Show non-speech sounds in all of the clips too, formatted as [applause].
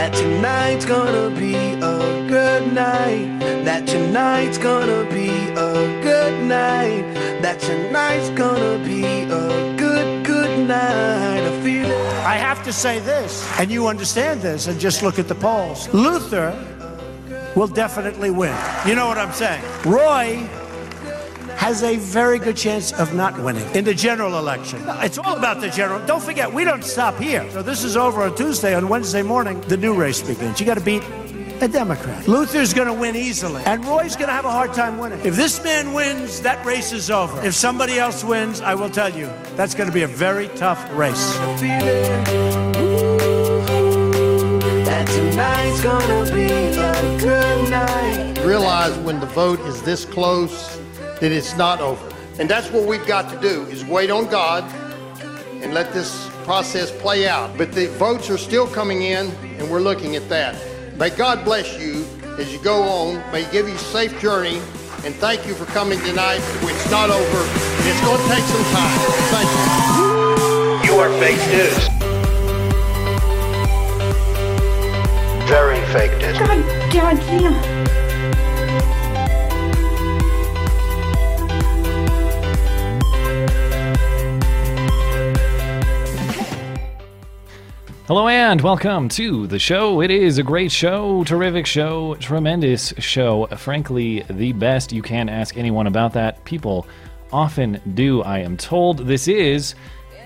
that tonight's gonna be a good night. That tonight's gonna be a good night. That tonight's gonna be a good, good night. I feel it. I have to say this, and you understand this, and just look at the polls. Luther will definitely win. You know what I'm saying? Roy has a very good chance of not winning in the general election. It's all about the general. Don't forget, we don't stop here. So this is over on Tuesday. On Wednesday morning, the new race begins. You got to beat a Democrat. Luther's going to win easily, and Roy's going to have a hard time winning. If this man wins, that race is over. If somebody else wins, I will tell you, that's going to be a very tough race. feeling ooh, that tonight's gonna be a good night. realize when the vote is this close that it's not over. And that's what we've got to do is wait on God and let this process play out. But the votes are still coming in and we're looking at that. May God bless you as you go on. May He give you a safe journey. And thank you for coming tonight. It's not over. It's going to take some time. Thank you. You are fake news. Very fake news. God, God damn. Hello and welcome to the show. It is a great show, terrific show, tremendous show. Frankly, the best. You can ask anyone about that. People often do, I am told. This is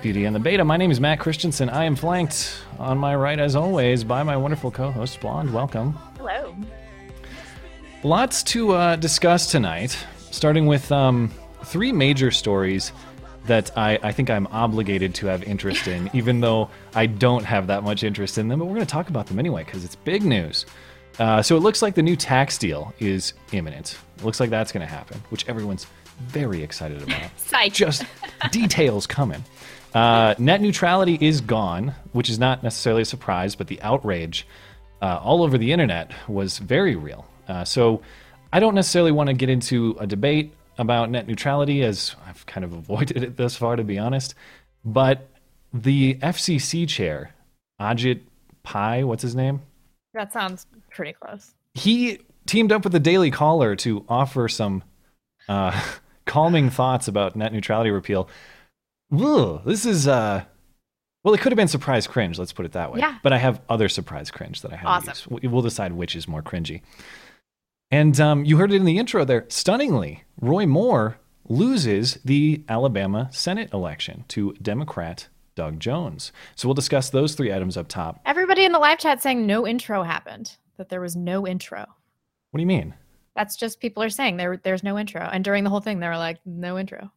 Beauty and the Beta. My name is Matt Christensen. I am flanked on my right, as always, by my wonderful co host, Blonde. Welcome. Hello. Lots to uh, discuss tonight, starting with um, three major stories that I, I think I'm obligated to have interest in, [laughs] even though I don't have that much interest in them. But we're going to talk about them anyway because it's big news. Uh, so it looks like the new tax deal is imminent. It looks like that's going to happen, which everyone's very excited about. [laughs] Psych. Just details coming. Uh, net neutrality is gone, which is not necessarily a surprise, but the outrage uh, all over the internet was very real. Uh, so I don't necessarily want to get into a debate about net neutrality, as I've kind of [laughs] avoided it thus far, to be honest. But the FCC chair, Ajit Pai, what's his name? That sounds pretty close. he teamed up with the Daily Caller to offer some uh, [laughs] calming thoughts about net neutrality repeal. Ugh, this is uh, well, it could have been surprise cringe. Let's put it that way. Yeah. But I have other surprise cringe that I have. Awesome. We'll decide which is more cringy. And um, you heard it in the intro there. Stunningly, Roy Moore loses the Alabama Senate election to Democrat Doug Jones. So we'll discuss those three items up top. Everybody in the live chat saying no intro happened. That there was no intro. What do you mean? That's just people are saying there there's no intro. And during the whole thing, they were like, no intro.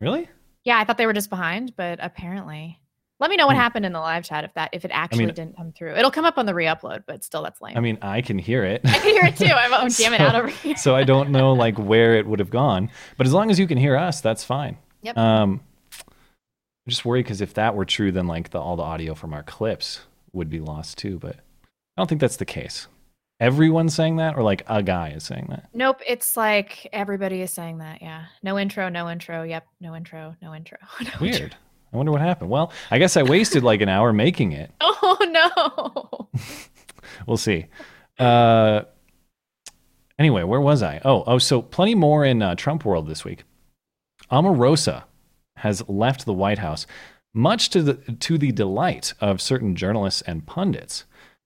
Really? Yeah, I thought they were just behind, but apparently. Let me know what happened in the live chat if that if it actually didn't come through. It'll come up on the re-upload, but still that's lame. I mean, I can hear it. I can hear it too. I'm [laughs] oh, jamming So- out over here. so I don't know like where it would have gone. But as long as you can hear us, that's fine. Yep. Um, I'm just worried because if that were true, then like the, all the audio from our clips would be lost too. But I don't think that's the case. Everyone's saying that, or like a guy is saying that. Nope, it's like everybody is saying that. Yeah. No intro, no intro. Yep, no intro, no intro. [laughs] no intro. I wonder what happened. Well, I guess I wasted like an hour making it. [laughs] Oh no. [laughs] We'll see. Uh, anyway, where was I? Oh, oh, so plenty more in uh, Trump world this week. Omarosa has left the White House, much to the to the delight of certain journalists and pundits.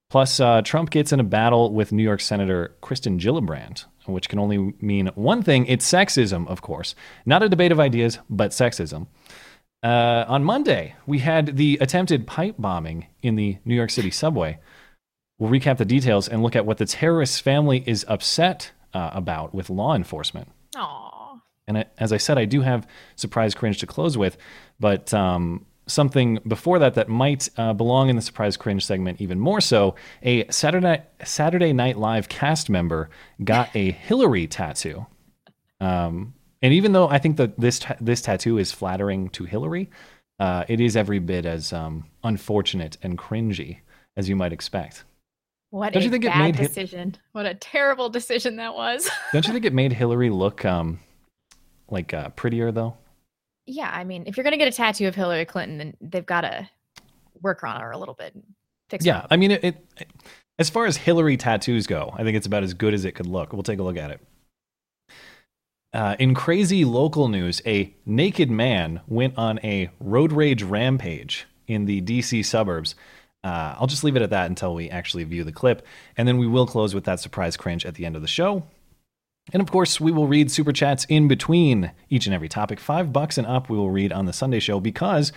Plus, uh, Trump gets in a battle with New York Senator Kristen Gillibrand, which can only mean one thing: it's sexism, of course. Not a debate of ideas, but sexism. Uh, on Monday, we had the attempted pipe bombing in the New York City subway. We'll recap the details and look at what the terrorist's family is upset uh, about with law enforcement. Aw. And I, as I said, I do have surprise cringe to close with, but um, something before that that might uh, belong in the surprise cringe segment even more so. A Saturday Saturday Night Live cast member got a Hillary tattoo. Um, and even though I think that this ta- this tattoo is flattering to Hillary, uh, it is every bit as um, unfortunate and cringy as you might expect. What Don't a you think it bad made Hi- decision. what a terrible decision that was. [laughs] Don't you think it made Hillary look um, like uh, prettier though? yeah, I mean, if you're gonna get a tattoo of Hillary Clinton, then they've got to work on her a little bit. Fix Yeah. I mean, it, it. As far as Hillary tattoos go, I think it's about as good as it could look. We'll take a look at it. Uh, in crazy local news, a naked man went on a road rage rampage in the DC suburbs. Uh, I'll just leave it at that until we actually view the clip, and then we will close with that surprise cringe at the end of the show. And of course, we will read super chats in between each and every topic. Five bucks and up, we will read on the Sunday show because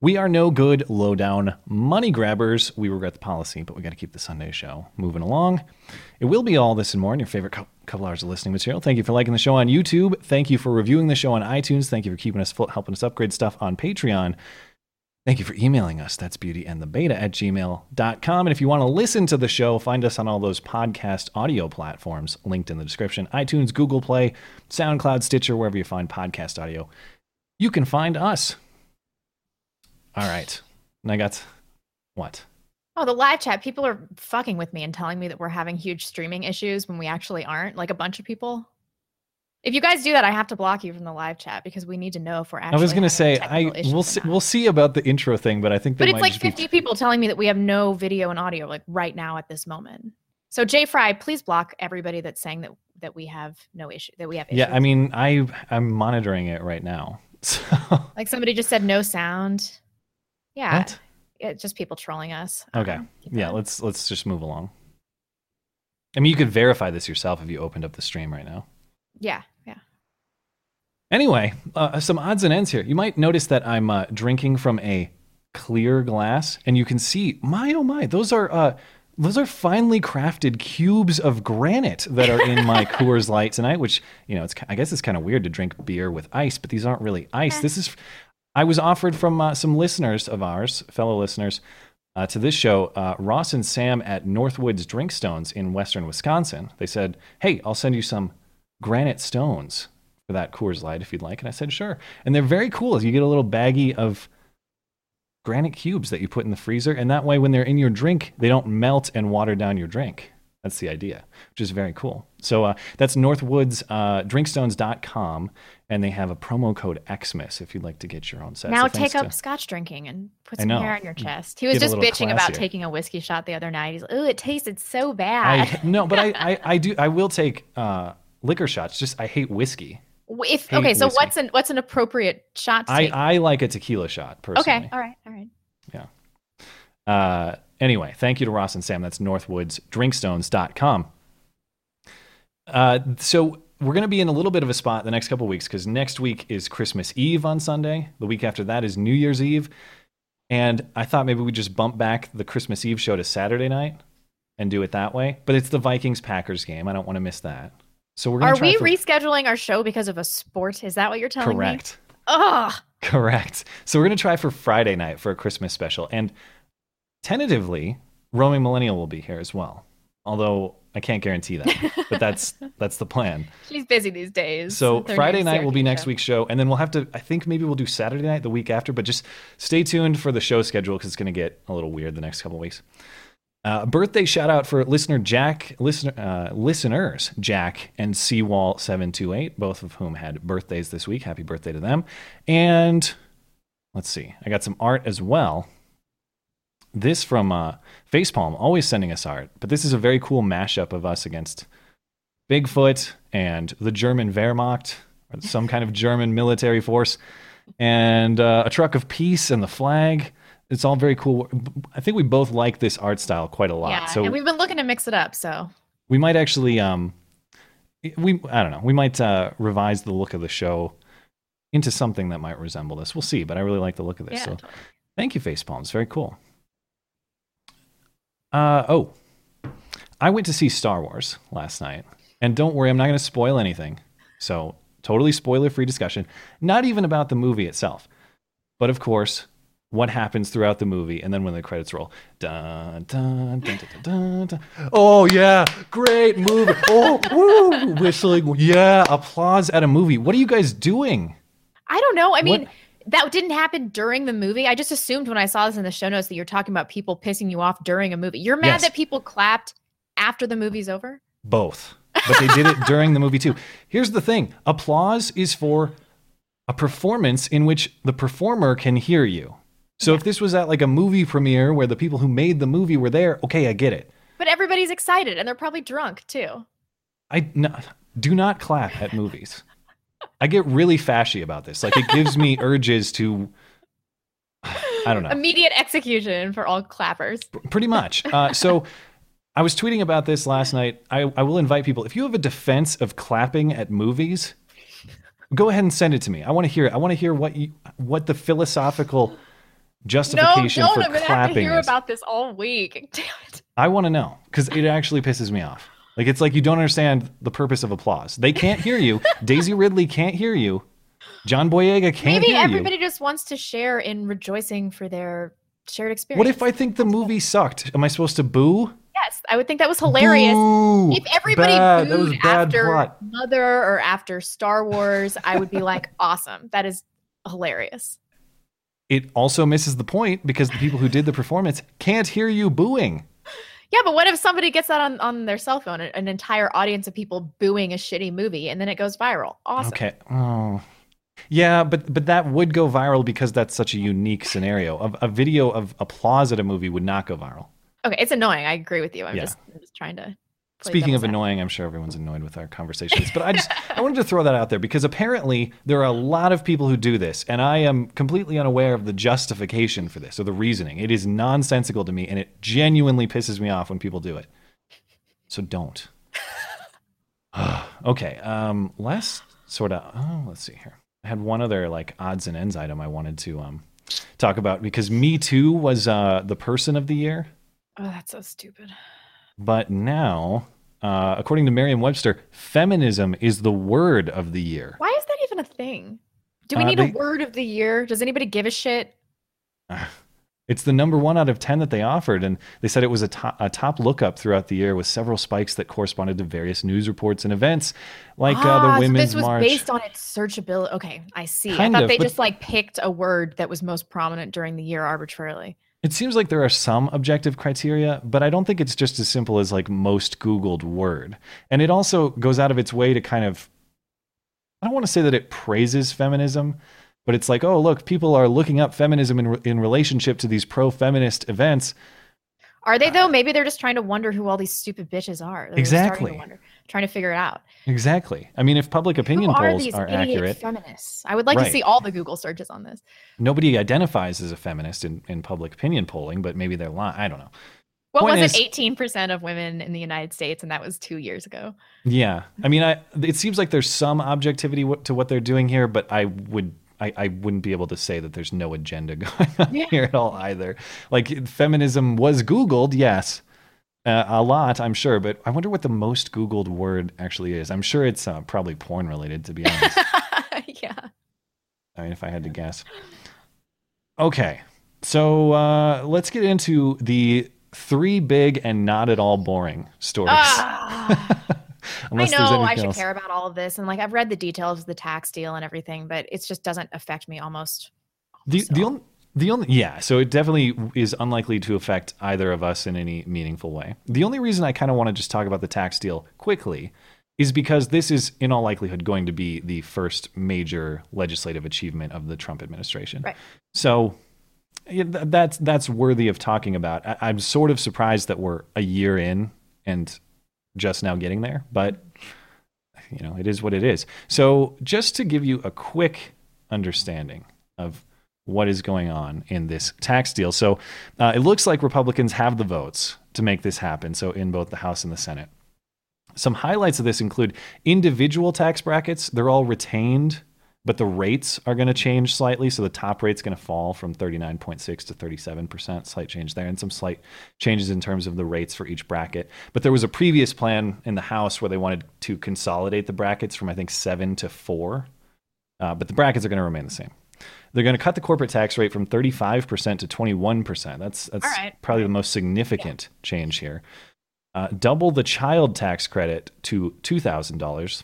we are no good lowdown money grabbers. We regret the policy, but we got to keep the Sunday show moving along. It will be all this and more in your favorite cou- couple hours of listening material. Thank you for liking the show on YouTube. Thank you for reviewing the show on iTunes. Thank you for keeping us full, helping us upgrade stuff on Patreon. Thank you for emailing us. That's beautyandthebeta at gmail.com. And if you want to listen to the show, find us on all those podcast audio platforms linked in the description iTunes, Google Play, SoundCloud, Stitcher, wherever you find podcast audio. You can find us. All right. And I got what? Oh, the live chat. People are fucking with me and telling me that we're having huge streaming issues when we actually aren't. Like a bunch of people. If you guys do that, I have to block you from the live chat because we need to know if we're actually. I was going to say I we'll see, we'll see about the intro thing, but I think But it's like just be 50 people telling me that we have no video and audio like right now at this moment. So Jay Fry, please block everybody that's saying that that we have no issue that we have issues. Yeah, I mean, I I'm monitoring it right now. [laughs] So like somebody just said no sound. Yeah, What? It's just people trolling us. okay, Um, yeah, going. let's let's just move along. I mean, you could verify this yourself if you opened up the stream right now. yeah, yeah. Anyway, uh, some odds and ends here. You might notice that I'm uh, drinking from a clear glass, and you can see, my oh my, those are uh, those are finely crafted cubes of granite that are in my [laughs] Coors Light tonight. Which you know, it's I guess it's kind of weird to drink beer with ice, but these aren't really ice. This is I was offered from uh, some listeners of ours, fellow listeners. Uh, to this show, uh, Ross and Sam at Northwoods Drink Stones in Western Wisconsin. They said, "Hey, I'll send you some granite stones for that Coors Light if you'd like." And I said, "Sure." And they're very cool. You get a little baggie of granite cubes that you put in the freezer, and that way, when they're in your drink, they don't melt and water down your drink. That's the idea, which is very cool. So uh, that's Northwoods uh, Drinkstones.com, and they have a promo code Xmas if you'd like to get your own set. now So take up to- scotch drinking and put some hair on your chest. He was Get just bitching about taking a whiskey shot the other night. He's like, "Oh, it tasted so bad." I [laughs] no, but I, I I do I will take uh, liquor shots. Just I hate whiskey. If hate okay, so whiskey. what's an what's an appropriate shot to I? I like a tequila shot personally. okay, all right, all right. Yeah. Uh, anyway, thank you to Ross and Sam. That's northwoodsdrinkstones.com. Uh, so we're going to be in a little bit of a spot the next couple weeks because next week is Christmas Eve on Sunday. The week after that is New Year's Eve. And I thought maybe we'd just bump back the Christmas Eve show to Saturday night and do it that way. But it's the Vikings Packers game. I don't want to miss that. So we're going Are to try we for- rescheduling our show because of a sport? Is that what you're telling me? Correct. Ugh. Correct. So we're going to try for Friday night for a Christmas special. And tentatively, Roaming Millennial will be here as well. Although I can't guarantee that. but that's [laughs] that's the plan. She's busy these days. So Friday night will be next week's show. And then we'll have to I think maybe we'll do Saturday night the week after, but just stay tuned for the show schedule because it's going to get a little weird the next couple weeks. Uh, birthday shout out for listener Jack, listener uh, listeners Jack and Seawall seven two eight, both of whom had birthdays this week. Happy birthday to them! And let's see, I got some art as well. This from uh, Facepalm, always sending us art, but this is a very cool mashup of us against Bigfoot and the German Wehrmacht, or some kind of German military force, and uh, a truck of peace and the flag. It's all very cool. I think we both like this art style quite a lot. Yeah, so and we've been looking to mix it up. So we might actually, um, we I don't know, we might uh, revise the look of the show into something that might resemble this. We'll see, but I really like the look of this. yeah, so totally. Thank you, Facepalms. Very cool. Uh, oh, I went to see Star Wars last night. And don't worry, I'm not going to spoil anything. So, totally spoiler free discussion. Not even about the movie itself. But of course, what happens throughout the movie, and then when the credits roll, dun, dun, dun, dun, dun, dun. oh yeah, great movie. Oh, [laughs] woo, whistling, yeah, applause at a movie. What are you guys doing? I don't know. I mean, What- that didn't happen during the movie. I just assumed when I saw this in the show notes that you're talking about people pissing you off during a movie. You're mad Yes. that people clapped after the movie's over? Both. But they did it [laughs] during the movie too. Here's the thing applause is for a performance in which the performer can hear you. So if this was at like a movie premiere where the people who made the movie were there, okay, I get it. But everybody's excited and they're probably drunk too. I no, do not clap at movies. I get really fashy about this. Like it gives me [laughs] urges to I don't know. Immediate execution for all clappers. Pretty much. Uh, so I was tweeting about this last night. I, I will invite people. If you have a defense of clapping at movies, go ahead and send it to me. I want to hear it. I want to hear what you what the philosophical No, justification don't. for I'm gonna have to clapping hear is. about this all week. [laughs] Damn it. I want to know because it actually pisses me off. Like it's like you don't understand the purpose of applause. They can't hear you. [laughs] Daisy Ridley can't hear you. John Boyega can't Maybe hear you. everybody just wants to share in rejoicing for their shared experience. What if I think the movie sucked? Am I supposed to boo? Yes, I would think that was hilarious. Boo! If everybody Bad. Booed after plot. Mother or after Star Wars, I would be [laughs] like, awesome. That is hilarious. it also misses the point because the people who did the performance can't hear you booing. Yeah, but what if somebody gets that on, on their cell phone, an entire audience of people booing a shitty movie, and then it goes viral? Awesome. Okay. Oh. Yeah, but but that would go viral because that's such a unique scenario. A, a video of applause at a movie would not go viral. Okay, it's annoying. I agree with you. I'm Yeah. just I'm just trying to. Speaking of annoying, I'm sure everyone's annoyed with our conversations, but I just I wanted to throw that out there because apparently there are a lot of people who do this, and I am completely unaware of the justification for this or the reasoning. It is nonsensical to me, and it genuinely pisses me off when people do it. So don't. [sighs] okay. Um. Last sort of. Oh, let's see here. I had one other like odds and ends item I wanted to um talk about because Me Too was uh the person of the year. Oh, that's so stupid. But now, uh, according to Merriam-Webster, feminism is the word of the year. Why is that even a thing? Do we Uh, need they- a word of the year? Does anybody give a shit? [sighs] It's the number one out of ten that they offered, and they said it was a top, a top lookup throughout the year with several spikes that corresponded to various news reports and events, like uh, Ah, the so Women's this was March. based on its searchability. Okay, I see. Kind I thought of, they just like picked a word that was most prominent during the year arbitrarily. It seems like there are some objective criteria, but I don't think it's just as simple as like most Googled word. And it also goes out of its way to kind of, I don't want to say that it praises feminism, but it's like, oh, look, people are looking up feminism in, in relationship to these pro feminist events. Are they though? Uh, Maybe they're just trying to wonder who all these stupid bitches are. They're just starting to Exactly. Trying to figure it out. Exactly. I mean, if public opinion who are polls are accurate, feminists? I would like Right. to see all the Google searches on this. nobody identifies as a feminist in, in public opinion polling, but maybe they're lying. I don't know. What Point was is- it? Eighteen percent of women in the United States, and that was two years ago. Yeah, I mean, I it seems like there's some objectivity to what they're doing here, but I would. I, I wouldn't be able to say that there's no agenda [laughs] going on Yeah. here at all either. Like feminism was Googled, yes, uh, a lot, I'm sure, but I wonder what the most Googled word actually is. I'm sure it's uh, probably porn related, to be honest. [laughs] yeah. I mean, if I had to guess. Okay, so uh, let's get into the three big and not at all boring stories. Ah. [laughs] I know I should else. care about all of this, and like I've read the details of the tax deal and everything, but it just doesn't affect me almost. The the only the only yeah, so it definitely is unlikely to affect either of us in any meaningful way. The only reason I kind of want to just talk about the tax deal quickly is because this is in all likelihood going to be the first major legislative achievement of the Trump administration. Right. So yeah, th- that's that's worthy of talking about. I, I'm sort of surprised that we're a year in and just now getting there, but you know, it is what it is. So, just to give you a quick understanding of what is going on in this tax deal. So, uh, it looks like Republicans have the votes to make this happen. So, in both the House and the Senate. Some highlights of this include individual tax brackets, they're all retained, but the rates are going to change slightly. So, the top rate's going to fall from 39.6 to 37%, slight change there, and some slight changes in terms of the rates for each bracket. But there was a previous plan in the House where they wanted to consolidate the brackets from, I think, seven to four. Uh, but the brackets are going to remain the same. They're going to cut the corporate tax rate from 35% to 21%. That's that's right. probably the most significant change here. Uh, double the child tax credit to $2,000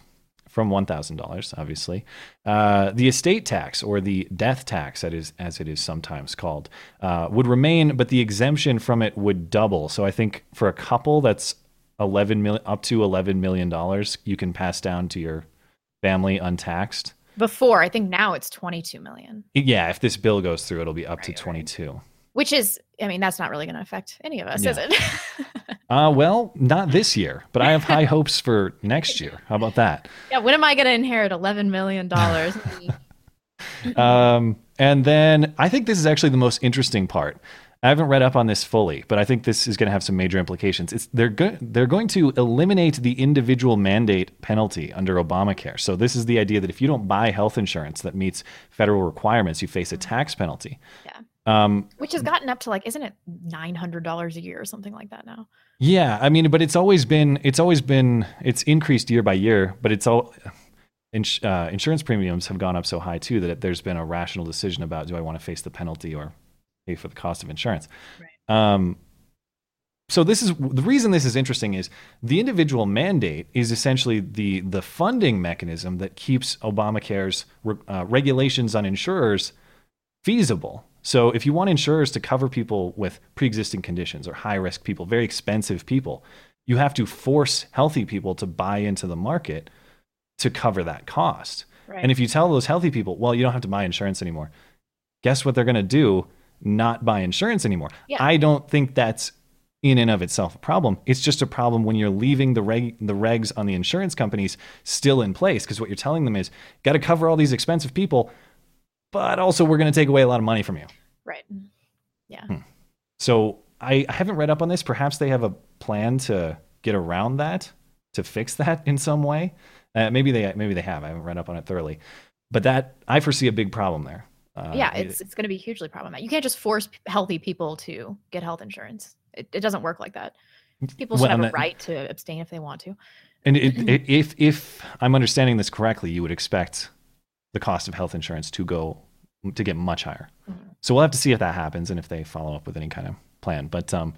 from $1,000, obviously. Uh, the estate tax, or the death tax, that is, as it is sometimes called, uh, would remain, but the exemption from it would double. So I think for a couple, that's 11 million, up to $11 million you can pass down to your family untaxed. Before, I think now it's 22 million, Yeah, if this bill goes through, it'll be up to Right, right. 22. which is, I mean, that's not really going to affect any of us, is it? [laughs] Uh, well, not this year, but I have high hopes for next year. How about that? yeah. When am I going to inherit 11 million dollars? [laughs] Um, and then I think this is actually the most interesting part. I haven't read up on this fully, but I think this is going to have some major implications. It's they're go- they're going to eliminate the individual mandate penalty under Obamacare. So this is the idea that if you don't buy health insurance that meets federal requirements, you face a tax penalty. Yeah. Um, which has gotten up to like, isn't it $900 a year or something like that now? Yeah, I mean, but it's always been it's always been it's increased year by year, but it's all ins- uh, insurance premiums have gone up so high too that there's been a rational decision about do I want to face the penalty or pay for the cost of insurance. Um, so this is the reason this is interesting is the individual mandate is essentially the the funding mechanism that keeps Obamacare's re- uh, regulations on insurers feasible. So if you want insurers to cover people with pre-existing conditions or high-risk people, very expensive people, you have to force healthy people to buy into the market to cover that cost. Right. And if you tell those healthy people, well, you don't have to buy insurance anymore, guess what they're going to do? Not buy insurance anymore. Yeah. I don't think that's in and of itself a problem. It's just a problem when you're leaving the reg- the regs on the insurance companies still in place because what you're telling them is got to cover all these expensive people, but also we're going to take away a lot of money from you. right. Yeah. So I, I haven't read up on this. Perhaps they have a plan to get around that, to fix that in some way. Uh, maybe they maybe they have. I haven't read up on it thoroughly, but that I foresee a big problem there. Uh, yeah, it's it's going to be hugely problematic. You can't just force healthy people to get health insurance. It, it doesn't work like that. People should Well, have a right to abstain if they want to. And it, [clears throat] it, if if I'm understanding this correctly, you would expect the cost of health insurance to go to get much higher. So we'll have to see if that happens and if they follow up with any kind of plan. But um,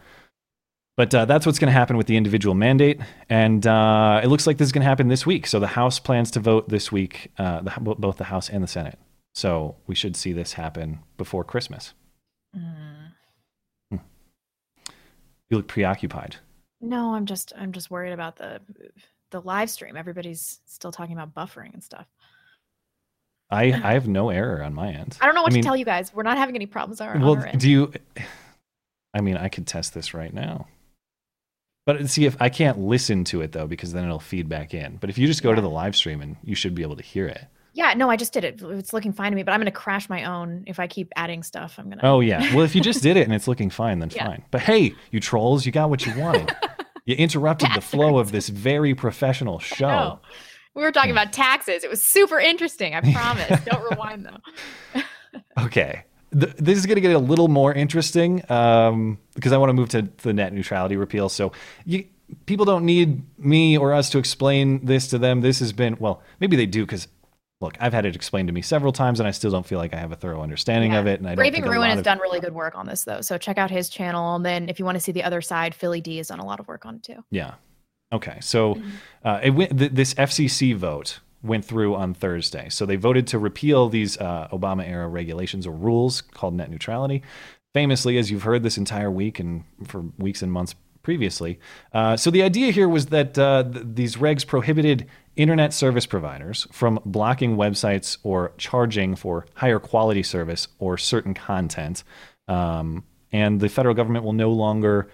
but uh, that's what's going to happen with the individual mandate, and uh, it looks like this is going to happen this week. So the House plans to vote this week, uh, the, both the House and the Senate. So we should see this happen before Christmas. Mm. You look preoccupied. No, I'm just I'm just worried about the the live stream. Everybody's still talking about buffering and stuff. I [laughs] I have no error on my end. I don't know what mean, to tell you guys. We're not having any problems on our, on Well, our end. do you? I mean, I could test this right now. But see if I can't listen to it though, because then it'll feed back in. But if you just go to the live stream and you should be able to hear it. Yeah, no, I just did it. It's looking fine to me, but I'm going to crash my own if I keep adding stuff. I'm going to. Oh yeah. Well, if you just did it and it's looking fine, then Yeah. fine. But hey, you trolls, you got what you wanted. [laughs] you interrupted the flow of this very professional show. We were Hmm. talking about taxes. It was super interesting. I promise. [laughs] Don't rewind though. [laughs] Okay. Th- this is going to get a little more interesting um, because I want to move to the net neutrality repeal. So you, people don't need me or us to explain this to them. This has been, well, maybe they do because, look, I've had it explained to me several times and I still don't feel like I have a thorough understanding of it. And I think Ruin has of- done really good work on this though. So check out his channel. And then if you want to see the other side, Philly D has done a lot of work on it too. Yeah. Okay. So Mm-hmm. uh, it went, th- this FCC vote went through on Thursday. So they voted to repeal these uh, Obama era regulations or rules called net neutrality. Famously, as you've heard this entire week and for weeks and months previously. Uh, so the idea here was that uh, th- these regs prohibited internet service providers from blocking websites or charging for higher quality service or certain content. Um, and the federal government will no longer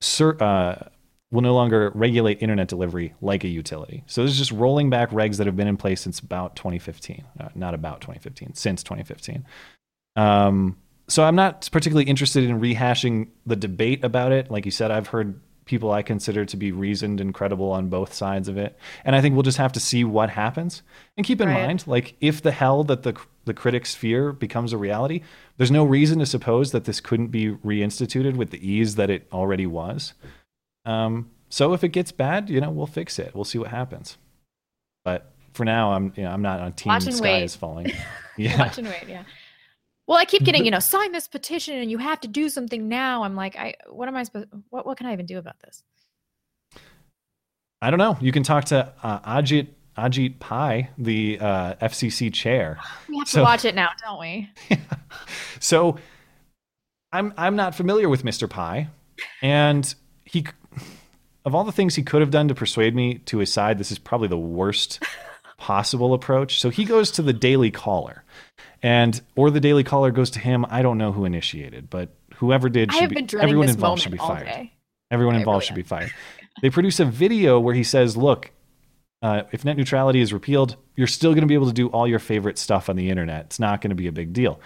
cer- uh, will no longer regulate internet delivery like a utility. So this is just rolling back regs that have been in place since about 2015, uh, not about 2015, since 2015. Um, so I'm not particularly interested in rehashing the debate about it. Like you said, I've heard people I consider to be reasoned and credible on both sides of it, and I think we'll just have to see what happens. And keep in Right. mind, like if the hell that the the critics fear becomes a reality, there's no reason to suppose that this couldn't be reinstituted with the ease that it already was. Um, so if it gets bad, you know, we'll fix it. We'll see what happens. But for now, I'm you know I'm not on team Watch sky wait. is falling. [laughs] Yeah. Watch and wait. Yeah. Well, I keep getting, you know, sign this petition and you have to do something now. I'm like, I what am I supposed what what can I even do about this? I don't know. You can talk to uh, Ajit Ajit Pai, the uh, FCC chair. [sighs] We have to watch it now, don't we? Yeah. [laughs] So I'm I'm not familiar with Mr. Pai, and he [sighs] of all the things he could have done to persuade me to his side, this is probably the worst [laughs] possible approach. So he goes to the Daily Caller, and or the Daily Caller goes to him. I don't know who initiated, but whoever did I should be, everyone involved should be fired. day. Everyone I involved really should be fired. They produce a video where he says, "Look, uh, if net neutrality is repealed, you're still going to be able to do all your favorite stuff on the internet. It's not going to be a big deal."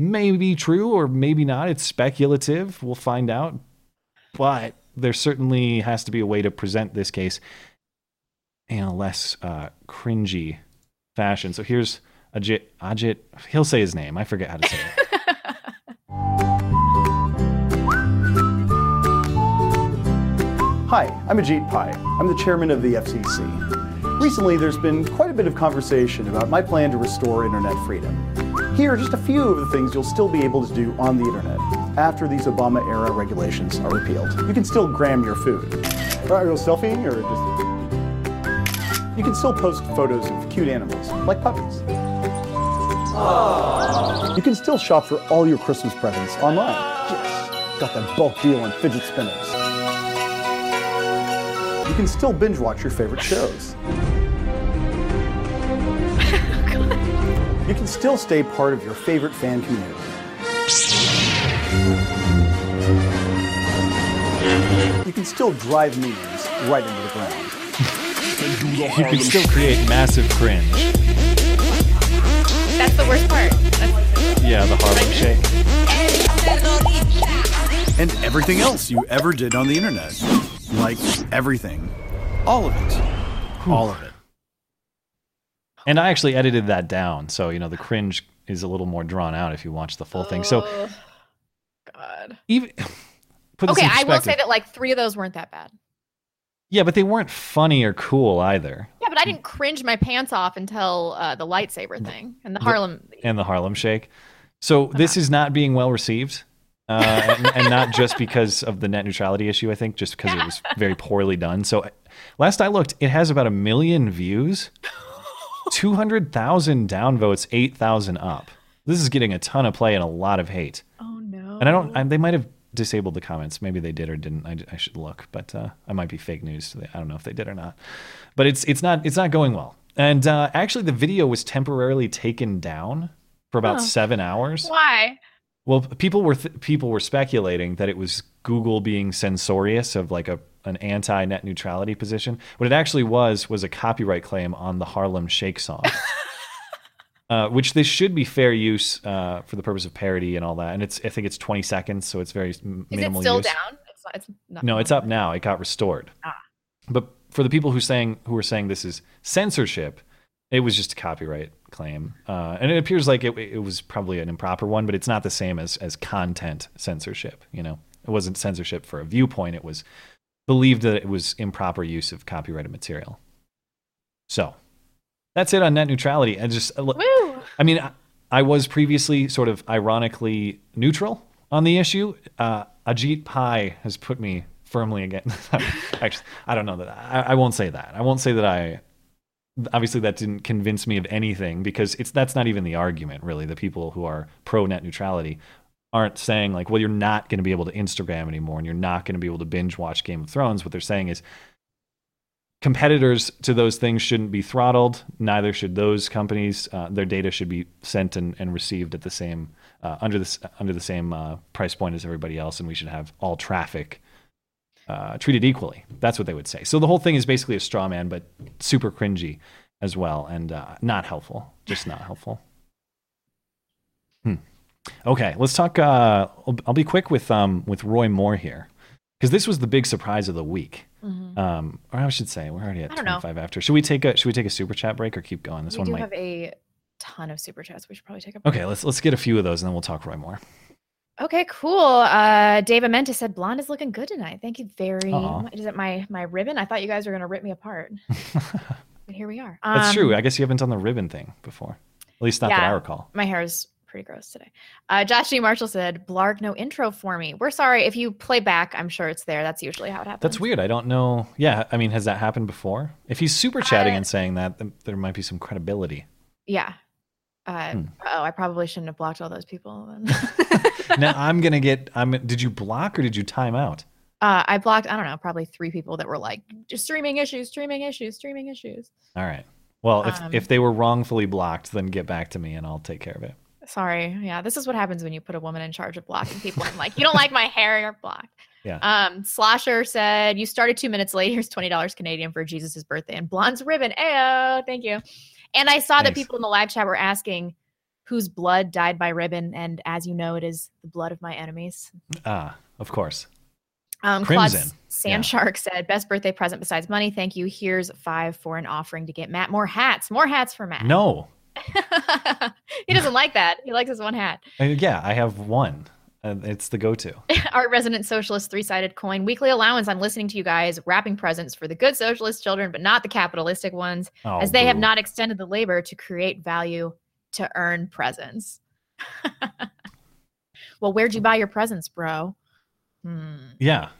Maybe true or maybe not. It's speculative. We'll find out. But there certainly has to be a way to present this case in a less uh, cringy fashion. So here's Ajit. Ajit. He'll say his name. I forget how to say it. [laughs] Hi, I'm Ajit Pai. I'm the chairman of the FCC. Recently, there's been quite a bit of conversation about my plan to restore internet freedom. Here are just a few of the things you'll still be able to do on the internet after these Obama era regulations are repealed. You can still gram your food. Are you selfieing or just. You can still post photos of cute animals, like puppies. You can still shop for all your Christmas presents online. Yes, got that bulk deal on fidget spinners. You can still binge watch your favorite shows. You can still stay part of your favorite fan community. You can still drive memes right into the ground. You can still create massive cringe. That's the worst part. That's, Yeah, the Harlem Shake. And everything else you ever did on the internet. Like everything. All of it. All of it. And I actually edited that down, so you know the cringe is a little more drawn out if you watch the full thing. So oh, God. even [laughs] put Okay, I will say that like three of those weren't that bad. Yeah, but they weren't funny or cool either. Yeah, but I didn't cringe my pants off until uh, the lightsaber thing and the Harlem. And the Harlem Shake. So this is not being well received, uh, and, and not just because of the net neutrality issue. I think just because it was [laughs] very poorly done. So last I looked, it has about a million views, [laughs] two hundred thousand downvotes, eight thousand up. This is getting a ton of play and a lot of hate. Oh no. And I don't. I, they might have disabled the comments. Maybe they did or didn't. I, I should look, but uh, I might be fake news. I don't know if they did or not. But it's it's not it's not going well. And uh, actually, the video was temporarily taken down for about seven hours. Why? Well, people were th- people were speculating that it was Google being censorious of like a an anti net neutrality position. What it actually was was a copyright claim on the Harlem Shake song. [laughs] Uh, which this should be fair use uh, for the purpose of parody and all that, and it's I think it's 20 seconds, so it's very m- Is it still use. down? It's not, it's not No, it's up now. It got restored. Ah. But for the people who saying who were saying this is censorship, it was just a copyright claim, uh, and it appears like it, it was probably an improper one. But it's not the same as as content censorship. You know, it wasn't censorship for a viewpoint. It was believed that it was improper use of copyrighted material. So that's it on net neutrality. I just Woo! I mean, I, I was previously sort of ironically neutral on the issue. Uh, Ajit Pai has put me firmly against. [laughs] Actually, I don't know that. I, I won't say that. I won't say that I. Obviously, that didn't convince me of anything because it's that's not even the argument, really. The people who are pro net neutrality aren't saying like, well, you're not going to be able to Instagram anymore, and you're not going to be able to binge watch Game of Thrones. What they're saying is competitors to those things shouldn't be throttled. Neither should those companies. Uh, their data should be sent and, and received at the same uh, under this under the same uh, price point as everybody else, and we should have all traffic uh, treated equally. That's what they would say. So the whole thing is basically a straw man, but super cringy as well, and uh, not helpful. Just not helpful. Hmm. Okay, let's talk. Uh, I'll, I'll be quick with um, with Roy Moore here because this was the big surprise of the week. Mhm. Um, or I should say, we're already at I don't know. 25 after. Should we take a Should we take a super chat break or keep going? This we one do might. have a ton of super chats. We should probably take a break. Okay, let's let's get a few of those and then we'll talk Roy Moore. Okay, cool. Uh, Dave Amenta said blonde is looking good tonight. Thank you very much. Is it my my ribbon? I thought you guys were gonna rip me apart, [laughs] but here we are. That's true. Um, I guess you haven't done the ribbon thing before. At least not that I recall. My hair is pretty gross today. Uh, Josh G. Marshall said, Blarg, no intro for me. We're sorry. If you play back, I'm sure it's there. That's usually how it happens. That's weird. I don't know. Yeah, I mean, has that happened before? If he's super chatting Uh, and saying that, then there might be some credibility. Yeah. Uh, Hmm. Oh, I probably shouldn't have blocked all those people. Then. [laughs] now I'm gonna get. I'm. Did you block or did you time out? uh, I blocked, I don't know, probably three people that were like, just streaming issues, streaming issues, streaming issues. All right. Well, if Um, if they were wrongfully blocked, then get back to me and I'll take care of it. Sorry. Yeah, this is what happens when you put a woman in charge of blocking people. I'm like, you don't like my hair, you're blocked. Yeah. Um, Slosher said, You started two minutes late. Here's $20 Canadian for Jesus' birthday and Blonde's ribbon. Ayo, thank you. And I saw that people in the live chat were asking whose blood dyed by ribbon. And as you know, it is the blood of my enemies. Ah, of course. Um, Claude Crimson. Sand Shark said, Best birthday present besides money. Thank you. Here's five for an offering to get Matt more hats. More hats for Matt. No. [laughs] he doesn't like that. He likes his one hat. Uh, yeah, I have one. Uh, it's the go-to. [laughs] Our resident socialist three sided coin weekly allowance. I'm listening to you guys wrapping presents for the good socialist children, but not the capitalistic ones, Oh, as they have not extended the labor to create value to earn presents. [laughs] well, where'd you buy your presents, bro? Hmm. Yeah.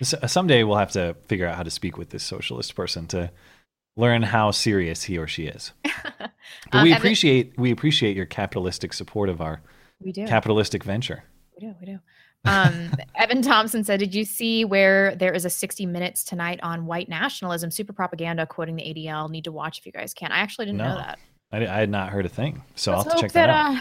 S- uh, someday we'll have to figure out how to speak with this socialist person to learn how serious he or she is. [laughs] But Um, we appreciate we appreciate your capitalistic support of our We do. capitalistic venture. We do. We do. Um, [laughs] Evan Thompson said, Did you see where there is a 60 minutes tonight on white nationalism, super propaganda, quoting the ADL? Need to watch if you guys can. I actually didn't know that. I, I had not heard a thing, so I'll Let's have to check that, that,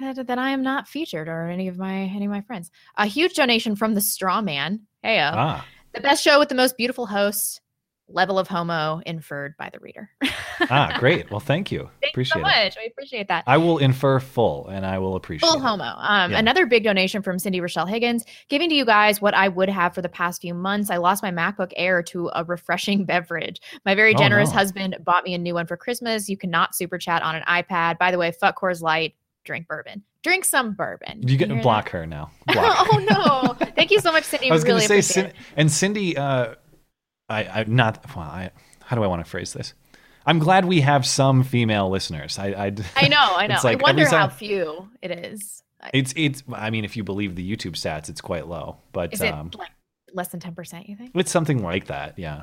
out. uh, that that I am not featured or any of my any of my friends. A huge donation from the Straw Man. Hey, Ah, the best show with the most beautiful hosts. Level of homo inferred by the reader. ah, great. Well, [laughs] thank you. Thank appreciate you so it. much. We appreciate that. I will infer full, and I will appreciate Full it. homo. Um, Yeah. Another big donation from Cindy Rochelle Higgins, giving to you guys what I would have for the past few months. I lost my MacBook Air to a refreshing [laughs] beverage. My very Oh, generous no. husband bought me a new one for Christmas. You cannot super chat on an iPad. By the way, fuck Coors Light, drink bourbon. Drink some bourbon. You hear block that? her now. [laughs] Block. her. oh no! Thank you so much, Cindy. I was really going to say, Cin- and Cindy, uh, I, I not. Well, I, how do I want to phrase this? I'm glad we have some female listeners. I, I. I know, I [laughs] know. Like I wonder how few it is. It's it's. I mean, if you believe the YouTube stats, it's quite low, but Is it um, like less than ten percent? You think? it's something like that. Yeah.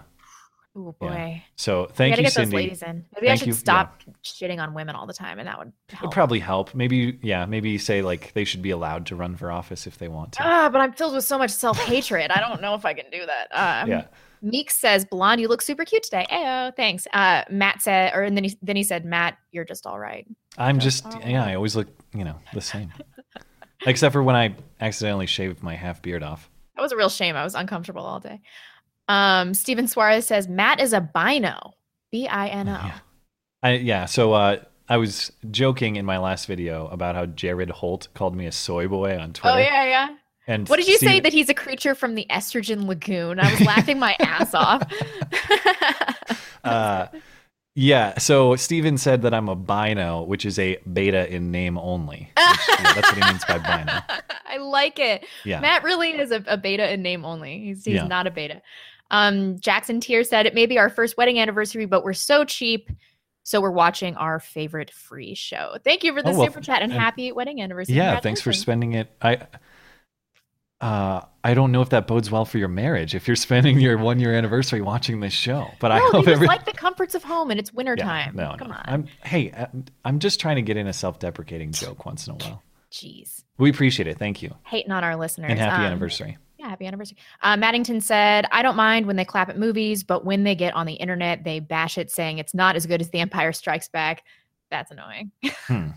Oh Yeah. boy. So we thank you, get Cindy. those ladies in. Maybe I should you- stop shitting on women all the time, and that would It'd probably help. Maybe, yeah, maybe say like they should be allowed to run for office if they want to. Ah, but I'm filled with so much self hatred. I don't know if I can do that. Um, Yeah. Meek says, "Blonde, you look super cute today." Oh, thanks. Uh, Matt said, or and then he then he said, "Matt, you're just all right." I'm just, yeah, I always look, you know, the same. [laughs] Except for when I accidentally shaved my half beard off. That was a real shame. I was uncomfortable all day. Um, Steven Suarez says, "Matt is a bino." B I N O. I, yeah, so uh, I was joking in my last video about how Jared Holt called me a soy boy on Twitter. Oh yeah, yeah. And What did you say that he's a creature from the estrogen lagoon? I was laughing my ass off. [laughs] uh, yeah, so Steven said that I'm a bino, which is a beta in name only. Which, yeah, that's what he means by bino. [laughs] I like it. Yeah. Matt really is a, a beta in name only. He's, he's Yeah. not a beta. Um, Jackson Tier said it may be our first wedding anniversary, but we're so cheap. So we're watching our favorite free show. Thank you for the Oh, well, super chat and, and- happy wedding anniversary. Yeah, thanks for spending it. I uh, I don't know if that bodes well for your marriage if you're spending your one year anniversary watching this show. But I hope every like the comforts of home and it's Yeah, wintertime. no, Come no. on. I'm hey, uh, I'm just trying to get in a self-deprecating joke once in a while. Jeez. We appreciate it. Thank you. Hating on our listeners. And happy Um, anniversary. Yeah, happy anniversary. Uh, Maddington said, I don't mind when they clap at movies, but when they get on the internet, they bash it saying it's not as good as The Empire Strikes Back. That's annoying. [laughs] Hmm.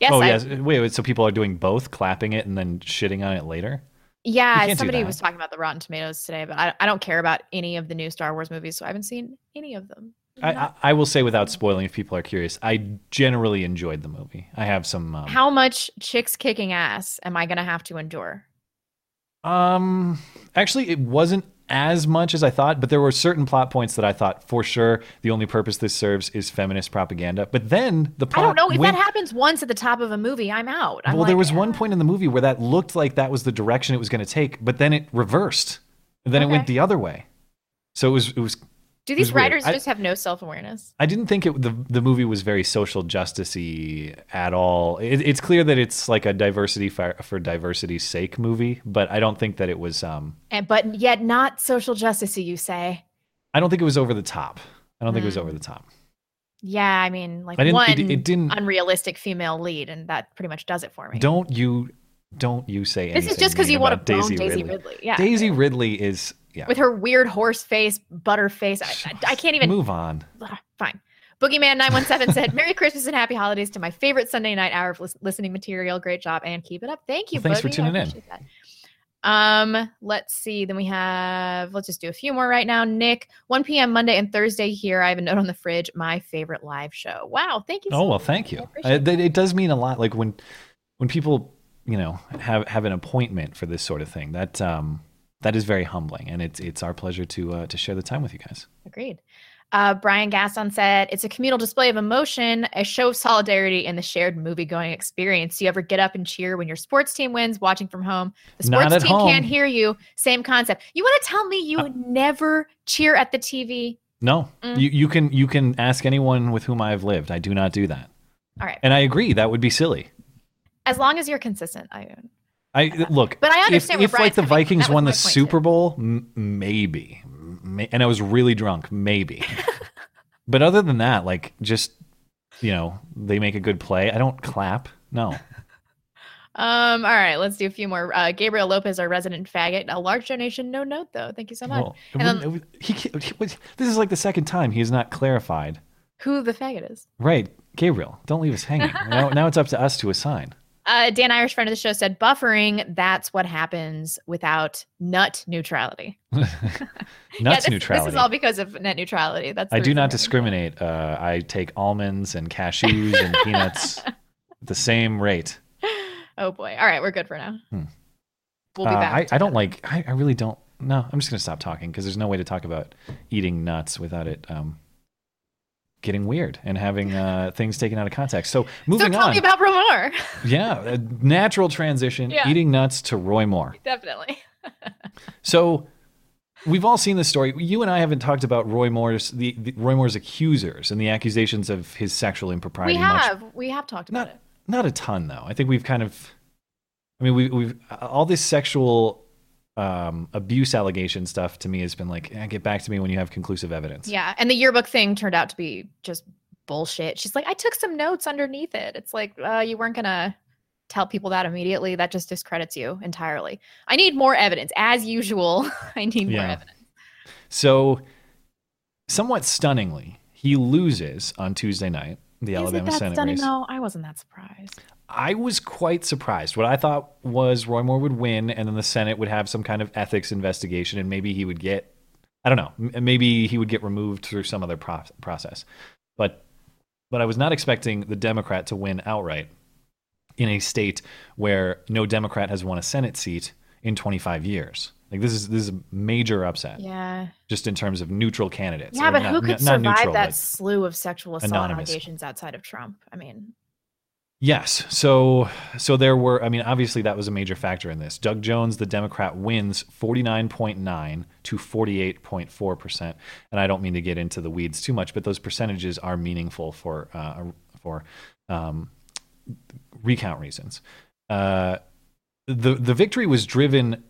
yes, oh I- yes. Wait, wait, so people are doing both, clapping it and then shitting on it later? Yeah, somebody was talking about the Rotten Tomatoes today, but I, I don't care about any of the new Star Wars movies, so I haven't seen any of them. I, I, I will say without spoiling, if people are curious, I generally enjoyed the movie. I have some. Um, How much chicks kicking ass am I going to have to endure? Um, actually, it wasn't as much as I thought, but there were certain plot points that I thought for sure the only purpose this serves is feminist propaganda. But then the I don't know. If went- that happens once at the top of a movie, I'm out. I'm well, there like, was one ah. point in the movie where that looked like that was the direction it was going to take, but then it reversed, and then it went the other way. So it was it was Do these weird. writers I- just have no self awareness? I didn't think it, the the movie was very social justicey at all. It, it's clear that it's like a diversity for, for diversity's sake movie, but I don't think that it was. Um, And but yet not social justicey, you say? I don't think it was over the top. I don't think it was Mm. over the top. Yeah, I mean, like I didn't- one it- it didn't- unrealistic female lead, and that pretty much does it for me. Don't you don't you say anything? This is just because you about bone Daisy, Daisy Ridley. Ridley. Yeah. Daisy Ridley is yeah. with her weird horse face, butter face. I, I, I can't even move on. Ugh, Fine. Boogeyman nine one seven said, "Merry Christmas and Happy Holidays to my favorite Sunday night hour of listening material. Great job and keep it up. Thank you. Well, thanks for Boogie. I tuning in. that. Um, let's see. Then we have. Let's just do a few more right now. Nick, one p.m. Monday and Thursday here. I have a note on the fridge. My favorite live show. Wow. Thank you. so Oh well, much. thank you. it, it does mean a lot. Like when when people you know have have an appointment for this sort of thing. That um that is very humbling, and it's it's our pleasure to uh, to share the time with you guys. Agreed. Uh, Brian Gaston said, It's a communal display of emotion, a show of solidarity, and the shared movie going experience. Do you ever get up and cheer when your sports team wins watching from home? The sports team home. can't hear you. Same concept. You want to tell me you Uh, never cheer at the TV? No, Mm. you you can you can ask anyone with whom I've lived. I do not do that, All right. and I agree that would be silly. As long as you're consistent. I I look, But I if, understand where if like the. Vikings won the Super Bowl, m- maybe, May- and I was really drunk, maybe. [laughs] but other than that, like just you know, they make a good play. I don't clap. No, Um, all right, let's do a few more. Uh, Gabriel Lopez, our resident faggot. A large donation, no note though. Thank you so much. Well, and then would- he, he this is like the second time he has not clarified. who the faggot is. Right, Gabriel, don't leave us hanging. now, now it's up to us to assign. Uh, Dan Irish, friend of the show, said buffering. That's what happens without nut neutrality. Nuts [laughs] [laughs] yeah, this, neutrality. This is all because of net neutrality. That's I do not discriminate. Uh, I take almonds and cashews and peanuts at [laughs] the same rate. Oh boy! All right, we're good for now. Hmm. We'll be Uh, back. I, I don't like. I, I really don't. No, I'm just gonna stop talking because there's no way to talk about eating nuts without it um, getting weird and having uh, things taken out of context. So moving So tell on. me about Roy Moore. [laughs] yeah, a natural transition. Yeah. Eating nuts to Roy Moore. Definitely. [laughs] So we've all seen this story. You and I haven't talked about Roy Moore's the, the Roy Moore's accusers and the accusations of his sexual impropriety. we much have we have talked about not it. not a ton though. I think we've kind of, I mean, we, we've all this sexual um, abuse allegation stuff to me has been like, eh, get back to me when you have conclusive evidence. Yeah, and the yearbook thing turned out to be just bullshit. She's like, I took some notes underneath it. It's like uh, you weren't gonna tell people that immediately. That just discredits you entirely. I need more evidence, as usual. [laughs] I need more evidence. So, somewhat stunningly, he loses on Tuesday night. The Is it Alabama that Senate stunning? race. No, I wasn't that surprised. I was quite surprised. What I thought was Roy Moore would win, and then the Senate would have some kind of ethics investigation, and maybe he would get, I don't know, maybe he would get removed through some other pro- process. But, but I was not expecting the Democrat to win outright in a state where no Democrat has won a Senate seat in 25 years. Like this is this is a major upset, Yeah. just in terms of neutral candidates. Yeah, Or but not- who could not survive neutral, that slew of sexual assault anonymous. allegations outside of Trump? I mean, Yes. So so there were I mean obviously that was a major factor in this. Doug Jones the Democrat wins 49.9 to 48.4%. And I don't mean to get into the weeds too much, but those percentages are meaningful for uh, for um, recount reasons. Uh, the the victory was driven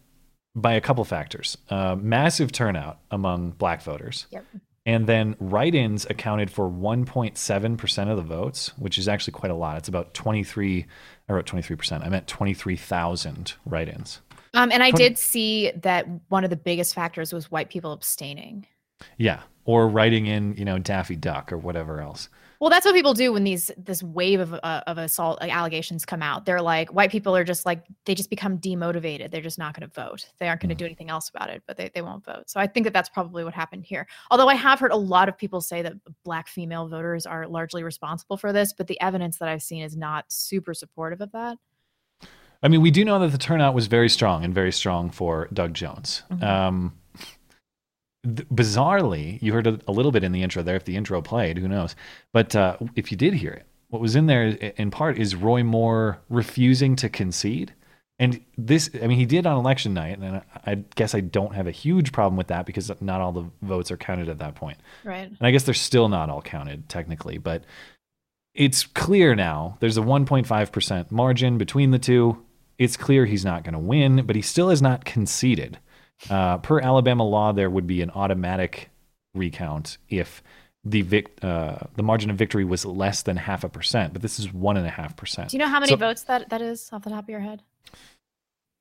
by a couple factors. Uh, massive turnout among black voters. Yep. And then write-ins accounted for 1.7% of the votes, which is actually quite a lot. It's about 23 I wrote 23%. I meant 23,000 write-ins. um, and I Twenty- did see that one of the biggest factors was white people abstaining. Yeah, or writing in, you know, Daffy Duck or whatever else. Well, that's what people do when these this wave of uh, of assault like, allegations come out. They're like white people are just like they just become demotivated. They're just not going to vote. They aren't going to Mm. do anything else about it, but they, they won't vote. So I think that that's probably what happened here. Although I have heard a lot of people say that black female voters are largely responsible for this, but the evidence that I've seen is not super supportive of that. I mean, we do know that the turnout was very strong and very strong for Doug Jones. Mhm. Um, th- bizarrely, you heard a, a little bit in the intro there. If the intro played, who knows? But uh, if you did hear it, what was in there in part is Roy Moore refusing to concede. And this, I mean, he did on election night, and I, guess I don't have a huge problem with that because not all the votes are counted at that point. Right. And I guess they're still not all counted technically, but it's clear now there's a 1.5% margin between the two. It's clear he's not going to win, but he still has not conceded. Uh, per Alabama law, there would be an automatic recount if the vic- uh, the margin of victory was less than half a percent, but this is one and a half percent. Do you know how many So- votes that that is off the top of your head?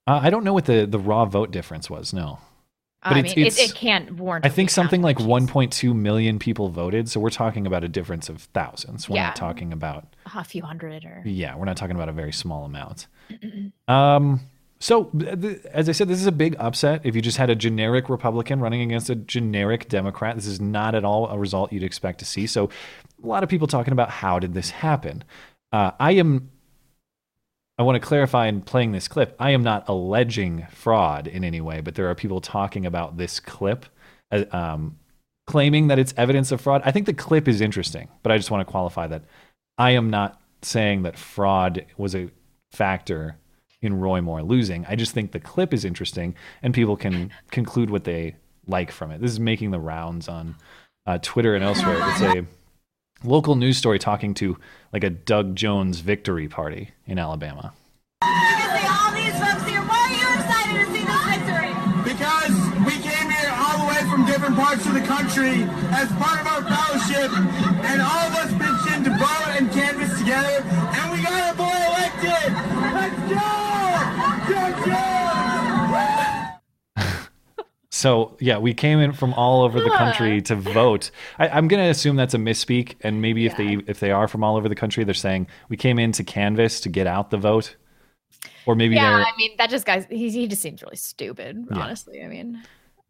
Uh, I don't know what the, the raw vote difference was. No, But I it's- mean, it's- it, it can't warrant. I think something like 1.2 million people voted. So we're talking about a difference of thousands. We're Yeah. not talking about a few hundred or Yeah, we're not talking about a very small amount. [clears throat] Um, so, as I said, this is a big upset. If you just had a generic Republican running against a generic Democrat, this is not at all a result you'd expect to see. So, a lot of people talking about how did this happen. Uh, I am. I want to clarify in playing this clip. I am not alleging fraud in any way, but there are people talking about this clip, um, claiming that it's evidence of fraud. I think the clip is interesting, but I just want to qualify that I am not saying that fraud was a factor in Roy Moore losing. I just think the clip is interesting and people can conclude what they like from it. This is making the rounds on uh, Twitter and elsewhere. It's a local news story talking to like a Doug Jones victory party in Alabama. why are you excited to see this victory? Because we came here all the way from different parts of the country as part of our fellowship, and all of us pitched in to vote and canvass together, and we got our boy elected. So yeah, we came in from all over the country ah. to vote. I, I'm going to assume that's a misspeak, and maybe if they if they are from all over the country, they're saying we came in to canvass to get out the vote, or maybe yeah, I mean, that just guys, he, he just seems really stupid. Yeah. Honestly, I mean,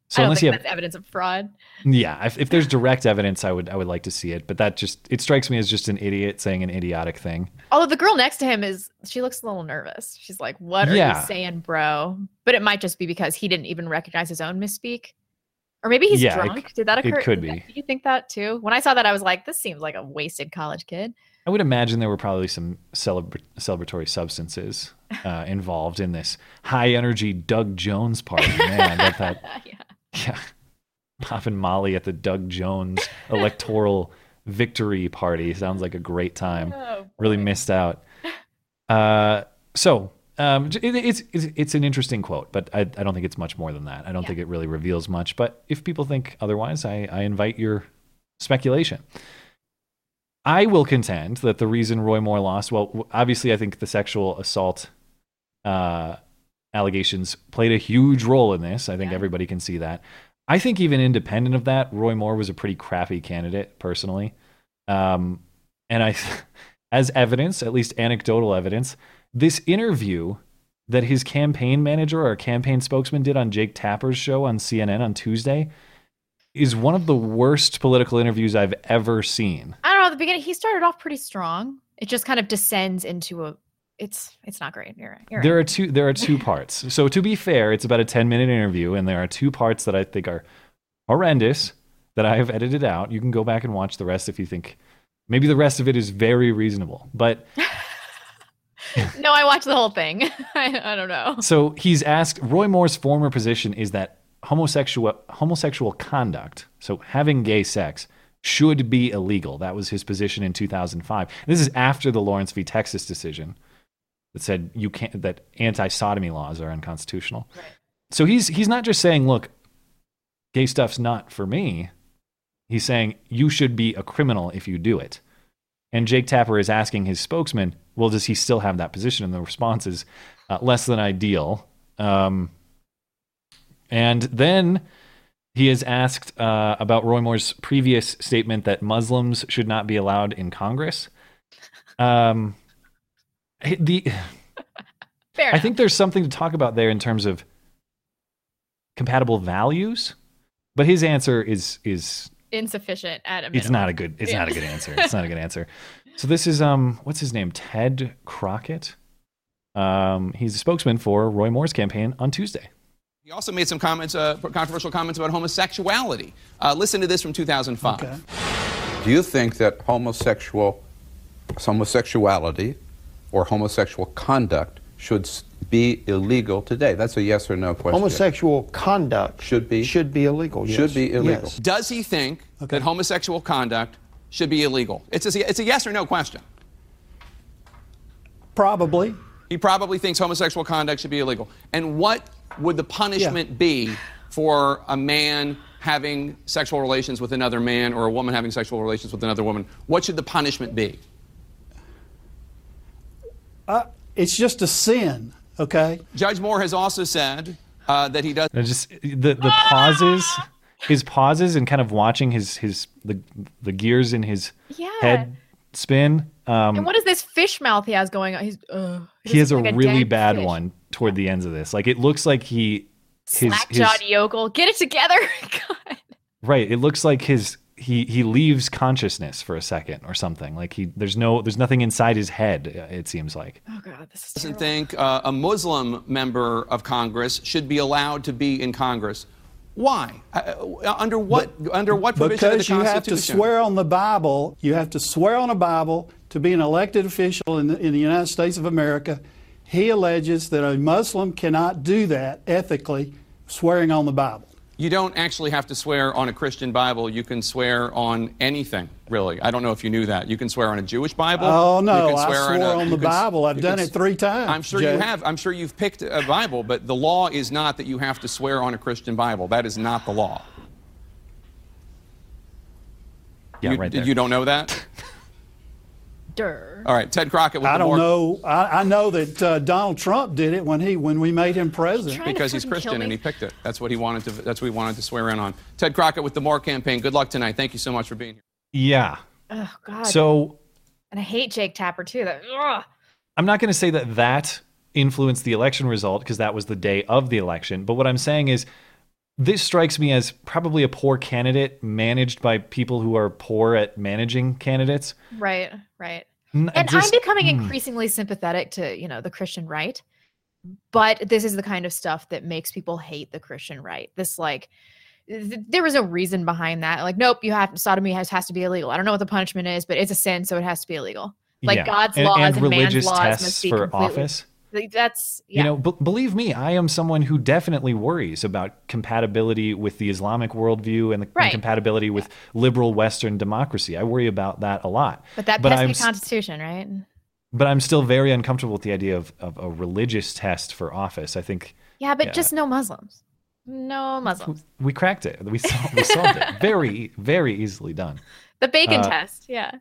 So I don't unless think you have- that's evidence of fraud. Yeah, if, if there's direct evidence, I would I would like to see it. But that just it strikes me as just an idiot saying an idiotic thing. Although the girl next to him is, she looks a little nervous. She's like, "What are Yeah. you saying, bro?" But it might just be because he didn't even recognize his own misspeak, or maybe he's Yeah, drunk. c- Did that occur? it could Did be. that- you think that too? When I saw that, I was like, "This seems like a wasted college kid." I would imagine there were probably some celebra- celebratory substances uh, involved in this high energy Doug Jones party. Man, I bet that [laughs] yeah, [laughs] popping Molly at the Doug Jones [laughs] electoral victory party sounds like a great time. Oh, really missed out. Uh, so um, it, it's, it's it's an interesting quote, but I, I don't think it's much more than that. I don't think it really reveals much. But if people think otherwise, I, I invite your speculation. I will contend that the reason Roy Moore lost, well, obviously, I think the sexual assault uh, allegations played a huge role in this. I think everybody can see that. I think even independent of that, Roy Moore was a pretty crappy candidate, personally. Um, and I, [laughs] as evidence, at least anecdotal evidence, this interview that his campaign manager or campaign spokesman did on Jake Tapper's show on CNN on Tuesday is one of the worst political interviews I've ever seen. I don't know. At the beginning, he started off pretty strong. It just kind of descends into a. It's it's not great. You're. You're There right. are two there are two [laughs] parts. So to be fair, it's about a 10 minute interview and there are two parts that I think are horrendous that I have edited out. You can go back and watch the rest if you think maybe the rest of it is very reasonable. But [laughs] [laughs] no, I watched the whole thing. I, I don't know. so he's asked Roy Moore's former position is that homosexual homosexual conduct, so having gay sex should be illegal. That was his position in 2005. This is after the Lawrence v. Texas decision that said you can't that anti-sodomy laws are unconstitutional. So he's he's not just saying, look, gay stuff's not for me. He's saying you should be a criminal if you do it. And Jake Tapper is asking his spokesman, well, does he still have that position? And the response is uh, less than ideal. Um, and then he is asked uh, about Roy Moore's previous statement that Muslims should not be allowed in Congress. Um, the Fair I think there's something to talk about there in terms of compatible values, but his answer is is Insufficient at a minimum. it's not a good it's not a good answer. It's not a good answer. So this is um what's his name? Ted Crockett. Um, he's a spokesman for Roy Moore's campaign on Tuesday. He also made some comments, uh, controversial comments about homosexuality. Uh, listen to this from 2005. Do you think that homosexual homosexuality or homosexual conduct should be illegal today? That's a yes or no question. Homosexual conduct should be should be illegal. Should yes. be illegal. Yes. Does he think that homosexual conduct should be illegal? It's a, it's a yes or no question. Probably. He probably thinks homosexual conduct should be illegal. And what would the punishment be for a man having sexual relations with another man or a woman having sexual relations with another woman? What should the punishment be? Uh, it's just a sin, okay? Judge Moore has also said uh, that he does. And just the the pauses, his pauses, and kind of watching his his the the gears in his Yeah. head spin. Um, and what is this fish mouth he has going on? He's uh, he has a like really dead bad fish. one toward the ends of this. Like it looks like he his, Slack his jawed yokel. Get it together. [laughs] God. right. It looks like his he he leaves consciousness for a second or something. Like he there's no there's nothing inside his head. uh, It seems like. Oh God, this is doesn't think uh, a Muslim member of Congress should be allowed to be in Congress. Why? Uh, uh, under what? under what provision of the Because you have to swear on the Bible. You have to swear on a Bible to be an elected official in the, in the United States of America. He alleges that a Muslim cannot do that ethically, swearing on the Bible. You don't actually have to swear on a Christian Bible. You can swear on anything, really. I don't know if you knew that. You can swear on a Jewish Bible. Oh, no, You can I swear swore a- on the can Bible. I've done can it three times, I'm sure Judge. you have. I'm sure you've picked a Bible, but the law is not that you have to swear on a Christian Bible. That is not the law. Yeah, you, right there. You don't know that? [laughs] Durr. All right, Ted Crockett with I the don't more- know. I, I know that uh, Donald Trump did it when he when we made him president. because he's Christian and he picked it. That's what he wanted to. That's what he wanted to swear in on. Ted Crockett with the Moore campaign. Good luck tonight. Thank you so much for being here. Yeah. Oh God. So and I hate Jake Tapper too. That ugh. I'm not going to say that that influenced the election result because that was the day of the election. But what I'm saying is, this strikes me as probably a poor candidate managed by people who are poor at managing candidates. right, right. N- And just- I'm becoming mm. increasingly sympathetic to you know the Christian right, but this is the kind of stuff that makes people hate the Christian right. This like. th- There was no reason behind that. Like, nope, you have sodomy has, has to be illegal. I don't know what the punishment is, but it's a sin, so it has to be illegal. Like Yeah. God's And- laws and and, religious man's laws tests must be for completely. office. That's yeah. You know, b- believe me, I am someone who definitely worries about compatibility with the Islamic worldview and the and compatibility with liberal Western democracy. I worry about that a lot. but that but pesky I'm Constitution, right? but I'm still very uncomfortable with the idea of, of a religious test for office. I think Yeah, but Yeah. just no Muslims. No Muslims. we cracked it. We, sol- we solved it. [laughs] Very, very easily done. The bacon Uh, test. Yeah.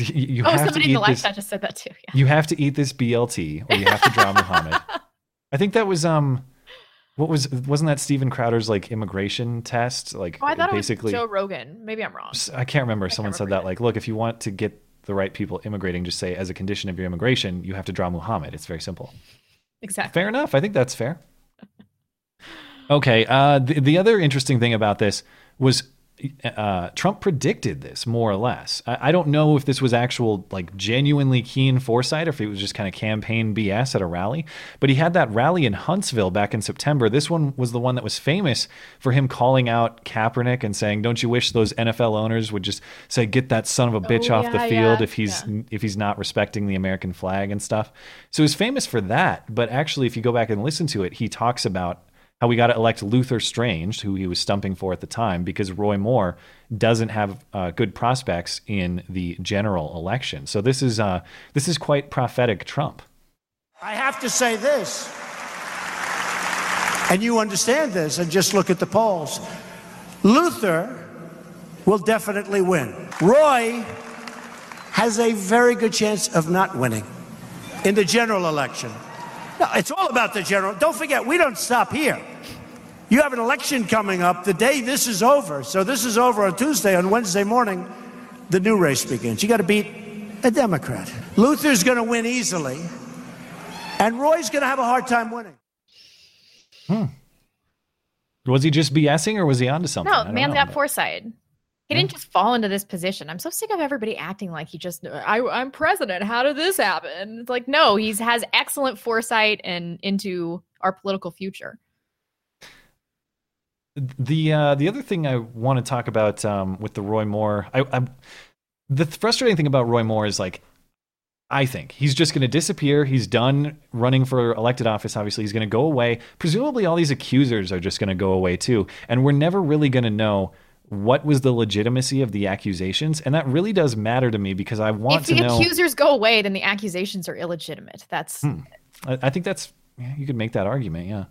[laughs] You, oh, have to somebody in eat the live this. chat just said that too. Yeah. You have to eat this BLT, or you have to draw [laughs] Muhammad. I think that was um, what was wasn't that Steven Crowder's like immigration test? Like Oh, I thought basically, it was Joe Rogan. Maybe I'm wrong. I can't remember. Someone said that like, look, if you want to get the right people immigrating, just say as a condition of your immigration, you have to draw Muhammad. It's very simple. Exactly. Fair enough. I think that's fair. Okay. Uh, the, the other interesting thing about this was uh, Trump predicted this more or less. I, I don't know if this was actual, like, genuinely keen foresight or if it was just kind of campaign BS at a rally. But he had that rally in Huntsville back in September. This one was the one that was famous for him calling out Kaepernick and saying, "Don't you wish those NFL owners would just say, get that son of a bitch Oh, off the field yeah, if he's if he's not respecting the American flag and stuff. So he's famous for that. But actually, if you go back and listen to it, he talks about how we got to elect Luther Strange, who he was stumping for at the time, because Roy Moore doesn't have uh, good prospects in the general election. So this is uh, this is quite prophetic Trump. I have to say this, and you understand this, and just look at the polls. Luther will definitely win. Roy has a very good chance of not winning in the general election. No, it's all about the general. Don't forget, we don't stop here. You have an election coming up the day this is over. So this is over on Tuesday. On Wednesday morning, the new race begins. You got to beat a Democrat. Luther's going to win easily, and Roy's going to have a hard time winning. Hmm. Was he just BSing or was he onto something? No, don't man's know, got but- foresight. He didn't just fall into this position. I'm so sick of everybody acting like he just I, I'm president. How did this happen? It's like no, he's has excellent foresight and into our political future. The uh, the other thing I want to talk about um, with the Roy Moore, I, I the frustrating thing about Roy Moore is like I think he's just going to disappear. He's done running for elected office. Obviously, he's going to go away. Presumably, all these accusers are just going to go away too. And we're never really going to know what was the legitimacy of the accusations. And that really does matter to me because I want if to know if the accusers go away, then the accusations are illegitimate. That's Hmm. I, I think that's, yeah, you could make that argument. Yeah.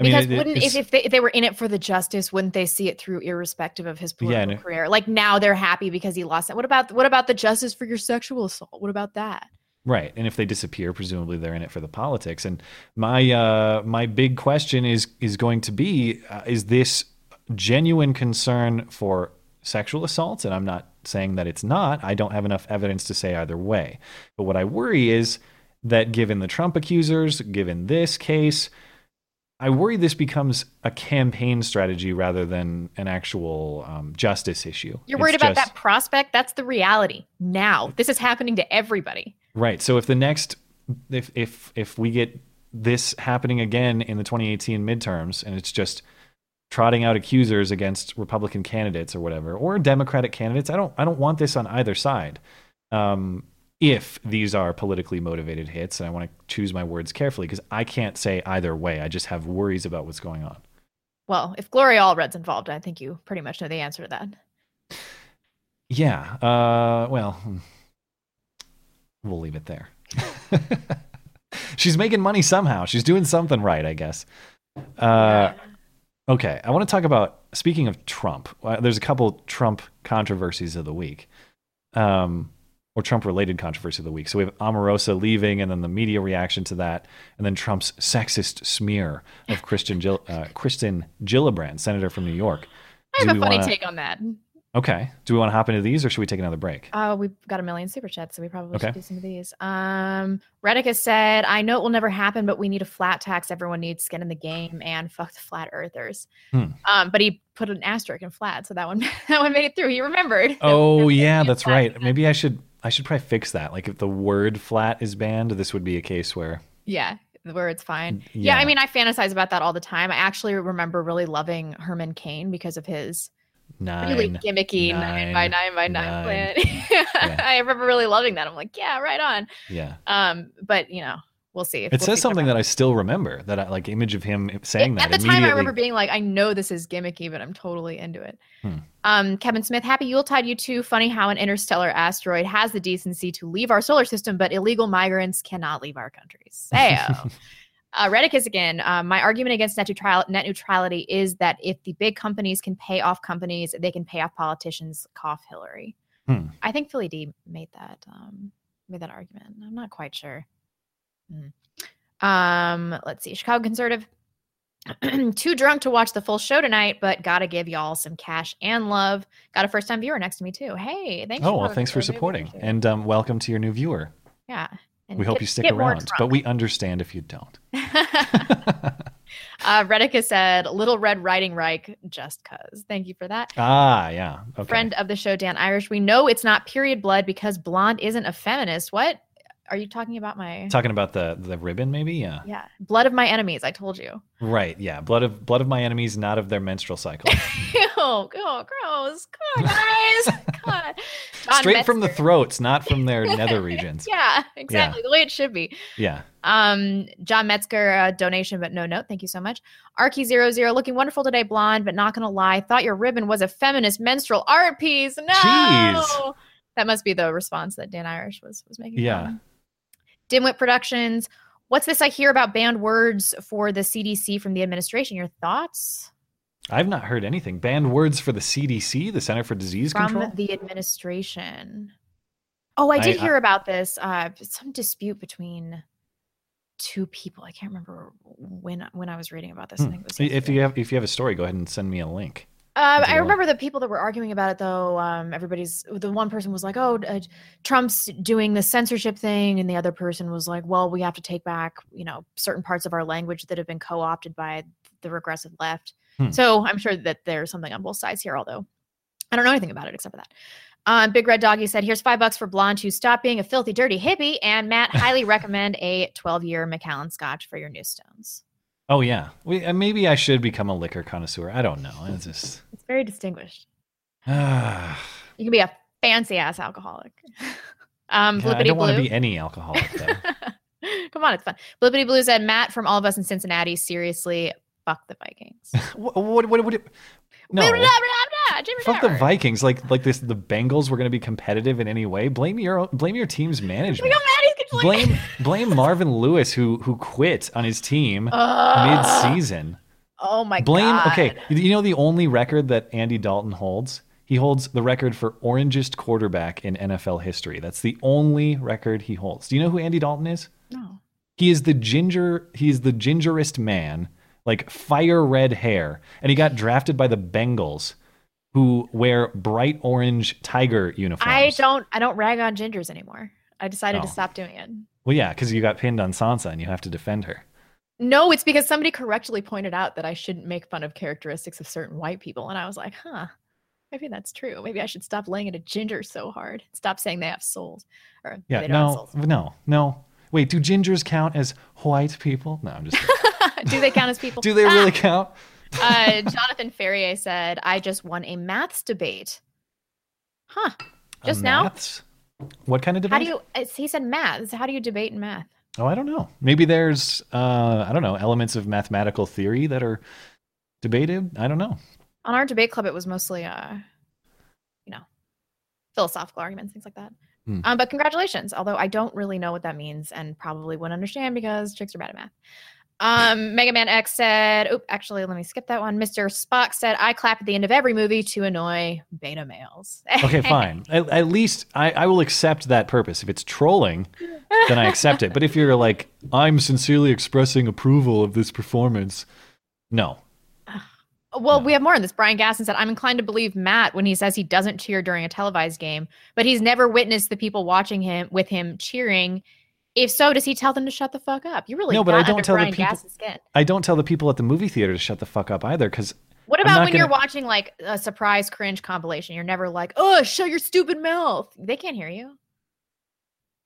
I because it- it- wouldn't if, if, they, if they were in it for the justice, wouldn't they see it through irrespective of his political it- career? Like now they're happy because he lost it. What about what about the justice for your sexual assault? What about that? Right. And if they disappear, presumably they're in it for the politics. And my uh, my big question is is going to be: uh, Is this genuine concern for sexual assaults? And I'm not saying that it's not. I don't have enough evidence to say either way. But what I worry is that given the Trump accusers, given this case, I worry this becomes a campaign strategy rather than an actual um, justice issue. You're worried It's about just- that prospect. That's the reality now. This is happening to everybody. Right. So if the next if if if we get this happening again in the 2018 midterms and it's just trotting out accusers against Republican candidates or whatever or Democratic candidates, I don't I don't want this on either side. Um if these are politically motivated hits and I want to choose my words carefully because I can't say either way. I just have worries about what's going on. Well, if Gloria Allred's involved, I think you pretty much know the answer to that. Yeah. Uh well, we'll leave it there. [laughs] She's making money somehow. She's doing something right, I guess. Uh, okay, I want to talk about speaking of Trump. Uh, there's a couple Trump controversies of the week, um, or Trump-related controversy of the week. So we have Omarosa leaving, and then the media reaction to that, and then Trump's sexist smear of Christian Gil- uh, Kristen Gillibrand, senator from New York. I Do have a funny wanna- take on that. Okay, do we want to hop into these, or should we take another break? Uh, we've got a million super chats, so we probably Okay. should do some of these. Um, Reddick has said, "I know it will never happen, but we need a flat tax. Everyone needs skin in the game, and fuck the flat earthers." Hmm. Um, but he put an asterisk in flat, so that one [laughs] that one made it through. He remembered. [laughs] Oh yeah, that's right. Maybe I should I should probably fix that. Like if the word flat is banned, this would be a case where Yeah, where it's fine. Yeah. Yeah. I mean, I fantasize about that all the time. I actually remember really loving Herman Cain because of his nine really gimmicky nine, by nine by nine, nine. plan. [laughs] I remember really loving that. I'm like, yeah, right on. Yeah. Um, but you know, we'll see. It we'll says something that I still remember. That I, like image of him saying that At the time, I remember being like, I know this is gimmicky, but I'm totally into it. Hmm. Um, Kevin Smith, happy Yuletide, you two. Funny how an interstellar asteroid has the decency to leave our solar system, but illegal migrants cannot leave our countries. [laughs] Sayo. Uh, Redicus again. Um, my argument against net, neutral- net neutrality is that if the big companies can pay off companies, they can pay off politicians. Cough Hillary. Hmm. I think Philly D made that um, made that argument. I'm not quite sure. Hmm. Um, let's see. Chicago conservative. [clears throat] Too drunk to watch the full show tonight, but gotta give y'all some cash and love. Got a first time viewer next to me too. Hey, thanks. Oh well, thanks for supporting, and um, welcome to your new viewer. Yeah. And we hope you stick around, but we understand if you don't. [laughs] [laughs] uh, Reddica said, "Little Red Riding Reich, just cause." Thank you for that. Ah, yeah. Okay. Friend of the show, Dan Irish. We know it's not period blood because blonde isn't a feminist. What are you talking about? My Talking about the the ribbon, maybe. Yeah. yeah, blood of my enemies. I told you. Right. Yeah. Blood of blood of my enemies, not of their menstrual cycle. [laughs] Ew, oh, gross. Come on, [laughs] guys. Come on. [laughs] John Straight from the throats, not from their [laughs] nether regions. Yeah, exactly. The way it should be. Yeah. Um, John Metzger, uh, donation, but no note. Thank you so much. Arky zero zero, looking wonderful today, blonde, but not gonna lie, thought your ribbon was a feminist menstrual art piece. No, Jeez. that must be the response that Dan Irish was was making. Yeah. Dimwit Productions. What's this I hear about banned words for the CDC from the administration? Your thoughts I've not heard anything. Banned words for the CDC, the Center for Disease from Control. the administration? Oh, I I- did I- hear about this. Uh, some dispute between two people. I can't remember when when I was reading about this. I Hmm. think it was If you have if you have a story, go ahead and send me a link. Um, I remember the people that were arguing about it, though. Um, everybody's the one person was like, "Oh, uh, Trump's doing the censorship thing," and the other person was like, "Well, we have to take back, you know, certain parts of our language that have been co-opted by the regressive left." Hmm. So I'm sure that there's something on both sides here, although I don't know anything about it except for that. Um, Big Red Doggy said, "Here's five bucks for blonde to stop being a filthy, dirty hippie." And Matt [laughs] highly recommend a 12-year Macallan Scotch for your new stones. Oh yeah, we, uh, maybe I should become a liquor connoisseur. I don't know. It's just It's very distinguished. [sighs] You can be a fancy ass alcoholic. [laughs] Um, Yeah, I don't want to be any alcoholic though. [laughs] Come on, it's fun. Flippity Blue said, Matt from all of us in Cincinnati, seriously, fuck the Vikings. [laughs] what, what, what, what, no. Fuck the Vikings. Like like this the Bengals were going to be competitive in any way. Blame your blame your team's management. Look how mad he's. Blame blame Marvin Lewis who who quit on his team Ugh. [laughs] mid-season. Oh my Blame god. Blame Okay, you know the only record that Andy Dalton holds? He holds the record for orangest quarterback in NFL history. That's the only record he holds. Do you know who Andy Dalton is? No. He is the ginger. He is the gingerest man, like fire red hair, and he got drafted by the Bengals, who wear bright orange tiger uniforms. I don't I don't rag on gingers anymore. I decided to Oh. stop doing it. Well, yeah, because you got pinned on Sansa and you have to defend her. No, it's because somebody correctly pointed out that I shouldn't make fun of characteristics of certain white people. And I was like, huh, maybe that's true. Maybe I should stop laying it at ginger so hard. Stop saying they have souls. Or Yeah, they don't have no, souls. no, no. Wait, do gingers count as white people? No, I'm just. [laughs] Do they count as people? [laughs] do they Ah! really count? uh, Jonathan Ferrier said, I just won a maths debate. Huh. Just now? maths? What kind of debate? How do you, it's, he said maths. How do you debate in math? Oh, I don't know. Maybe there's, uh, I don't know, elements of mathematical theory that are debated. I don't know. On our debate club, it was mostly, uh, you know, philosophical arguments, things like that. Hmm. Um, but congratulations, although I don't really know what that means and probably wouldn't understand because chicks are bad at math. Um, Mega Man X said, "Oop, actually, let me skip that one." Mr. Spock said, "I clap at the end of every movie to annoy beta males." Okay, [laughs] fine. At, at least I, I will accept that purpose. If it's trolling, then I accept it. But if you're like, I'm sincerely expressing approval of this performance, no. Well, we have more on this. Brian Gaston said, I'm inclined to believe Matt when he says he doesn't cheer during a televised game, but he's never witnessed the people watching him with him cheering. If so, does he tell them to shut the fuck up? You really no, but I don't tell Brian the people. I don't tell the people at the movie theater to shut the fuck up either, because What about when you're watching like a surprise cringe compilation? You're never like, oh, shut your stupid mouth. They can't hear you.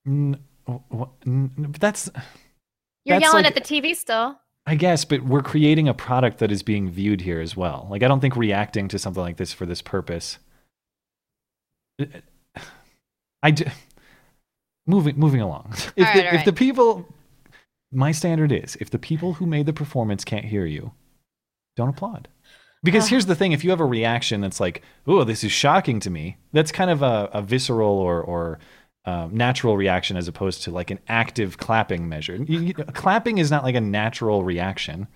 N- wh- n- that's You're That's yelling like- at the TV still. I guess, but we're creating a product that is being viewed here as well. Like I don't think reacting to something like this for this purpose. I do, moving moving along. [laughs] If the, right, if the people, my standard is if the people who made the performance can't hear you, don't applaud. Because Ugh. here's the thing: if you have a reaction that's like, "Oh, this is shocking to me," that's kind of a, a visceral or or um, natural reaction as opposed to like an active clapping measure. You- you- clapping is not like a natural reaction.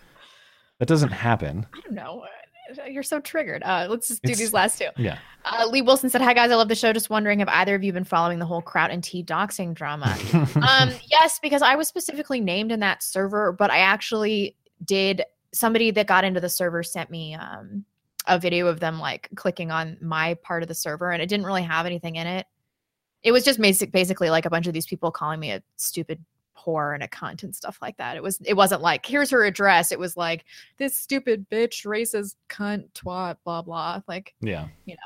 That doesn't happen. I don't know. [laughs] You're so triggered. Uh, let's just do It's- these last two. Yeah. Uh, Lee Wilson said, "Hi guys, I love the show. Just wondering, have either of you been following the whole Kraut and Tea doxing drama?" [laughs] um, yes, because I was specifically named in that server, but I actually did. Somebody that got into the server sent me um, a video of them like clicking on my part of the server, and it didn't really have anything in it. It was just basic, basically like a bunch of these people calling me a stupid whore and a cunt and stuff like that. It was. It wasn't like here's her address. It was like this stupid bitch, racist cunt, twat, blah blah. Like Yeah. you know.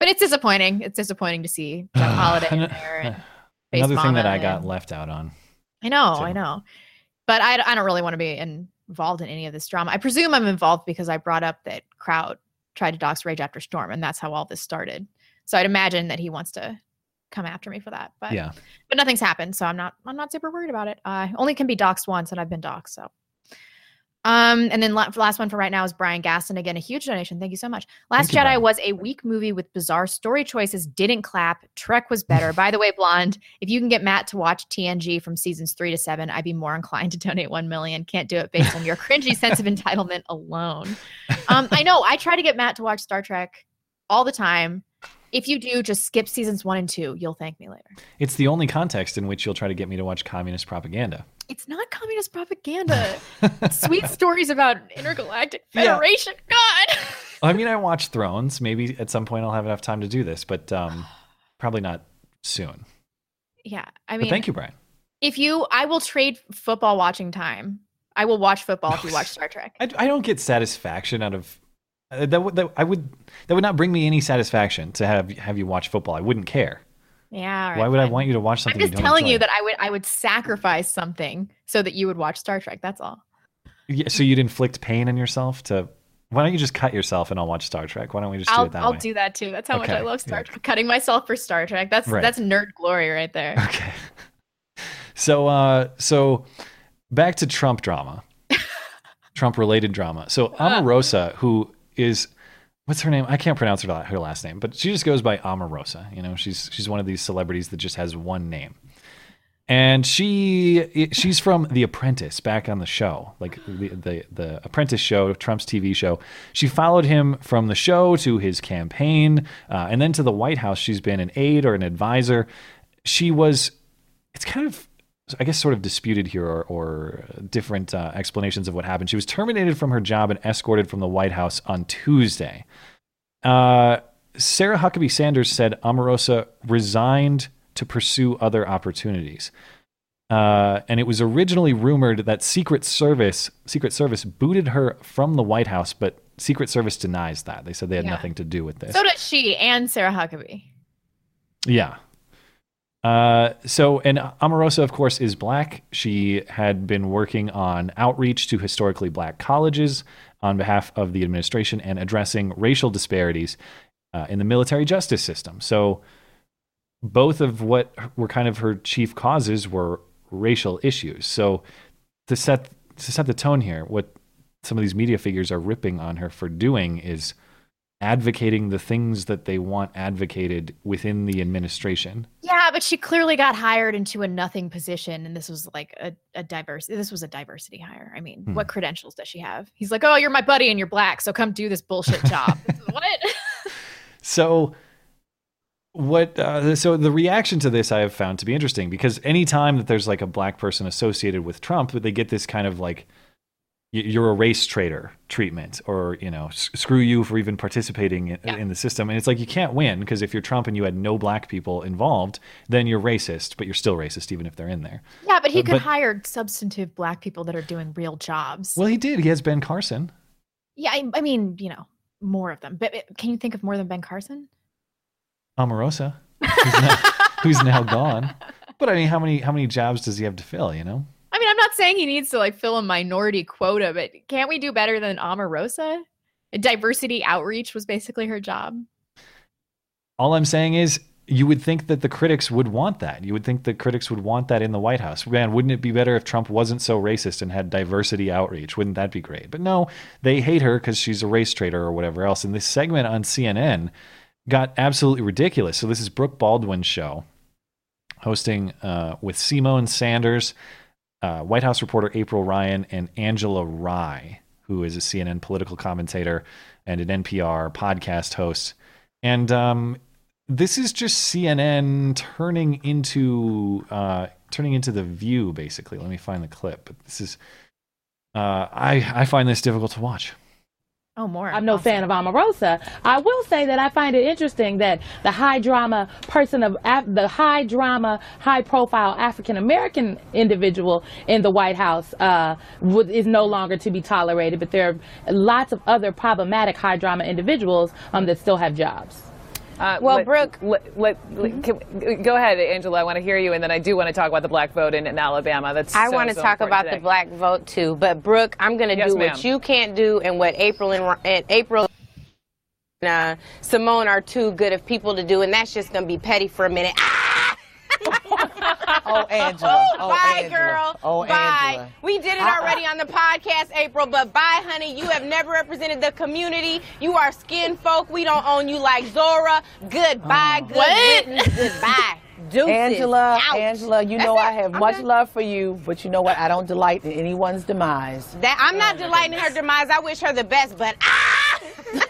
But it's disappointing. It's disappointing to see [sighs] Jeff Holiday in there. [laughs] Another thing that I got and- left out on. I know, So- I know. But I, I don't really want to be involved in any of this drama. I presume I'm involved because I brought up that Kraut tried to dox Rage After Storm, and that's how all this started. So I'd imagine that he wants to come after me for that. But Yeah. but nothing's happened, so I'm not I'm not super worried about it. I only can be doxxed once, and I've been doxxed. So, um, and then la- last one for right now is Brian Gaston again, a huge donation. Thank you so much. Last Thank Jedi Brian. was a weak movie with bizarre story choices. Didn't clap. Trek was better. By the way, Blonde, if you can get Matt to watch TNG from seasons three to seven, I'd be more inclined to donate one million. Can't do it based on your cringy sense of [laughs] entitlement alone. Um, I know. I try to get Matt to watch Star Trek all the time. If you do, just skip seasons one and two. You'll thank me later. It's the only context in which you'll try to get me to watch communist propaganda. It's not communist propaganda. Sweet [laughs] stories about intergalactic Yeah. federation. God. I mean, I watch Thrones. Maybe at some point I'll have enough time to do this, but um, [sighs] probably not soon. Yeah. I but mean, thank you, Brian. If you, I will trade football watching time. I will watch football if you watch Star Trek. I, I don't get satisfaction out of that, would- that. I would that would not bring me any satisfaction to have have you watch football. I wouldn't care. Yeah. right, Why would I want you to watch something? I'm just telling you that I would, I would sacrifice something so that you would watch Star Trek. That's all. Yeah, so you'd inflict pain on yourself to Why don't you just cut yourself and I'll watch Star Trek? Why don't we just I'll, it that I'll way? do that too. That's how much I love Star Trek. Cutting myself for Star Trek. That's Right. that's nerd glory right there. [laughs] Okay. So uh so back to Trump drama. [laughs] Trump related drama. So Omarosa, who is what's her name? I can't pronounce her, her last name, but she just goes by Omarosa. You know, she's she's one of these celebrities that just has one name. And she she's from The Apprentice back on the show, like the, the the Apprentice show, Trump's TV show. She followed him from the show to his campaign, uh, and then to the White House. She's been an aide or an advisor. She was. It's kind of I guess sort of disputed here or, or different uh, explanations of what happened. She was terminated from her job and escorted from the White House on Tuesday. Uh, Sarah Huckabee Sanders said Omarosa resigned to pursue other opportunities. Uh, and it was originally rumored that Secret Service Secret Service booted her from the White House, but Secret Service denies that. They said they had Yeah. nothing to do with this. So does she and Sarah Huckabee. Yeah. Uh, so, and Omarosa, of course, is black. She had been working on outreach to historically black colleges on behalf of the administration and addressing racial disparities uh, in the military justice system. So, both of what were kind of her chief causes were racial issues. So, to set to set the tone here, what some of these media figures are ripping on her for doing is advocating the things that they want advocated within the administration. Yeah, but she clearly got hired into a nothing position, and this was like a, a diverse. This was a diversity hire. I mean, Hmm. what credentials does she have? He's like, "Oh, you're my buddy and you're black, so come do this bullshit job." [laughs] what? [laughs] So what uh, so the reaction to this I have found to be interesting because anytime that there's like a black person associated with Trump, they get this kind of like you're a race traitor treatment or you know screw you for even participating in, in the system and it's like you can't win because if you're Trump and you had no black people involved then you're racist but you're still racist even if they're in there. Yeah, but he could but- hire substantive black people that are doing real jobs. Well, he did. He has Ben Carson. yeah, I, I mean, you know, more of them. But can you think of more than Ben Carson? Omarosa, [laughs] who's now, who's now gone. But I mean, how many how many jobs does he have to fill? You know, I mean, I'm not saying he needs to like fill a minority quota, but can't we do better than Omarosa? Diversity outreach was basically her job. all I'm saying is you would think that the critics would want that. You would think the critics would want that in the White House. Man, wouldn't it be better if Trump wasn't so racist and had diversity outreach? Wouldn't that be great? But no, they hate her because she's a race traitor or whatever else. And this segment on CNN got absolutely ridiculous. So this is Brooke Baldwin's show, hosting uh, with Symone Sanders, uh, White House reporter April Ryan, and Angela Rye, who is a CNN political commentator and an NPR podcast host. And um, this is just CNN turning into uh, turning into the View, basically. Let me find the clip. But this is uh, I I find this difficult to watch. Oh, more. I'm no fan of Omarosa. I will say that I find it interesting that the high drama person of Af- the high drama, high profile African American individual in the White House uh, would, is no longer to be tolerated. But there are lots of other problematic high drama individuals um, that still have jobs. Uh, Well, let- Brooke- let- let- let- can- go ahead, Angela. I want to hear you, and then I do want to talk about the black vote in, in Alabama. That's I so, want to so talk about today. the black vote too, but Brooke, I'm going to Yes, do what you can't do, and what April and, and April and uh, Symone are too good of people to do, and that's just going to be petty for a minute. Ah! Oh, Angela. Oh, bye, Angela. girl. Oh, bye. Angela. We did it already on the podcast, April, but bye, honey. You have never represented the community. You are skin folk. We don't own you like Zora. Goodbye. Good What? riddance. Goodbye. [laughs] Deuces. Angela, Out. Angela, you That's know it. I have I'm much done. love for you, but you know what? I don't delight in anyone's demise. That I'm not delighting in her demise. I wish her the best, but ah! [laughs]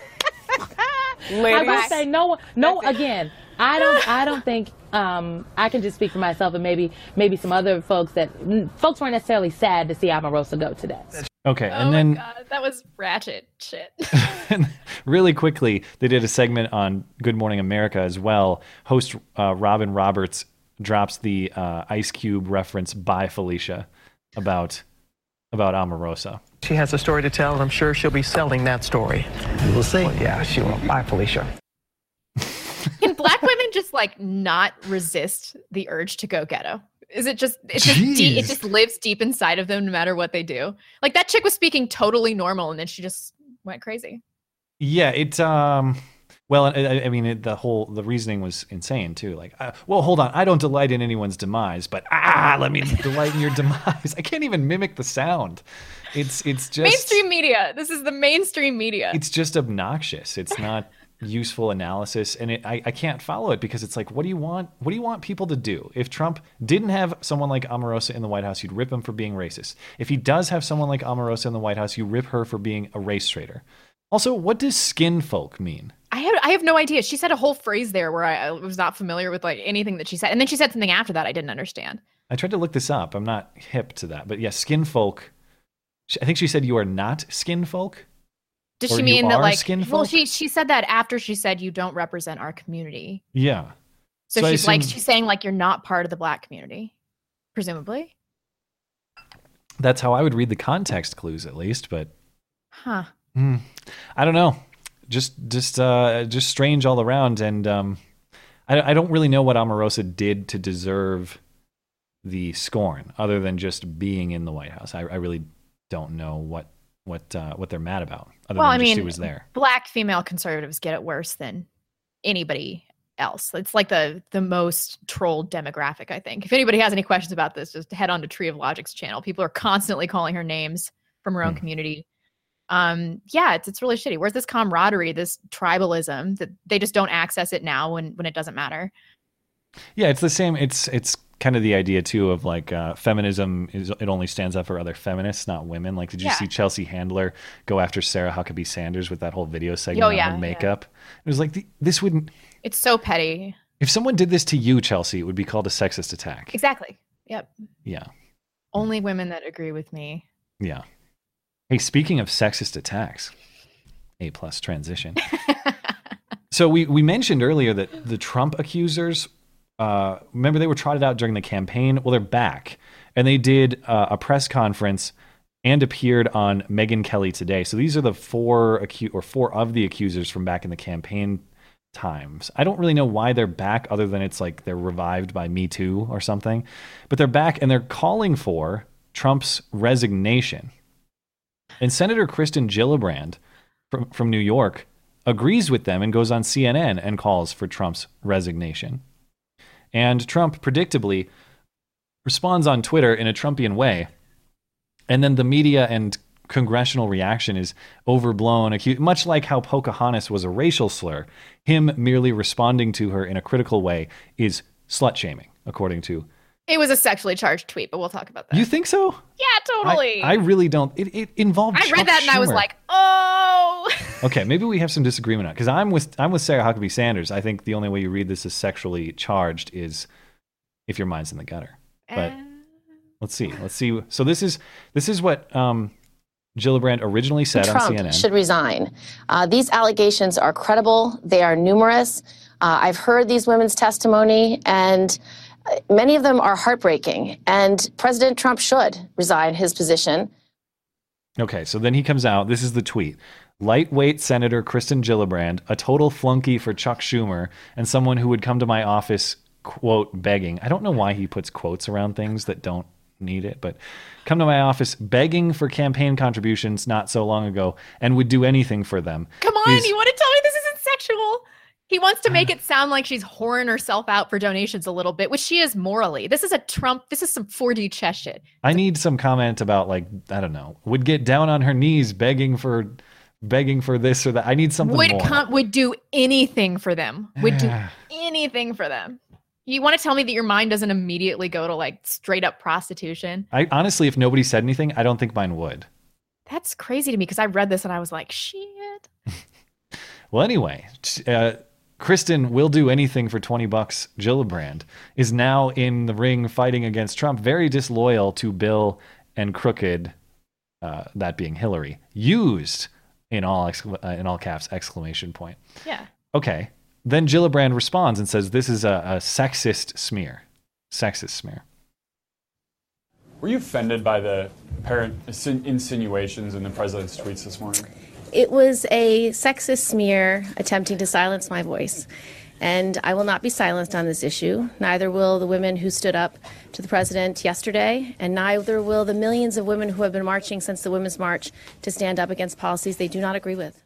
I will say no one, no again. I don't. I don't think. Um, I can just speak for myself and maybe maybe some other folks that folks weren't necessarily sad to see Omarosa go today. Okay, oh and my then god, that was ratchet shit. [laughs] [laughs] really quickly, they did a segment on Good Morning America as well. Host uh, Robin Roberts drops the uh, Ice Cube reference bye Felicia about about Omarosa. She has a story to tell, and I'm sure she'll be selling that story. We'll see. yeah, she will. Bye, Felicia. Can black women just like not resist the urge to go ghetto? Is it just it's just deep, it just lives deep inside of them no matter what they do? Like that chick was speaking totally normal and then she just went crazy. Yeah, it. Um, well, I, I- I mean, it, the whole the reasoning was insane too. Like, uh, well, hold on, I don't delight in anyone's demise, but ah, let me delight in your demise. [laughs] I can't even mimic the sound. It's it's just mainstream media. This is the mainstream media. it's just obnoxious. It's not useful analysis, and it, I, I can't follow it because it's like, what do you want? What do you want people to do? If Trump didn't have someone like Omarosa in the White House, you'd rip him for being racist. If he does have someone like Omarosa in the White House, you rip her for being a race traitor. Also, what does skin folk mean? I have I have no idea. She said a whole phrase there where I, I was not familiar with like anything that she said, and then she said something after that I didn't understand. I tried to look this up. I'm not hip to that, but yeah, skin folk. I think she said you are not skin folk. Does she mean that like? Well, she she said that after she said you don't represent our community. Yeah. So, So she's like she's saying like you're not part of the black community, presumably. That's how I would read the context clues, at least. But Huh. Hmm. I don't know. Just just uh just strange all around and um I I don't really know what Omarosa did to deserve the scorn other than just being in the White House. I, I really don't know what what uh what they're mad about other well, than I just mean, she was there. black female conservatives get it worse than anybody else. It's like the the most trolled demographic, I think. If anybody has any questions about this, just head on to Tree of Logic's channel. People are constantly calling her names from her own community. Um, yeah, it's it's really shitty. Where's this camaraderie, this tribalism that they just don't access it now when when it doesn't matter? Yeah, it's the same it's it's kind of the idea too of like uh, feminism is it only stands up for other feminists, not women. Like, did you Yeah. see Chelsea Handler go after Sarah Huckabee Sanders with that whole video segment Oh, on yeah, her yeah. makeup? It was like the, this wouldn't It's so petty. If someone did this to you, Chelsea, it would be called a sexist attack. Exactly. Yep. Yeah. Only women that agree with me. Yeah. Hey, speaking of sexist attacks, A plus transition. [laughs] so we, we mentioned earlier that the Trump accusers, uh, remember they were trotted out during the campaign? Well, they're back. And they did uh, a press conference and appeared on Megyn Kelly today. So these are the four acu- or four of the accusers from back in the campaign times. I don't really know why they're back other than it's like they're revived by Me Too or something. But they're back and they're calling for Trump's resignation. And Senator Kristen Gillibrand from, from New York agrees with them and goes on CNN and calls for Trump's resignation. And Trump predictably responds on Twitter in a Trumpian way. And then the media and congressional reaction is overblown, acu- much like how Pocahontas was a racial slur. Him merely responding to her in a critical way is slut shaming, according to. It was a sexually charged tweet, but we'll talk about that. You think so? Yeah, totally. I, I really don't. It, it involved. I read Chuck that and I was like, oh. [laughs] Okay, maybe we have some disagreement on because I'm with I'm with Sarah Huckabee Sanders. I think the only way you read this as sexually charged is if your mind's in the gutter. But let's see, let's see. So this is this is what um, Gillibrand originally said on Trump CNN. should resign. Uh, these allegations are credible, they are numerous. Uh, I've heard these women's testimony, and uh, many of them are heartbreaking. And President Trump should resign his position. Okay, so then he comes out. This is the tweet. Lightweight Senator Kristen Gillibrand, a total flunky for Chuck Schumer, and someone who would come to my office, quote, begging. I don't know why he puts quotes around things that don't need it, but come to my office begging for campaign contributions not so long ago and would do anything for them. Come on, is- you want to tell me this isn't sexual? He wants to make it sound like she's whoring herself out for donations a little bit, which she is morally. This is a Trump. This is some 4D chess shit. I need some comment about like I don't know. Would get down on her knees begging for begging for this or that. I need something Would more. com- would do anything for them. Would do [sighs] anything for them. You want to tell me that your mind doesn't immediately go to like straight up prostitution? I honestly, if nobody said anything, I don't think mine would. That's crazy to me because I read this and I was like, shit. [laughs] Well, anyway, uh, Kristen will do anything for 20 bucks. Gillibrand is now in the ring fighting against Trump, very disloyal to Bill and crooked, uh, that being Hillary, used in all excla- uh, in all caps exclamation point. Yeah. Okay. Then Gillibrand responds and says this is a, a sexist smear. Sexist smear. Were you offended by the apparent insinuations in the president's tweets this morning? It was a sexist smear attempting to silence my voice. And I will not be silenced on this issue. Neither will the women who stood up to the president yesterday, and neither will the millions of women who have been marching since the Women's March to stand up against policies they do not agree with.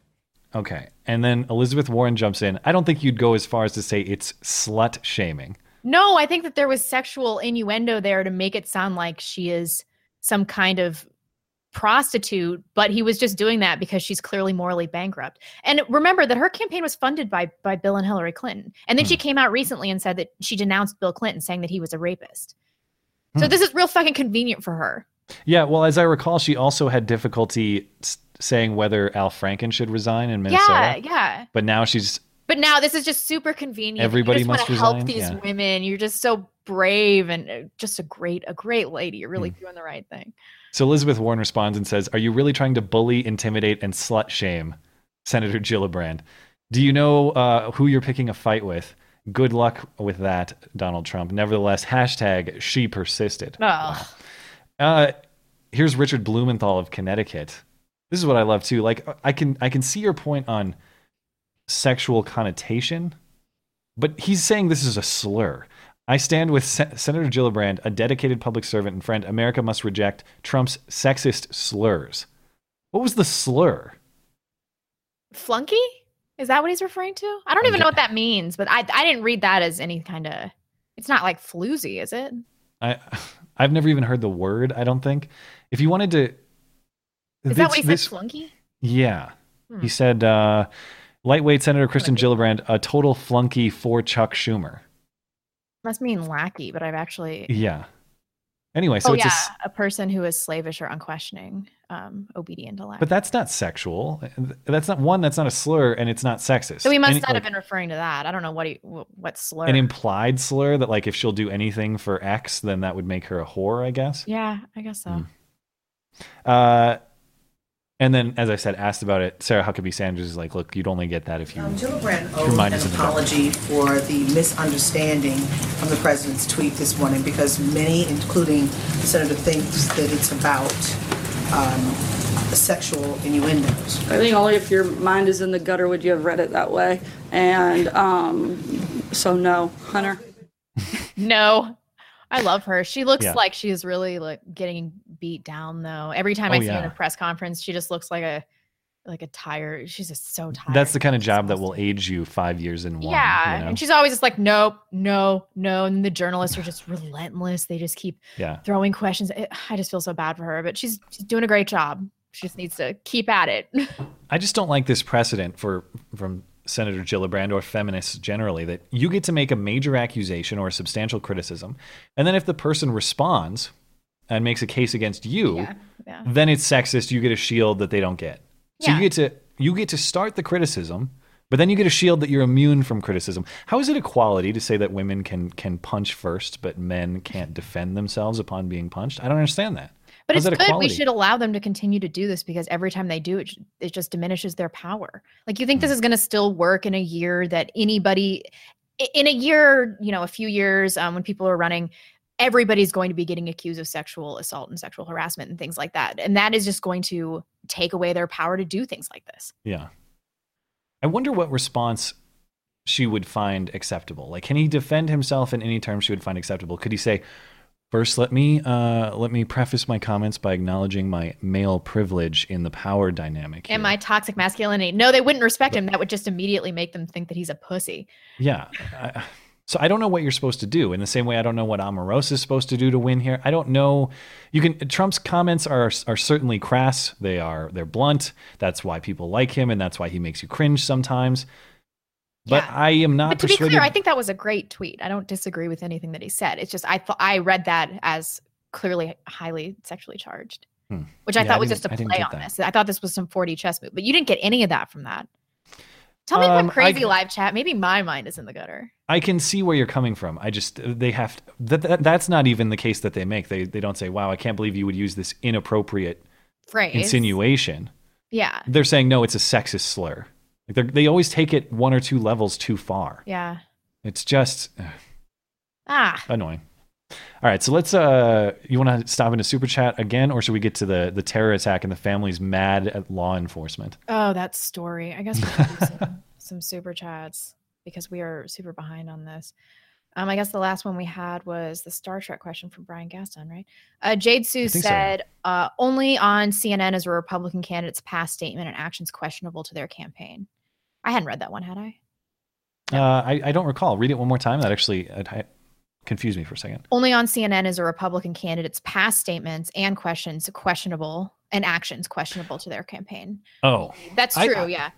Okay. And then Elizabeth Warren jumps in. I don't think you'd go as far as to say it's slut shaming. No, I think that there was sexual innuendo there to make it sound like she is some kind of prostitute, but he was just doing that because she's clearly morally bankrupt. And remember that her campaign was funded by by Bill and Hillary Clinton. And then she came out recently and said that she denounced Bill Clinton saying that he was a rapist. So Hmm. this is real fucking convenient for her. Yeah. Well, as I recall, she also had difficulty s- saying whether Al Franken should resign in Minnesota. Yeah, yeah. But now she's But now this is just super convenient. Everybody you just must wanna help these yeah. women. You're just so brave and uh, just a great, a great lady. You're really doing the right thing. So Elizabeth Warren responds and says, Are you really trying to bully, intimidate, and slut shame Senator Gillibrand? Do you know uh, who you're picking a fight with? Good luck with that, Donald Trump. Nevertheless, hashtag she persisted. Oh, Uh, here's Richard Blumenthal of Connecticut. This is what I love too. Like I can I can see your point on sexual connotation, but he's saying this is a slur. I stand with Sen- Senator Gillibrand, a dedicated public servant and friend. America must reject Trump's sexist slurs. What was the slur? flunky? Is that what he's referring to? I don't even know what that means, but I I didn't read that as any kind of. It's not like floozy, is it? I [laughs] I've never even heard the word. I don't think. If you wanted to, Is that this- what he this- said? Flunky? Yeah. Hmm. He said, uh, lightweight Senator Kristen Gillibrand, a total flunky for Chuck Schumer. Must mean lackey, but I've actually. Yeah. Anyway, so oh it's yeah, a a, person who is slavish or unquestioning, um, obedient to lack. but that's not sexual. That's not one. That's not a slur, and it's not sexist. so he must not like, have been referring to that. I don't know what he wh- what slur. an implied slur that like if she'll do anything for X, then that would make her a whore. I guess. yeah, I guess so. Uh, and then, as I said, asked about it, Sarah Huckabee Sanders is like, "Look, you'd only get that if you." Um, Gillibrand Your owed mind an is in the dark. apology for the misunderstanding from the president's tweet this morning because many, including the senator, thinks that it's about um, sexual innuendos. I think only if your mind is in the gutter would you have read it that way. And um, so, no, Hunter. [laughs] No, I love her. She looks Yeah. like she is really like getting beat down though. Every time Oh, I see her in a press conference, she just looks like a like a tired. She's just so tired. That's the kind of job that will age you five years in one. yeah, you know? and she's always just like, nope, no, no. And the journalists are just relentless. They just keep Yeah. throwing questions. I just feel so bad for her, but she's she's doing a great job. She just needs to keep at it. [laughs] I just don't like this precedent for from Senator Gillibrand or feminists generally that you get to make a major accusation or a substantial criticism, and then if the person responds and makes a case against you, yeah. then it's sexist. You get a shield that they don't get. So Yeah. you get to you get to start the criticism, but then you get a shield that you're immune from criticism. How is it equality to say that women can can punch first, but men can't defend themselves upon being punched? I don't understand that. But How's it's good. We should allow them to continue to do this because every time they do it, it just diminishes their power. Like you think Hmm. this is going to still work in a year that anybody, in a year, you know, a few years um, when people are running, everybody's going to be getting accused of sexual assault and sexual harassment and things like that, and that is just going to take away their power to do things like this. Yeah. I wonder what response she would find acceptable. Like, can he defend himself in any terms she would find acceptable? Could he say, First, let me uh, let me preface my comments by acknowledging my male privilege in the power dynamic. And my toxic masculinity. No, they wouldn't respect him. That would just immediately make them think that he's a pussy. Yeah. I, so I don't know what you're supposed to do. In the same way, I don't know what Omarosa is supposed to do to win here. I don't know. You can. Trump's comments are are certainly crass. They are they're blunt. That's why people like him, and that's why he makes you cringe sometimes. But I am not But to be clear, I think that was a great tweet. I don't disagree with anything that he said. It's just I thought I read that as clearly highly sexually charged, Hmm. which I Yeah, thought was just a play on that. this. I thought this was some 4D chess move, but you didn't get any of that from that. Tell me if Um, I'm crazy I- live chat. Maybe my mind is in the gutter. I can see where you're coming from. I just they have to, that, that that's not even the case that they make. They they don't say, "Wow, I can't believe you would use this inappropriate Phrase. insinuation." Yeah. They're saying, "No, it's a sexist slur." Like they always take it one or two levels too far. Yeah. It's just ugh, Ah. annoying. All right, so let's. uh You want to stop into super chat again, or should we get to the the terror attack and the family's mad at law enforcement? Oh, that story. I guess we do some, [laughs] some super chats. because we are super behind on this. Um, I guess the last one we had was the Star Trek question from Brian Gaston, right? Uh, Jade Sue think so. said uh, only on CNN is a Republican candidate's past statement and actions questionable to their campaign. I hadn't read that one, had I? Uh, I, I don't recall. Read it one more time. That actually uh, I- confused me for a second. Only on CNN is a Republican candidate's past statements and questions questionable and actions questionable to their campaign. Oh, That's true, I- yeah.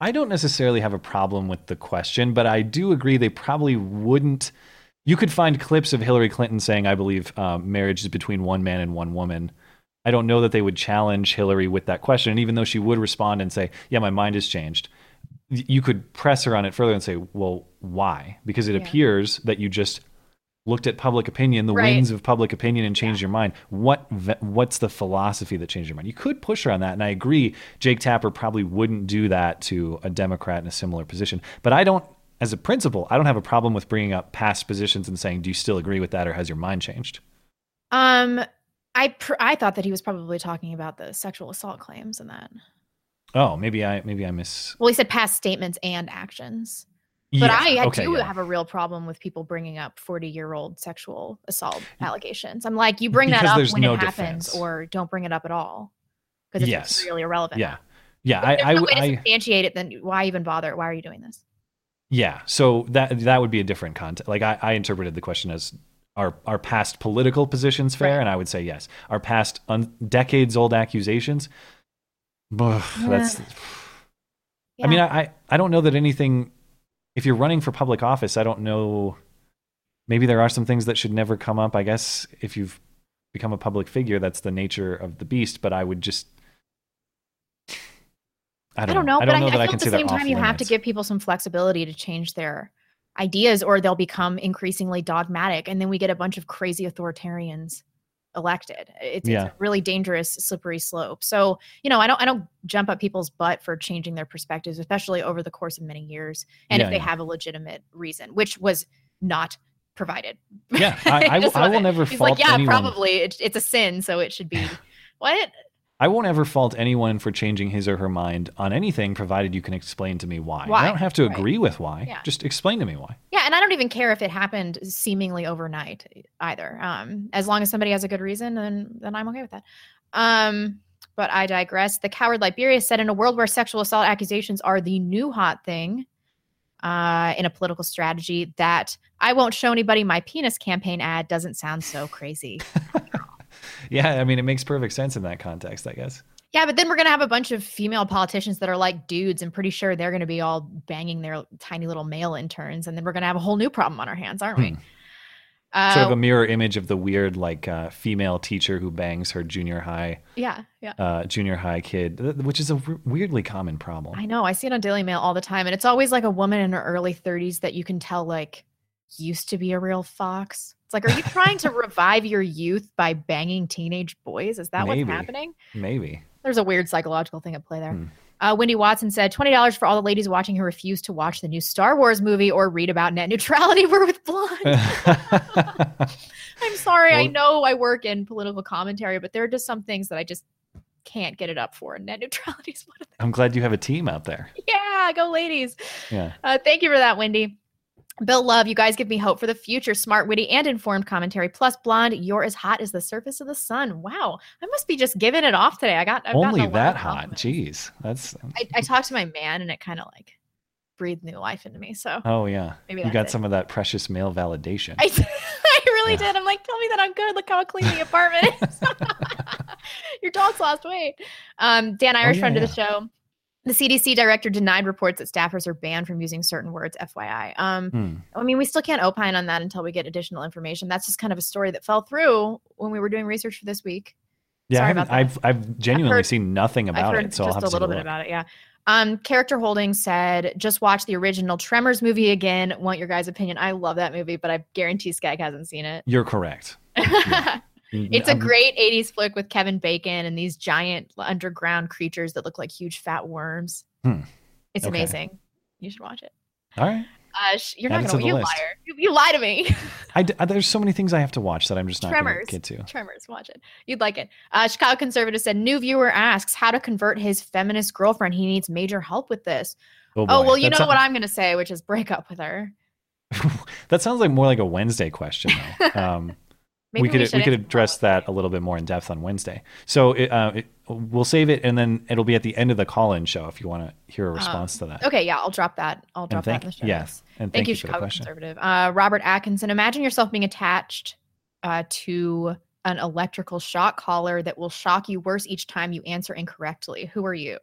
I don't necessarily have a problem with the question, but I do agree they probably wouldn't. You could find clips of Hillary Clinton saying, I believe uh, marriage is between one man and one woman. I don't know that they would challenge Hillary with that question. And even though she would respond and say, Yeah, my mind has changed, you could press her on it further and say, Well, why? Because it Yeah. appears that you just looked at public opinion, the Right. winds of public opinion, and changed your mind. What what's the philosophy that changed your mind? You could push her on that, and I agree. Jake Tapper probably wouldn't do that to a Democrat in a similar position. But I don't, as a principle, I don't have a problem with bringing up past positions and saying, "Do you still agree with that, or has your mind changed?" Um, I pr- I thought that he was probably talking about the sexual assault claims and that. Oh, maybe I maybe I miss. Well, he said past statements and actions. But Yeah, I, I okay, do yeah. have a real problem with people bringing up 40 year old sexual assault allegations. I'm like, you bring that up when no it happens, defense. or don't bring it up at all because it's Yes. really irrelevant. Yeah, yeah. If I, I, no way to I substantiate it, then why even bother? Why are you doing this? Yeah, so that that would be a different context. Like I, I interpreted the question as our our past political positions fair, and I would say yes. Our past un- decades old accusations. Ugh, that's. I mean, I, I I don't know that anything. If you're running for public office, I don't know. Maybe there are some things that should never come up. I guess if you've become a public figure, that's the nature of the beast. But I would just. I don't, know, I but don't I, know I that feel I at the same time you have to give people some flexibility to change their ideas, or they'll become increasingly dogmatic, and then we get a bunch of crazy authoritarians elected. It's, Yeah. it's a really dangerous, slippery slope. So you know, I don't I don't jump up people's butt for changing their perspectives, especially over the course of many years, and Yeah, if they yeah. have a legitimate reason, which was not provided. Yeah, [laughs] I, I, I will never He's fault like, yeah, anyone. probably it, it's a sin, so it should be [laughs] what? I won't ever fault anyone for changing his or her mind on anything, provided you can explain to me why. Why, I don't have to right. agree with why. Yeah. Just explain to me why. Yeah, and I don't even care if it happened seemingly overnight either. Um, as long as somebody has a good reason, then then I'm okay with that. Um, but I digress. The coward Liberia said, in a world where sexual assault accusations are the new hot thing, uh, in a political strategy, that I won't show anybody my penis campaign ad doesn't sound so crazy. [laughs] [laughs] Yeah, I mean, it makes perfect sense in that context, I guess. Yeah, but then we're gonna have a bunch of female politicians that are like dudes, and pretty sure they're gonna be all banging their tiny little male interns, and then we're gonna have a whole new problem on our hands, aren't we? [laughs] Uh, sort of a mirror image of the weird, like, uh, female teacher who bangs her junior high, yeah, yeah. uh, junior high kid, which is a w- weirdly common problem. I know. I see it on Daily Mail all the time, and it's always like a woman in her early 30s that you can tell like used to be a real fox. It's like, are you trying to revive your youth by banging teenage boys? Is that Maybe. what's happening? Maybe. There's a weird psychological thing at play there. Hmm. Uh, Wendy Watson said twenty dollars for all the ladies watching who refuse to watch the new Star Wars movie or read about net neutrality. [laughs] We're with blonde. [laughs] I'm sorry. I know I work in political commentary, but there are just some things that I just can't get it up for. And net [laughs] neutrality is one of them. I'm glad you have a team out there. Yeah, go ladies. Yeah. Uh, thank you for that, Wendy. Bill Love, you guys give me hope for the future. Smart, witty, and informed commentary. Plus, blonde, you're as hot as the surface of the sun. Wow, I must be just giving it off today. I got I've Only that hot. Jeez. That's. I, I talked to my man, and it kind of like breathed new life into me. So Oh, yeah. Maybe you got it. some of that precious male validation. I, [laughs] I really did. I'm like, tell me that I'm good. Look how clean the apartment is. [laughs] [laughs] Your dog's lost weight. Um, Dan Irish, Oh, yeah, friend of the show. The CDC director denied reports that staffers are banned from using certain words. FYI. Um, Hmm. I mean, we still can't opine on that until we get additional information. That's just kind of a story that fell through when we were doing research for this week. Yeah, I that. I've I've genuinely heard- seen nothing I've about it, so I'll just have a little bit look. about it. Yeah. Um, character holding said, just watch the original Tremors movie again. Want your guys' opinion? I love that movie, but I guarantee Skag hasn't seen it. You're correct. [laughs] It's a great 80s flick with Kevin Bacon and these giant underground creatures that look like huge fat worms. Hmm. It's Okay. amazing. You should watch it. All right. Uh, sh- you're Add not gonna the you list. liar. You, you lie to me. I d- there's so many things I have to watch that I'm just not going to get to. Tremors. Watch it. You'd like it. Uh, Chicago conservative said new viewer asks how to convert his feminist girlfriend. He needs major help with this. Oh, Oh, well, you That know what I'm gonna say, which is break up with her. [laughs] That sounds like more like a Wednesday question, though. [laughs] Um, Maybe we could we we, could address that a little bit more in depth on Wednesday. So it, uh, it, we'll save it, and then it'll be at the end of the call-in show if you want to hear a response to that. Um, Okay, yeah, I'll drop that. I'll drop thank- that in the show. yeah, and thank, thank you, you for the Chicago question. conservative. Uh, Robert Atkinson. Imagine yourself being attached uh, to an electrical shock collar that will shock you worse each time you answer incorrectly. Who are you?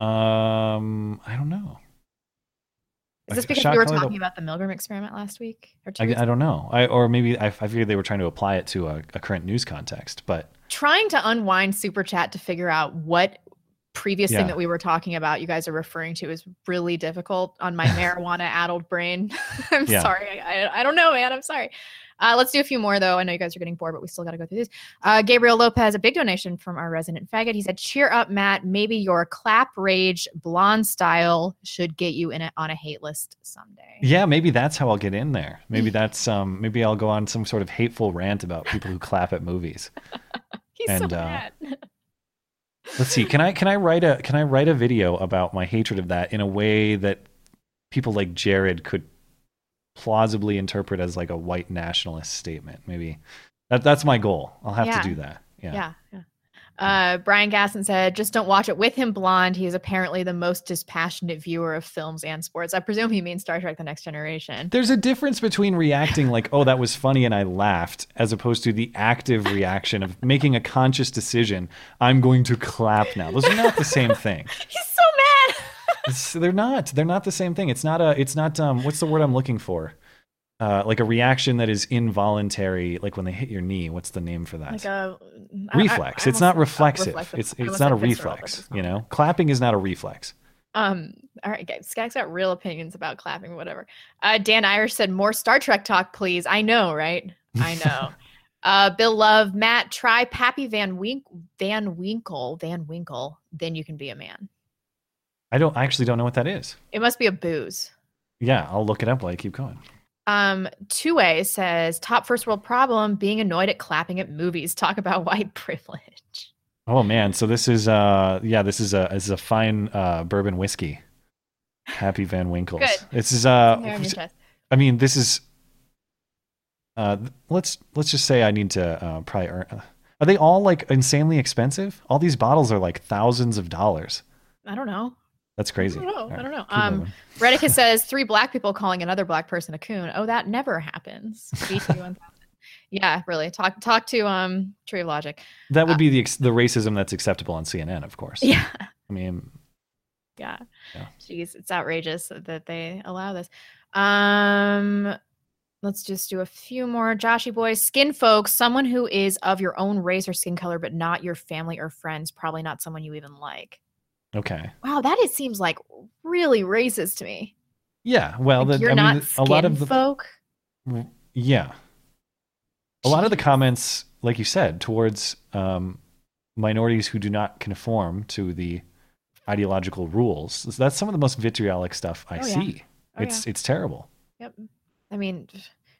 Um, I don't know. Is this because we were talking about the Milgram experiment last week or two? I, I don't know. I or maybe I, I figured they were trying to apply it to a, a current news context, but trying to unwind super chat to figure out what previous Yeah. thing that we were talking about you guys are referring to is really difficult on my [laughs] marijuana addled brain [laughs] i'm Yeah. sorry I, I don't know man i'm sorry uh, let's do a few more though i know you guys are getting bored but we still got to go through these uh, gabriel lopez a big donation from our resident faggot he said cheer up matt maybe your clap rage blonde style should get you in a, on a hate list someday yeah, maybe that's how I'll get in there. Maybe [laughs] that's um maybe I'll go on some sort of hateful rant about people who clap at movies. [laughs] he's And, so uh, [laughs] Let's see. Can I can I write a can I write a video about my hatred of that in a way that people like Jared could plausibly interpret as like a white nationalist statement? Maybe that that's my goal. I'll have Yeah. to do that. Yeah. Yeah. yeah. Uh, Brian Gaston said, just don't watch it with him blonde. He is apparently the most dispassionate viewer of films and sports. I presume he means Star Trek The Next Generation. There's a difference between reacting like, "Oh, that was funny," and I laughed, as opposed to the active reaction of making a conscious decision. I'm going to clap now. Those are not the same thing. [laughs] He's so. It's, they're not. They're not the same thing. It's not a. It's not. Um. What's the word I'm looking for? Uh, like a reaction that is involuntary, like when they hit your knee. What's the name for that? Like a I- I- reflex. I it's not reflexive. reflexive. It's it's not a said visceral, but reflex. You know, clapping is not a reflex. Um, all right, guys. Skag's got real opinions about clapping, whatever. Uh, Dan Irish said, more Star Trek talk, please. I know, right? I know. [laughs] uh, Bill Love, Matt, try Pappy Van Wink Van Winkle, Van Winkle, then you can be a man. I don't. I actually don't know what that is. It must be a booze. Yeah, I'll look it up while I keep going. Um, Two Way says top first world problem being annoyed at clapping at movies. Talk about [laughs] white privilege. Oh man, so this is uh yeah, this is a this is a fine uh bourbon whiskey. Pappy Van Winkles. Good. This is uh Hair on your chest. I mean, this is uh let's let's just say I need to uh probably earn uh, Are they all like insanely expensive? All these bottles are like thousands of dollars. I don't know. That's crazy. I don't know. All I don't know. Um. Redicus says three black people calling another black person a coon. Oh, that never happens. [laughs] Yeah, really. Talk talk to um Tree of Logic. That would be the the racism that's acceptable on CNN, of course. Yeah. I mean, Yeah. Yeah. Jeez, it's outrageous that they allow this. Um let's just do a few more. Joshy boys, skin folks, someone who is of your own race or skin color, but not your family or friends, probably not someone you even like. Okay. Wow, that it seems like really racist to me. Yeah. Well, Like, the, you're I not mean, a lot of the folk. Yeah. A lot of the comments, like you said, towards um, minorities who do not conform to the ideological rules, that's some of the most vitriolic stuff I Oh, yeah. see. Oh, it's yeah. it's terrible. Yep. I mean,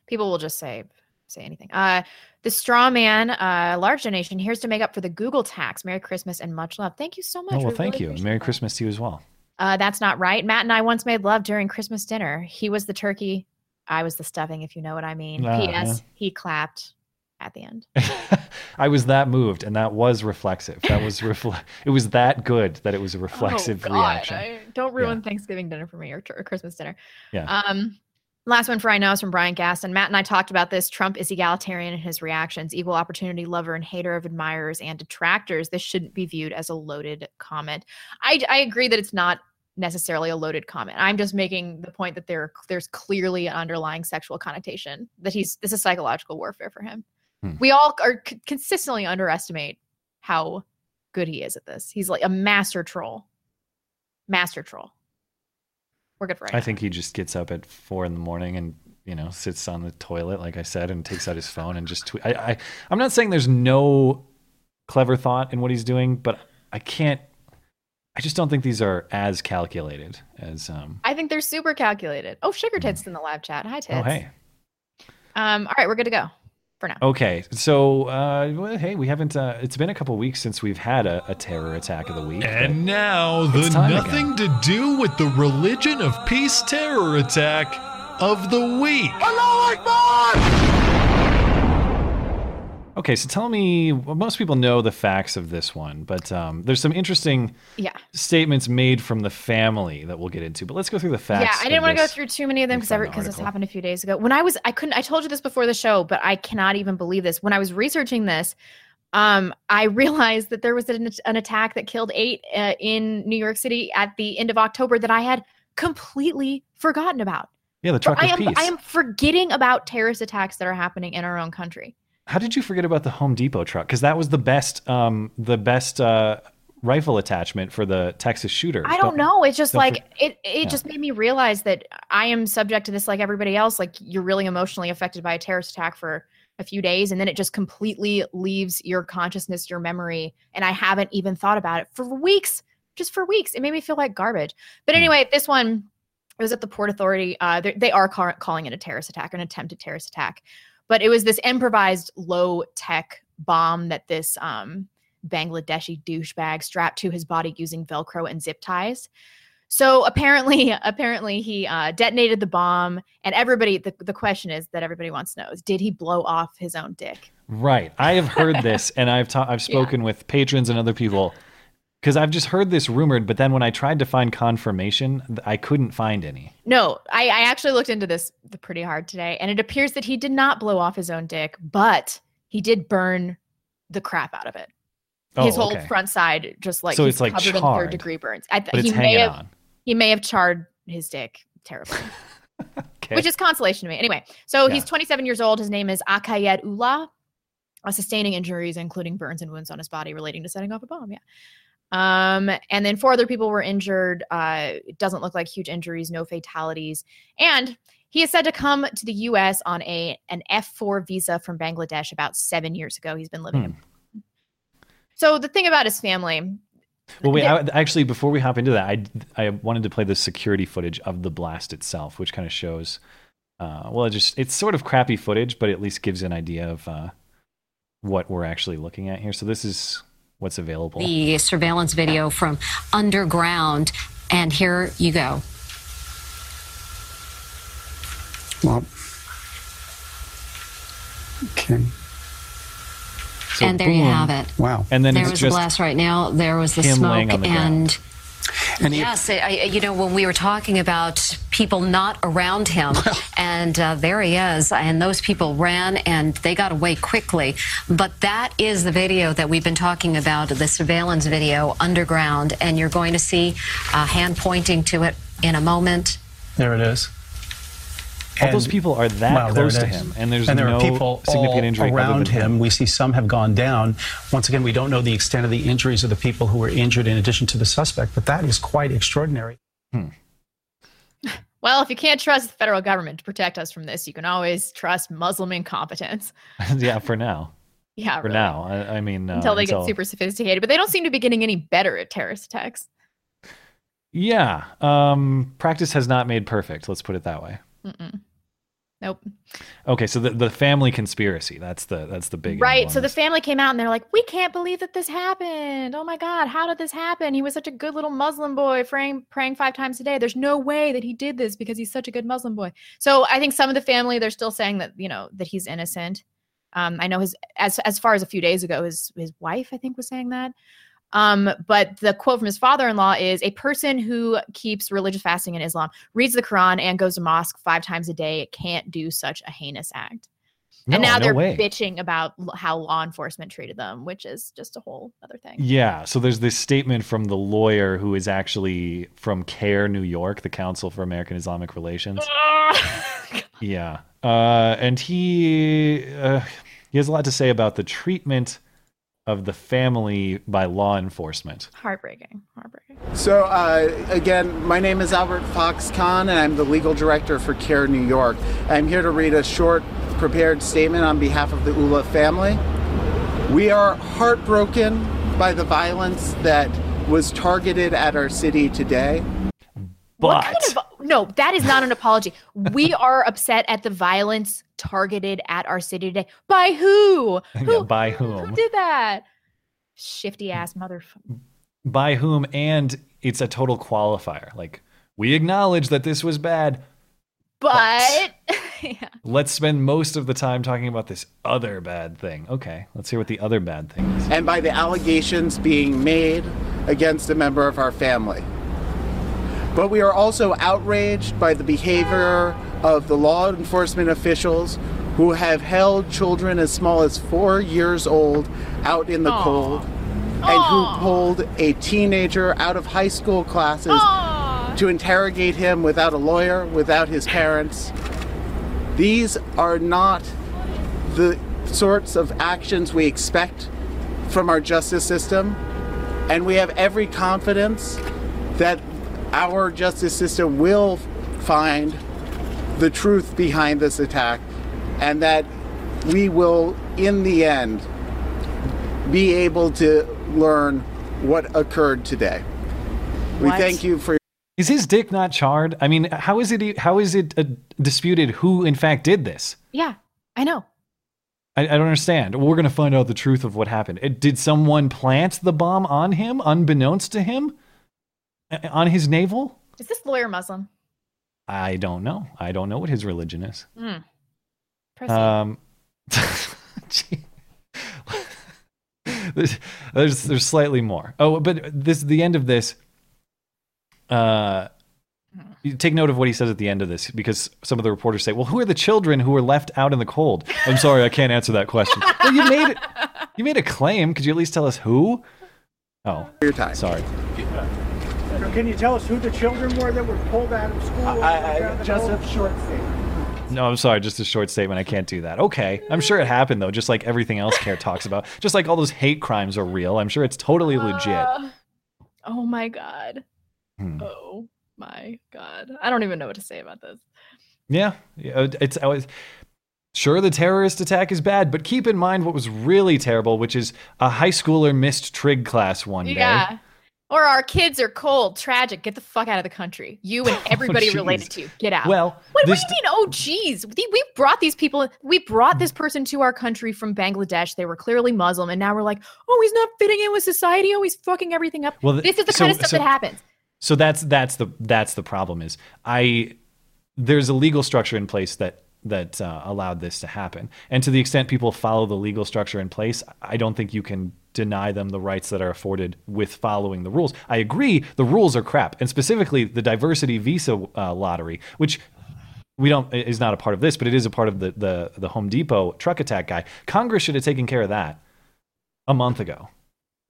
people will just say say anything. Uh the straw man, uh large donation. Here's to make up for the Google tax. Merry Christmas and much love. Thank you so much. oh well, We thank really you. Merry that. Christmas to you as well. Uh, that's not right. Matt and I once made love during Christmas dinner. He was the turkey. I was the stuffing, if you know what I mean. Ah, P.S. yeah. He clapped at the end. [laughs] I was that moved, and that was reflexive. That was [laughs] refle- It was that good that it was a reflexive oh, God. reaction. I, don't ruin Thanksgiving dinner for me or, or Christmas dinner. Yeah. Um, last one for I know is from Brian Gaston. Matt and I talked about this. Trump is egalitarian in his reactions, equal opportunity lover and hater of admirers and detractors. This shouldn't be viewed as a loaded comment. I, I agree that it's not necessarily a loaded comment. I'm just making the point that there there's clearly an underlying sexual connotation that he's this is psychological warfare for him. Hmm. We all are c- consistently underestimate how good he is at this. He's like a master troll. Master troll. We're good for right I now. think he just gets up at four in the morning and you know sits on the toilet, like I said, and takes out his phone and just tweet. I, I I'm not saying there's no clever thought in what he's doing, but I can't. I just don't think these are as calculated as. Um, I think they're super calculated. Oh, Sugar Tits in the live chat. Hi, Tits. oh, hey. Um, all right, we're good to go for now. Okay, so uh, well, hey, we haven't. Uh, it's been a couple weeks since we've had a, a terror attack of the week. And now, the It's time nothing to do with the religion of peace terror attack of the week. Okay, so tell me. Well, most people know the facts of this one, but um, there's some interesting Yeah. statements made from the family that we'll get into. But let's go through the facts. Yeah, I didn't want to go through too many of them because because this happened a few days ago. When I was, I couldn't. I told you this before the show, but I cannot even believe this. When I was researching this, um, I [laughs] realized that there was an, an attack that killed eight uh, in New York City at the end of October that I had completely forgotten about. Yeah, the truck I of am peace. I am forgetting about terrorist attacks that are happening in our own country. How did you forget about the Home Depot truck? Because that was the best, um, the best uh, rifle attachment for the Texas shooter. I don't know. It's just like for- it. It Yeah. just made me realize that I am subject to this like everybody else. Like you're really emotionally affected by a terrorist attack for a few days, and then it just completely leaves your consciousness, your memory, and I haven't even thought about it for weeks. Just for weeks, it made me feel like garbage. But Hmm. anyway, this one it was at the Port Authority. Uh, they- they are ca- calling it a terrorist attack, an attempted terrorist attack, but it was this improvised low tech bomb that this um, Bangladeshi douchebag strapped to his body using Velcro and zip ties. So apparently, [laughs] apparently he uh, detonated the bomb, and everybody. The, the question is that everybody wants to know is: Did he blow off his own dick? Right. I have heard this, and I've ta- I've [laughs] spoken with patrons and other people because I've just heard this rumored. But then when I tried to find confirmation, I couldn't find any. No, I, I actually looked into this pretty hard today, and it appears that he did not blow off his own dick, but he did burn the crap out of it. his Oh, whole okay. front side, just like So he's it's, like, covered in third degree burns. I th- but it's he may have on. he may have charred his dick terribly. [laughs] [laughs] Okay. Which is consolation to me. Anyway, so Yeah. he's 27 years old. His name is Akayed Ullah, uh, sustaining injuries, including burns and wounds on his body relating to setting off a bomb. Yeah. Um, and then four other people were injured. Uh, it doesn't look like huge injuries, no fatalities. And he is said to come to the U.S. on a an F4 visa from Bangladesh about seven years ago. He's been living in. Hmm. So the thing about his family, Well, wait. There- I, actually, before we hop into that, I I wanted to play the security footage of the blast itself, which kind of shows. Uh, well, it just it's sort of crappy footage, but at least gives an idea of uh, what we're actually looking at here. So this is what's available. the surveillance video from underground. And here you go. Well, okay. So and there you have it. Wow. And then there it's was just a blast right now. There was the smoke, the and, And he- yes, I, I- you know when we were talking about people not around him, and uh, there he is, and those people ran and they got away quickly. But that is the video that we've been talking about, the surveillance video underground, and you're going to see a hand pointing to it in a moment. There it is. All those people are that Wow, there close to him, and there's and there no are people significant all injury other around than him. We see some have gone down. Once again, we don't know the extent of the injuries of the people who were injured in addition to the suspect, but that is quite extraordinary. [laughs] well, if you can't trust the federal government to protect us from this, you can always trust Muslim incompetence. [laughs] yeah, for now. [laughs] Yeah, for really. now. I, I mean, uh, until they get super sophisticated. But they don't seem to be getting any better at terrorist attacks. Yeah, um, practice has not made perfect. Let's put it that way. Mm-mm. Nope. Okay, so the, the family conspiracy. That's the that's the big Right. So the family came out and they're like, "We can't believe that this happened. Oh my God, how did this happen? He was such a good little Muslim boy, praying praying five times a day. There's no way that he did this because he's such a good Muslim boy." So I think some of the family they're still saying that you know that he's innocent. Um, I know his as as far as a few days ago, his his wife I think was saying that. Um, but the quote from his father-in-law is a person who keeps religious fasting in Islam, reads the Quran, and goes to mosque five times a day can't do such a heinous act. and now no they're way. bitching about how law enforcement treated them, which is just a whole other thing. Yeah, so there's this statement from the lawyer who is actually from CAIR, New York, the Council for American Islamic Relations. [laughs] yeah, uh, and he uh, he has a lot to say about the treatment of the family by law enforcement. Heartbreaking. Heartbreaking. So, uh, again, my name is Albert Fox Cahn, and I'm the legal director for CAIR New York. I'm here to read a short prepared statement on behalf of the Ullah family. We are heartbroken by the violence that was targeted at our city today. What kind of no? That is not an apology. We [laughs] are upset at the violence targeted at our city today. By who? [laughs] Yeah, by Who whom? did that? Shifty ass motherfucker. By whom? And it's a total qualifier. Like, we acknowledge that this was bad. But [laughs] Let's spend most of the time talking about this other bad thing. Okay, let's hear what the other bad thing is. and by the allegations being made against a member of our family. But we are also outraged by the behavior of the law enforcement officials who have held children as small as four years old out in the cold and who pulled a teenager out of high school classes to interrogate him without a lawyer, without his parents. These are not the sorts of actions we expect from our justice system, and we have every confidence that our justice system will find the truth behind this attack and that we will, in the end, be able to learn what occurred today. We What? thank you for Is his dick not charred? I mean, how is it? e- How is it uh, disputed who in fact did this? yeah, I know. I, I don't understand. We're gonna find out the truth of what happened. It, did someone plant the bomb on him, unbeknownst to him, Uh, on his navel? Is this lawyer Muslim? I don't know. I don't know what his religion is. Hmm. Proceed. Um, [laughs] [laughs] there's, there's there's slightly more. Oh, but this the end of this. Uh, you take note of what he says at the end of this because some of the reporters say, "Well, who are the children who were left out in the cold?" I'm sorry, I can't answer that question. well, you made it. You made a claim. Could you at least tell us who? Oh, your time. Sorry. Can you tell us who the children were that were pulled out of school? just a short statement. No, I'm sorry. Just a short statement. I can't do that. Okay. I'm sure it happened though, just like everything else CAIR talks about. Just like all those hate crimes are real. I'm sure it's totally legit. Uh, oh my god. Hmm. Oh my god. I don't even know what to say about this. Yeah, yeah, it's always sure the terrorist attack is bad, but keep in mind what was really terrible, which is a high schooler missed trig class one day. Yeah. Or our kids are cold, tragic. Get the fuck out of the country. You and [laughs] everybody Oh, related to you. Get out. Well, what, what do this- you mean? Oh, geez. We, brought these people. We brought this person to our country from Bangladesh. They were clearly Muslim, and now we're like, oh, he's not fitting in with society. Oh, he's fucking everything up. Well, th- this is the so- kind of stuff so- that happens. So that's that's the that's the problem is I there's a legal structure in place that that uh, allowed this to happen, and to the extent people follow the legal structure in place, I don't think you can deny them the rights that are afforded with following the rules. I agree, the rules are crap, and specifically the diversity visa uh, lottery, which we don't is not a part of this, but it is a part of the the the Home Depot truck attack guy. Congress should have taken care of that a month ago.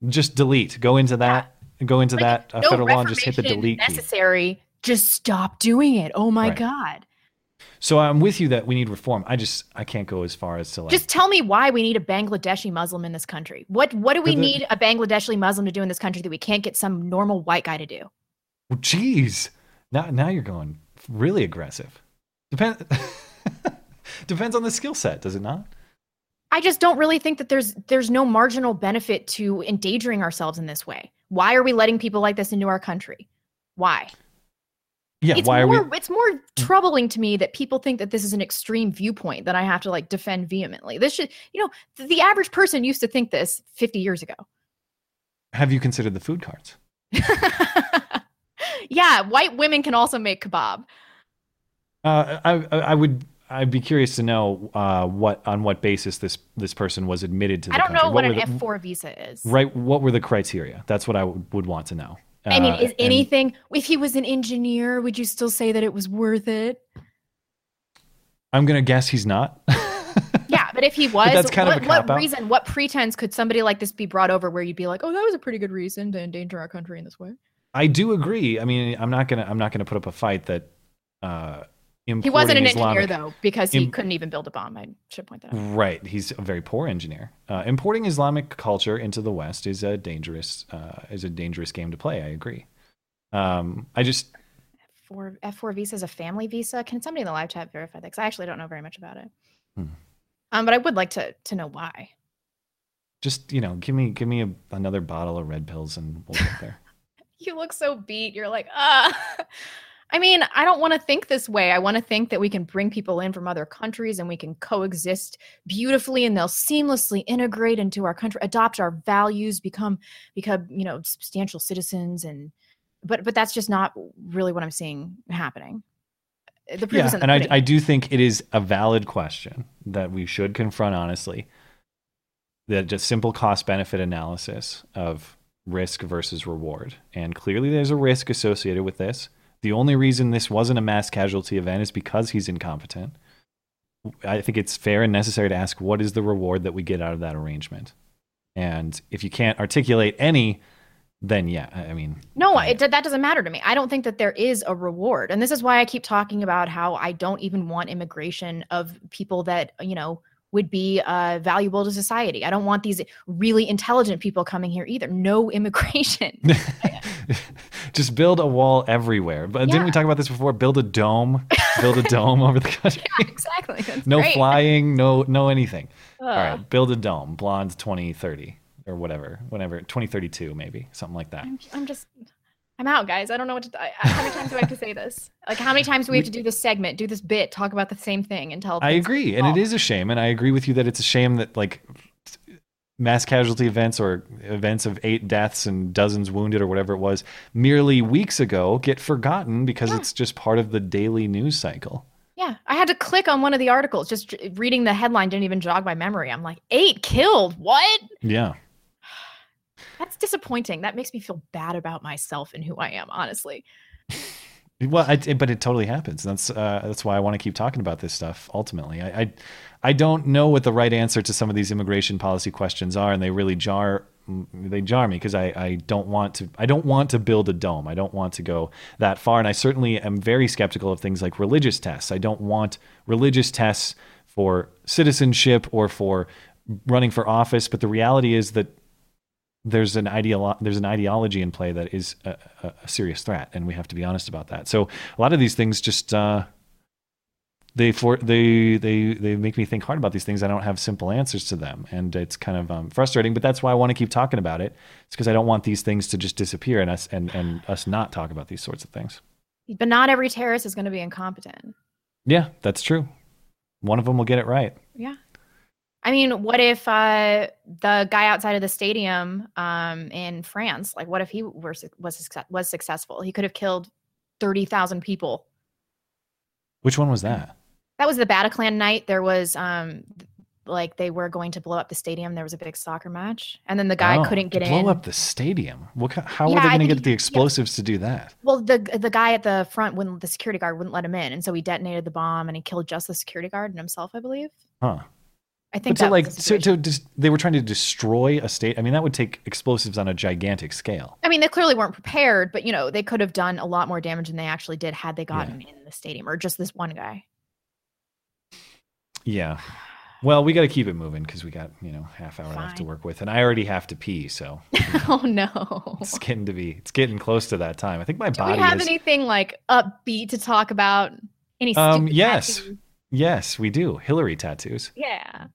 Just delete. Go into that. Go into that uh, no federal law and just hit the delete key. necessary. Just stop doing it. Oh my Right. god. So I'm with you that we need reform. I just I can't go as far as to like Just tell me why we need a Bangladeshi Muslim in this country. What what do we the- need a Bangladeshi Muslim to do in this country that we can't get some normal white guy to do? Well, Jeez, now now you're going really aggressive. Depend [laughs] depends on the skill set, does it not? I just don't really think that there's there's no marginal benefit to endangering ourselves in this way. Why are we letting people like this into our country? Why? Yeah. it's why are more we? it's more troubling to me that people think that this is an extreme viewpoint that I have to like defend vehemently. This should, you know, th- the average person used to think this 50 years ago. Have you considered the food carts [laughs] Yeah, white women can also make kebab. Uh, I I would I'd be curious to know uh, what on what basis this this person was admitted to the I don't country. know what, were an F4 visa is. Right. What were the criteria? That's what I would, would want to know. I mean, Uh, is anything if he was an engineer, would you still say that it was worth it? I'm gonna guess he's not. [laughs] Yeah, but if he was, that's kind of what, a what cop-out. reason, what pretense could somebody like this be brought over where you'd be like, oh, that was a pretty good reason to endanger our country in this way? I do agree. I mean, I'm not gonna I'm not gonna put up a fight that uh, He wasn't an Islamic- engineer though, because he Im- couldn't even build a bomb. I should point that out. Right, he's a very poor engineer. Uh, importing Islamic culture into the West is a dangerous uh, is a dangerous game to play. I agree. Um, I just For F4 visa is a family visa. Can somebody in the live chat verify that? Because I actually don't know very much about it. Hmm. Um, but I would like to to know why. just you know give me give me a, another bottle of red pills and we'll get there. [laughs] you look so beat. You're like, ah. [laughs] I mean, I don't want to think this way. I want to think that we can bring people in from other countries and we can coexist beautifully and they'll seamlessly integrate into our country, adopt our values, become become, you know, substantial citizens and but but that's just not really what I'm seeing happening. Uh, the proof yeah, and I. I do think it is a valid question that we should confront honestly. That just simple cost benefit analysis of risk versus reward. And clearly there's a risk associated with this. The only reason this wasn't a mass casualty event is because he's incompetent. I think it's fair and necessary to ask what is the reward that we get out of that arrangement? And if you can't articulate any, then yeah, I I mean, No, it, that doesn't matter to me. I don't think that there is a reward. And this is why I keep talking about how I don't even want immigration of people that, you know, would be uh, valuable to society. I don't want these really intelligent people coming here either. No [laughs] immigration. [laughs] just build a wall everywhere. But didn't we talk about this before? Build a dome, build a dome over the [laughs] country. exactly. That's no great. flying, no no anything. All right, build a dome, blonde 2030 or whatever, whenever 2032 maybe, something like that. I'm, I'm just, I'm out, guys. I don't know what to. I, I- how many times do I have to say this? Like, how many times do we have to do this segment, do this bit, talk about the same thing until? I agree, and it is a shame, and I agree with you that it's a shame that like mass casualty events or events of eight deaths and dozens wounded or whatever it was merely weeks ago get forgotten because it's just part of the daily news cycle. Yeah, I had to click on one of the articles. Just reading the headline didn't even jog my memory. I'm like, eight killed. What? Yeah. That's disappointing. That makes me feel bad about myself and who I am, honestly. Well, I, but it totally happens. That's uh, that's why I want to keep talking about this stuff. Ultimately, I, I I don't know what the right answer to some of these immigration policy questions are, and they really jar they jar me because I, I don't want to I don't want to build a dome. I don't want to go that far, and I certainly am very skeptical of things like religious tests. I don't want religious tests for citizenship or for running for office. But the reality is that there's an ideolo- there's an ideology in play that is a, a, serious threat, and we have to be honest about that. So a lot of these things just uh, they for they they they make me think hard about these things. I don't have simple answers to them, and it's kind of um, frustrating. But that's why I want to keep talking about it. It's because I don't want these things to just disappear and us and and us not talk about these sorts of things. But not every terrorist is going to be incompetent. Yeah, that's true. One of them will get it right. Yeah. I mean, what if uh, the guy outside of the stadium um, in France, like, what if he were, was was successful? He could have killed thirty thousand people. Which one was that? That was the Bataclan night. There was um, like they were going to blow up the stadium. There was a big soccer match, and then the guy Oh, couldn't get blow in. Blow up the stadium. What? How Yeah, are they going to get the explosives to do that? Well, the the guy at the front wouldn't. The security guard wouldn't let him in, and so he detonated the bomb, and he killed just the security guard and himself, I believe. Huh? I think but to like so to just they were trying to destroy a state. I mean, that would take explosives on a gigantic scale. I mean, they clearly weren't prepared, but you know, they could have done a lot more damage than they actually did had they gotten in the stadium or just this one guy. Yeah. Well, we got to keep it moving because we got you know half hour left to work with, and I already have to pee, so [laughs] oh no. it's getting to be it's getting close to that time. I think my body Do we have is. anything like upbeat to talk about? Any um. Yes. tattoos? Yes, we do. Hillary tattoos. Yeah.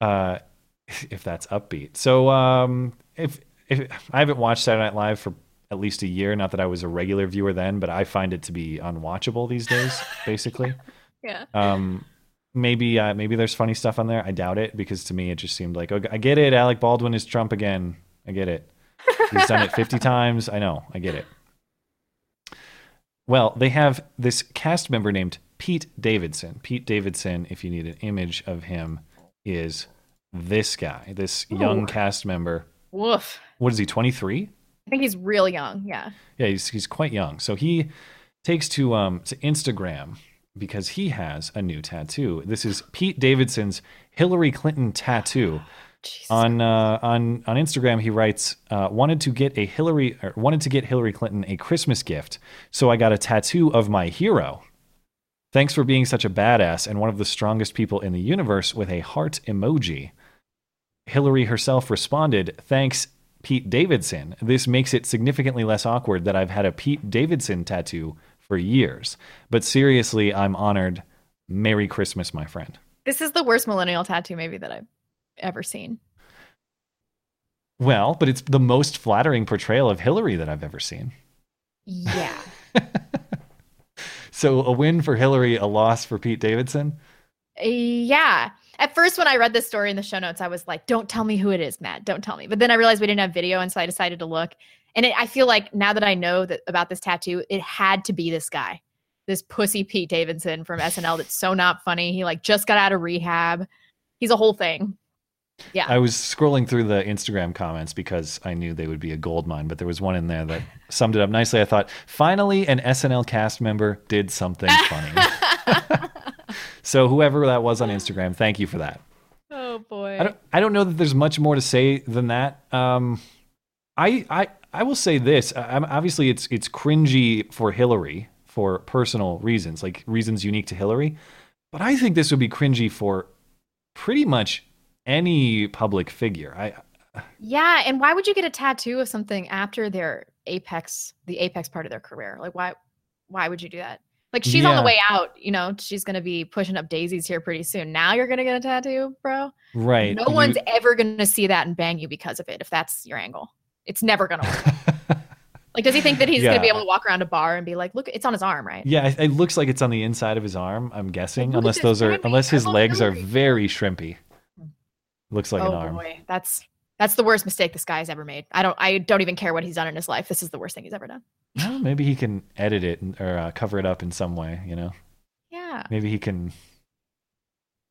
Uh, [laughs] if that's upbeat. So um, if if I haven't watched Saturday Night Live for at least a year, not that I was a regular viewer then, but I find it to be unwatchable these days. [laughs] Basically, Yeah. um, maybe uh, maybe there's funny stuff on there. I doubt it because to me it just seemed like, okay, I get it. Alec Baldwin is Trump again. I get it. He's done it 50 [laughs] times. I know. I get it. Well, they have this cast member named Pete Davidson. Pete Davidson, if you need an image of him, is this guy, this young cast member. Woof. What is he, 23? I think he's real young. Yeah. Yeah, he's, he's quite young. So he takes to um, to Instagram because he has a new tattoo. This is Pete Davidson's Hillary Clinton tattoo. On uh, on on Instagram, he writes, uh, "Wanted to get a Hillary or wanted to get Hillary Clinton a Christmas gift, so I got a tattoo of my hero. Thanks for being such a badass and one of the strongest people in the universe with a heart emoji." Hillary herself responded, Thanks, Pete Davidson. This makes it significantly less awkward that I've had a Pete Davidson tattoo for years. But seriously, I'm honored. Merry Christmas, my friend. This is the worst millennial tattoo maybe that I've ever seen. Well, but it's the most flattering portrayal of Hillary that I've ever seen. Yeah. [laughs] So a win for Hillary, a loss for Pete Davidson. Yeah. At first, when I read this story in the show notes, I was like, don't tell me who it is, Matt. Don't tell me. But then I realized we didn't have video. And so I decided to look. And it, I feel like now that I know that about this tattoo, it had to be this guy, this pussy Pete Davidson from SNL that's so not funny. He like just got out of rehab. He's a whole thing. Yeah. I was scrolling through the Instagram comments because I knew they would be a gold mine, but there was one in there that [laughs] summed it up nicely. I thought, finally, an SNL cast member did something [laughs] funny. [laughs] so whoever that was on Instagram, thank you for that. Oh boy. I don't, I don't know that there's much more to say than that. Um, I, I, I will say this. I'm- obviously, it's it's cringy for Hillary for personal reasons, like reasons unique to Hillary. But I think this would be cringy for pretty much any public figure. I Yeah, and why would you get a tattoo of something after their apex, the apex part of their career? Like why why would you do that? Like she's on the way out, you know, she's going to be pushing up daisies here pretty soon. Now you're going to get a tattoo, bro? right. No you- one's ever going to see that and bang you because of it if that's your angle. It's never going to work. [laughs] like does he think that he's gonna be able to walk around a bar and be like, "Look, it's on his arm, right?" Yeah, it- it looks like it's on the inside of his arm. I'm guessing, look unless those are unless his legs are very shrimpy. Looks like oh an arm. boy, that's that's the worst mistake this guy's ever made. I don't I don't even care what he's done in his life. This is the worst thing he's ever done. Well, maybe he can edit it or uh, cover it up in some way. You know, Yeah. maybe he can.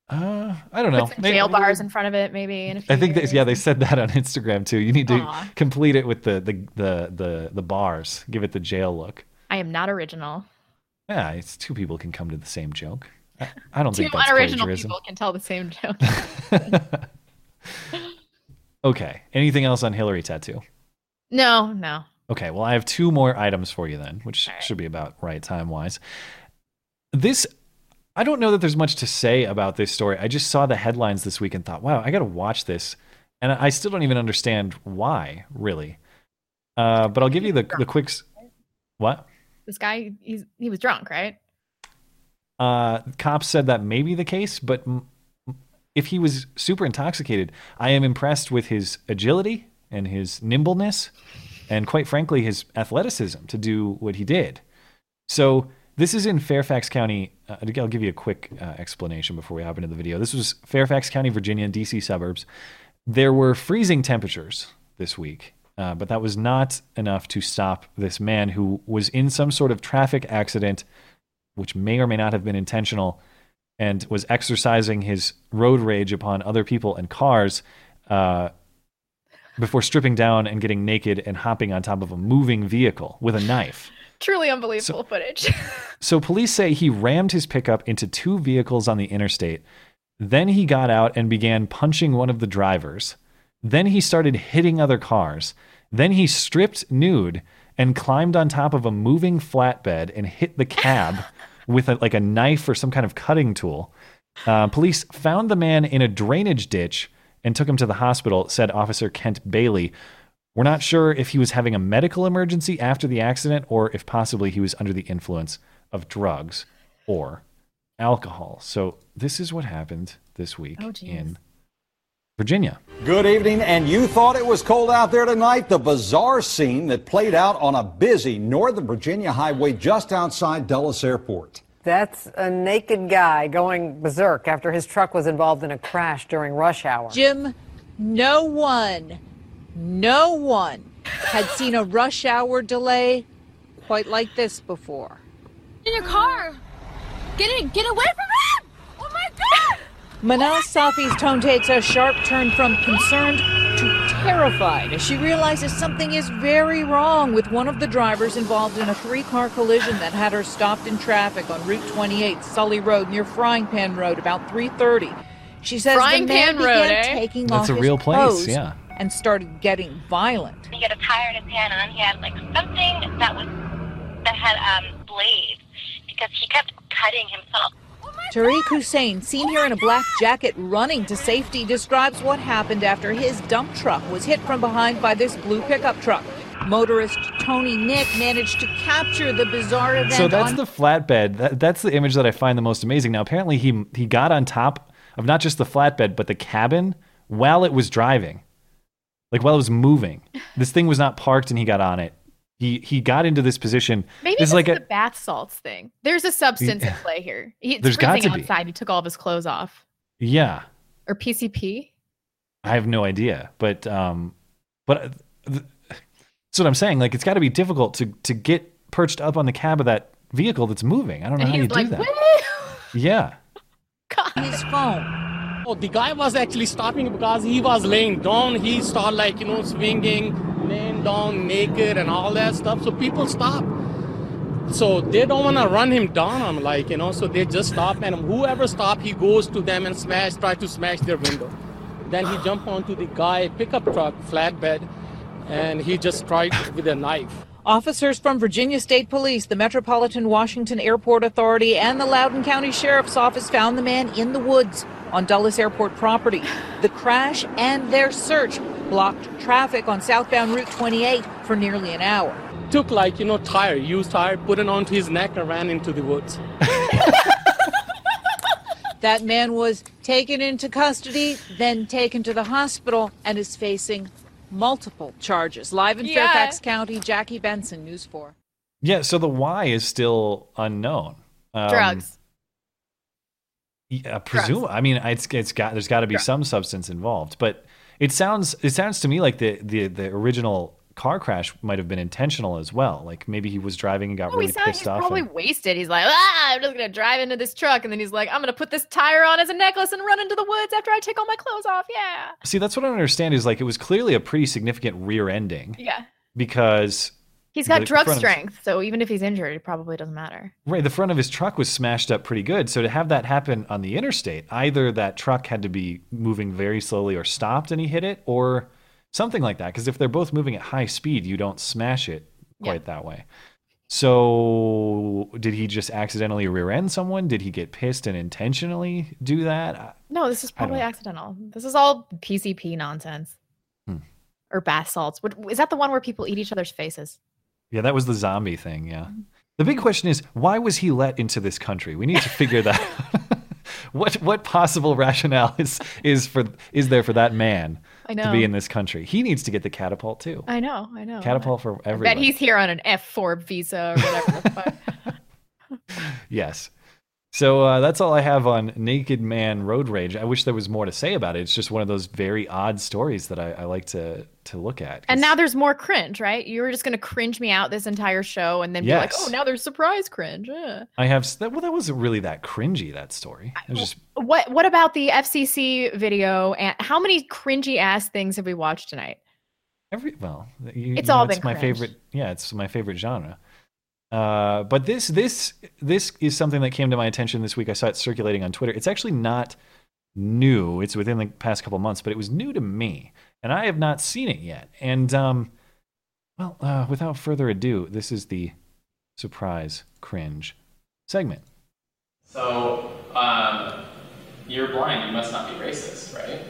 Uh, I don't know. Put some Maybe- jail bars in front of it, maybe. In a few I think years. yeah, they said that on [laughs] Instagram too. You need to Aw. complete it with the, the the the the bars. Give it the jail look. I am not original. Yeah, it's two people can come to the same joke. I, I don't Two think that's unoriginal plagiarism. people can tell the same joke. [laughs] [laughs] Okay. Anything else on Hillary tattoo? no, no. Okay, well, I have two more items for you then, which should be about right time wise. This, I don't know that there's much to say about this story. I just saw the headlines this week and thought, wow, I got to watch this. And I still don't even understand why, really. Uh, but I'll give you the, the quick. What? This guy, he's he was drunk, right? Uh, cops said that may be the case, but if he was super intoxicated, I am impressed with his agility and his nimbleness, and quite frankly, his athleticism to do what he did. So this is in Fairfax County. Uh, I'll give you a quick uh, explanation before we hop into the video. This was Fairfax County, Virginia, DC suburbs. There were freezing temperatures this week, uh, but that was not enough to stop this man who was in some sort of traffic accident which may or may not have been intentional, and was exercising his road rage upon other people and cars uh, before stripping down and getting naked and hopping on top of a moving vehicle with a knife. Truly unbelievable footage. [laughs] So police say he rammed his pickup into two vehicles on the interstate. Then he got out and began punching one of the drivers. Then he started hitting other cars. Then he stripped nude and climbed on top of a moving flatbed and hit the cab [laughs] with a, like a knife or some kind of cutting tool. Uh, police found the man in a drainage ditch and took him to the hospital, said Officer Kent Bailey. We're not sure if he was having a medical emergency after the accident or if possibly he was under the influence of drugs or alcohol. So, this is what happened this week Oh, in Virginia. Good evening, and you thought it was cold out there tonight? The bizarre scene that played out on a busy Northern Virginia highway just outside Dulles Airport. That's a naked guy going berserk after his truck was involved in a crash during rush hour. Jim, no one, no one had seen a rush hour delay quite like this before. In your car. Get it. Get away from him. Oh my God. Manal Safi's tone takes a sharp turn from concerned to terrified as she realizes something is very wrong with one of the drivers involved in a three-car collision that had her stopped in traffic on Route 28, Sully Road near Frying Pan Road about 3:30. She says Frying the man Pan Road, began eh? taking That's off a real his place, clothes yeah. and started getting violent. He had a tire in his hand, and he had like something that was that had um blades because he kept cutting himself. Tariq Hussein, seen here in a black jacket running to safety, describes what happened after his dump truck was hit from behind by this blue pickup truck. Motorist Tony Nick managed to capture the bizarre event So that's on the flatbed. That, that's the image that I find the most amazing. Now, apparently, he he got on top of not just the flatbed, but the cabin while it was driving, like while it was moving. This thing was not parked, and he got on it. He he got into this position. Maybe it's this like is a, the bath salts thing. There's a substance in play here. He, it's There's got freezing to be. outside. He took all of his clothes off. yeah. Or PCP. I have no idea, but um, but uh, th- that's what I'm saying. Like, it's got to be difficult to to get perched up on the cab of that vehicle that's moving. I don't know And how you he's do that. "Woo!" Yeah. [laughs] His phone. Oh, the guy was actually stopping because he was laying down. He started like, you know, swinging, down naked and all that stuff. So people stop. So they don't want to run him down. I'm like, you know, so they just stop. And whoever stop, he goes to them and smash, try to smash their window. Then he jump onto the guy pickup truck, flatbed, and he just tried with a knife. Officers from Virginia State Police, the Metropolitan Washington Airport Authority, and the Loudoun County Sheriff's Office found the man in the woods on Dulles Airport property. The crash and their search blocked traffic on southbound Route 28 for nearly an hour. Took like, you know, tire, used tire, put it onto his neck and ran into the woods. [laughs] That man was taken into custody, then taken to the hospital, and is facing multiple charges. Live in Yeah. Fairfax County, Jackie Bensen, News 4. Yeah. So the why is still unknown. Um, Drugs. Yeah, presume. I mean, it's it's got there's got to be some substance involved, but it sounds it sounds to me like the the the original car crash might have been intentional as well. Like maybe he was driving and got Oh, really pissed he's off. probably and- wasted. He's like, ah, I'm just gonna drive into this truck, and then he's like, I'm gonna put this tire on as a necklace and run into the woods after I take all my clothes off. Yeah, See, that's what I don't understand is like it was clearly a pretty significant rear ending yeah. because He's got drug strength, so even if he's injured, it probably doesn't matter. Right, the front of his truck was smashed up pretty good. So to have that happen on the interstate, either that truck had to be moving very slowly or stopped and he hit it, or something like that. Because if they're both moving at high speed, you don't smash it quite that way. So did he just accidentally rear end someone? Did he get pissed and intentionally do that? No, this is probably accidental. This is all PCP nonsense. Hmm. Or bath salts. Is that the one where people eat each other's faces? Yeah, that was the zombie thing. Yeah. The big question is, why was he let into this country? We need to figure that. [laughs] [laughs] what what possible rationale is is for is there for that man I to be in this country? He needs to get the catapult too. I know, I know. Catapult for I bet he's here on an F4 visa or whatever the fuck. [laughs] Yes. So uh, that's all I have on Naked Man Road Rage. I wish there was more to say about it. It's just one of those very odd stories that I, I like to to look at. And now there's more cringe, right? You were just gonna cringe me out this entire show and then be like, oh, now there's surprise cringe. eh." I have that. Well, that wasn't really that cringy. That story. It was just What What about the FCC video? And how many cringy ass things have we watched tonight? Every well, you, It's you know, all it's been my cringe. favorite. Yeah, it's my favorite genre. Uh, but this this this is something that came to my attention this week. I saw it circulating on Twitter. It's actually not new. It's within the past couple months, but it was new to me, and I have not seen it yet. And um, well, uh, without further ado, this is the surprise cringe segment. So, um, you're blind. You must not be racist, right?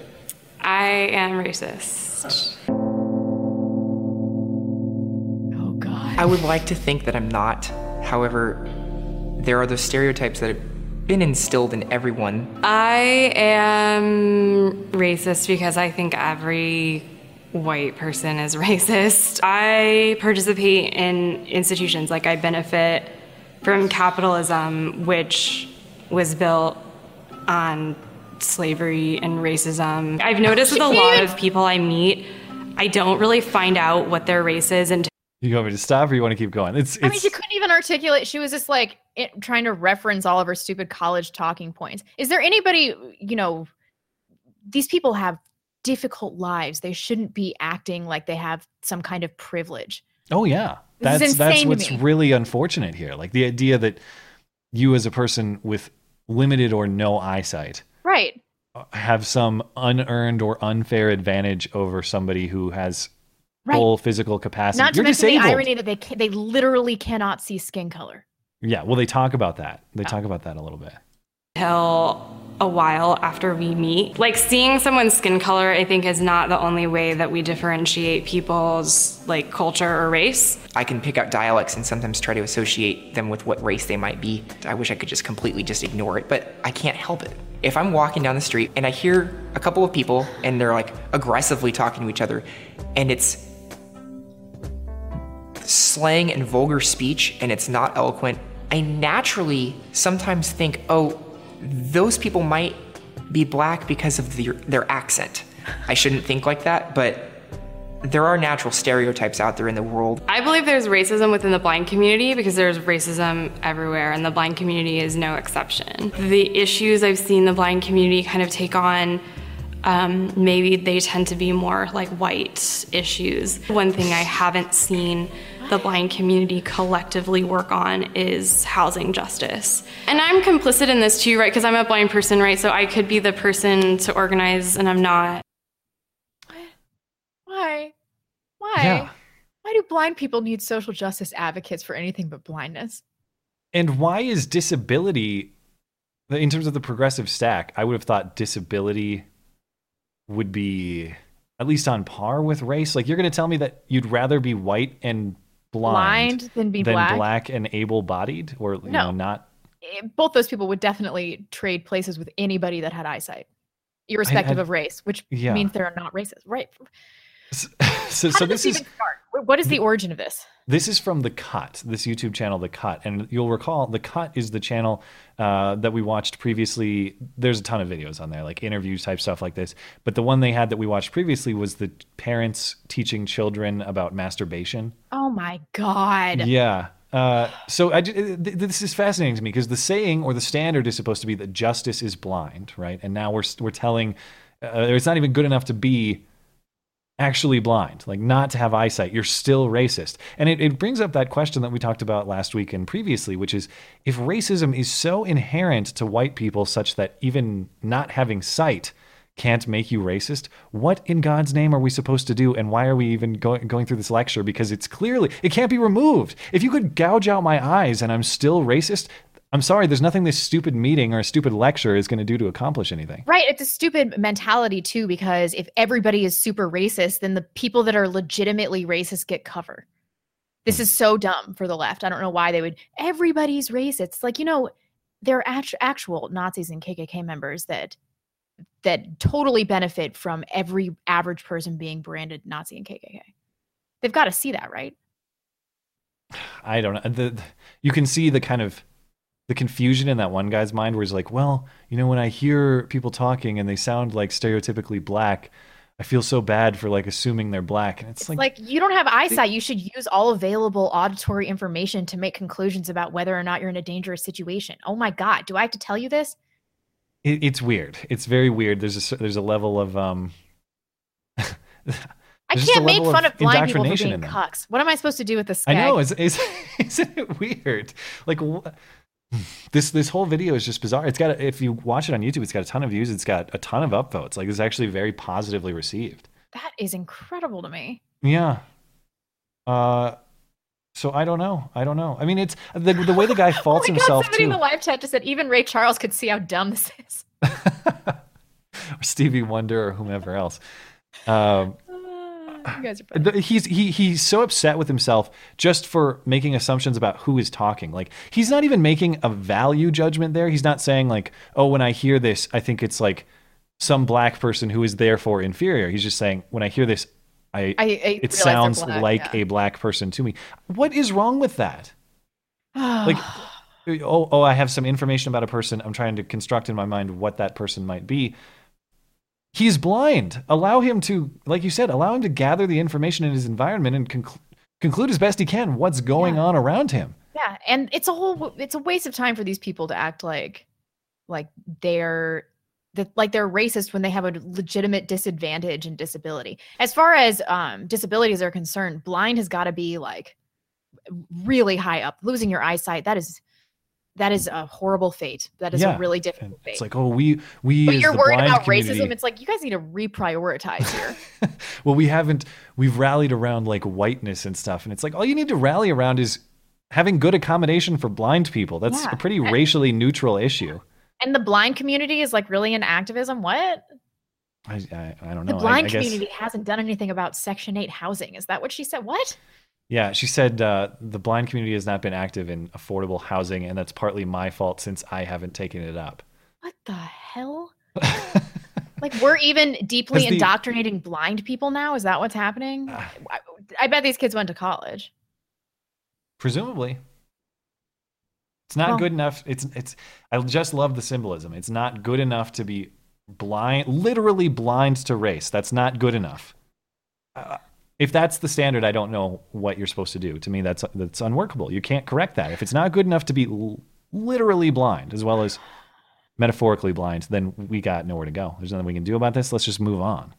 I am racist. I would like to think that I'm not. However, there are those stereotypes that have been instilled in everyone. I am racist because I think every white person is [laughs] racist. I participate in institutions like I benefit from capitalism, which was built on slavery and racism. I've noticed with a lot of people I meet, I don't really find out what their race is until You want me to stop, or you want to keep going? It's I mean, she couldn't even articulate. She was just like it, trying to reference all of her stupid college talking points. Is there anybody, you know, these people have difficult lives. They shouldn't be acting like they have some kind of privilege. Oh yeah, This that's that's what's really unfortunate here. Like the idea that you, as a person with limited or no eyesight, Right. have some unearned or unfair advantage over somebody who has Right. full physical capacity. Not to You're mention disabled. the irony that they ca- they literally cannot see skin color. Yeah, well, they talk about that. They oh. talk about that a little bit. a while after we meet. Like seeing someone's skin color, I think, is not the only way that we differentiate people's like culture or race. I can pick out dialects and sometimes try to associate them with what race they might be. I wish I could just completely just ignore it, but I can't help it. If I'm walking down the street and I hear a couple of people and they're like aggressively talking to each other, and it's slang and vulgar speech and it's not eloquent, I naturally sometimes think, oh, those people might be black because of their, their accent. I shouldn't think like that, but there are natural stereotypes out there in the world. I believe there's racism within the blind community because there's racism everywhere, and the blind community is no exception. The issues I've seen the blind community kind of take on, um, maybe they tend to be more like white issues. One thing I haven't seen the blind community collectively work on is housing justice. And I'm complicit in this too, right? Because I'm a blind person, right? So I could be the person to organize, and I'm not. Why? Why? Yeah. Why do blind people need social justice advocates for anything but blindness? And why is disability, in terms of the progressive stack, I would have thought disability would be at least on par with race. Like you're going to tell me that you'd rather be white and blind, Blind than be than black? black and able-bodied, or you No. know, not. Eh, Both those people would definitely trade places with anybody that had eyesight, irrespective I- of race, which Yeah. means they're not racist, right? [laughs] So, How so this this is? What is the origin of this? This is from The Cut, this YouTube channel, The Cut. And you'll recall The Cut is the channel uh, that we watched previously. There's a ton of videos on there, like interviews type stuff like this. But the one they had that we watched previously was the parents teaching children about masturbation. Oh my god! Yeah. Uh, so I, th- this is fascinating to me because the saying or the standard is supposed to be that justice is blind, right? And now we're we're telling uh, it's not even good enough to be actually blind, like not to have eyesight. You're still racist, and it, it brings up that question that we talked about last week and previously, which is if racism is so inherent to white people, such that even not having sight can't make you racist. What in God's name are we supposed to do? And why are we even going going through this lecture? Because it's clearly it can't be removed. If you could gouge out my eyes and I'm still racist, I'm sorry. There's nothing this stupid meeting or a stupid lecture is going to do to accomplish anything. Right. It's a stupid mentality, too, because if everybody is super racist, then the people that are legitimately racist get cover. This hmm. is so dumb for the left. I don't know why they would. Everybody's racist. It's like, you know, there are act- actual Nazis and KKK members that that totally benefit from every average person being branded Nazi and KKK. They've got to see that, right? [sighs] I don't know. The, the- you can see the kind of the confusion in that one guy's mind where he's like, well, you know, when I hear people talking and they sound like stereotypically black, I feel so bad for like assuming they're black. And it's, It's like, like, you don't have eyesight. You should use all available auditory information to make conclusions about whether or not you're in a dangerous situation. Oh my God. Do I have to tell you this? it, it's weird. It's very weird. There's a there's a level of um. I there's just a can't make level fun of blind people for being cucks. What am I supposed to do with this? I know. Is is [laughs] isn't it weird? Like wh- [sighs] this this whole video is just bizarre. It's got a, if you watch it on YouTube, it's got a ton of views. It's got a ton of upvotes. Like it's actually very positively received. That is incredible to me. Yeah. Uh. So I don't know. I don't know. I mean, it's the the way the guy [laughs] faults oh my God, himself somebody in the live chat just said even Ray Charles could see how dumb this is. [laughs] or Stevie Wonder or whomever else. Um, You guys are funny. he's he he's so upset with himself just for making assumptions about who is talking. Like he's not even making a value judgment there. He's not saying like, "Oh, when I hear this, I think it's like some black person who is therefore inferior." He's just saying, "When I hear this, I, I- I it sounds black, like yeah. a black person to me." What is wrong with that? [sighs] like oh oh i have some information about a person i'm trying to construct in my mind what that person might be he's blind allow him to like you said allow him to gather the information in his environment and conclu- conclude as best he can what's going on around him Yeah, and it's a whole it's a waste of time for these people to act like like they're that like they're racist when they have a legitimate disadvantage and disability. As far as um disabilities are concerned, blind has got to be like really high up. Losing your eyesight, that is that is a horrible fate. That is Yeah, a really difficult fate. it's like oh we we but you're worried about racism. It's like you guys need to reprioritize here. [laughs] well we haven't we've rallied around like whiteness and stuff and it's like all you need to rally around is having good accommodation for blind people that's Yeah. a pretty racially neutral issue and the blind community is like really in activism. What? I, I, I don't know. The blind I, guess, community hasn't done anything about Section 8 housing. Is that what she said? What? Yeah, she said uh, the blind community has not been active in affordable housing, and that's partly my fault since I haven't taken it up. What the hell? [laughs] like we're even deeply the- indoctrinating blind people now? Is that what's happening? I, I bet these kids went to college. Presumably. It's not Well- good enough. It's it's I just love the symbolism. It's not good enough to be blind literally blind to race. That's not good enough. Uh, if that's the standard, I don't know what you're supposed to do. To me that's that's unworkable. You can't correct that. If it's not good enough to be l- literally blind as well as metaphorically blind, then we got nowhere to go. There's nothing we can do about this. Let's just move on.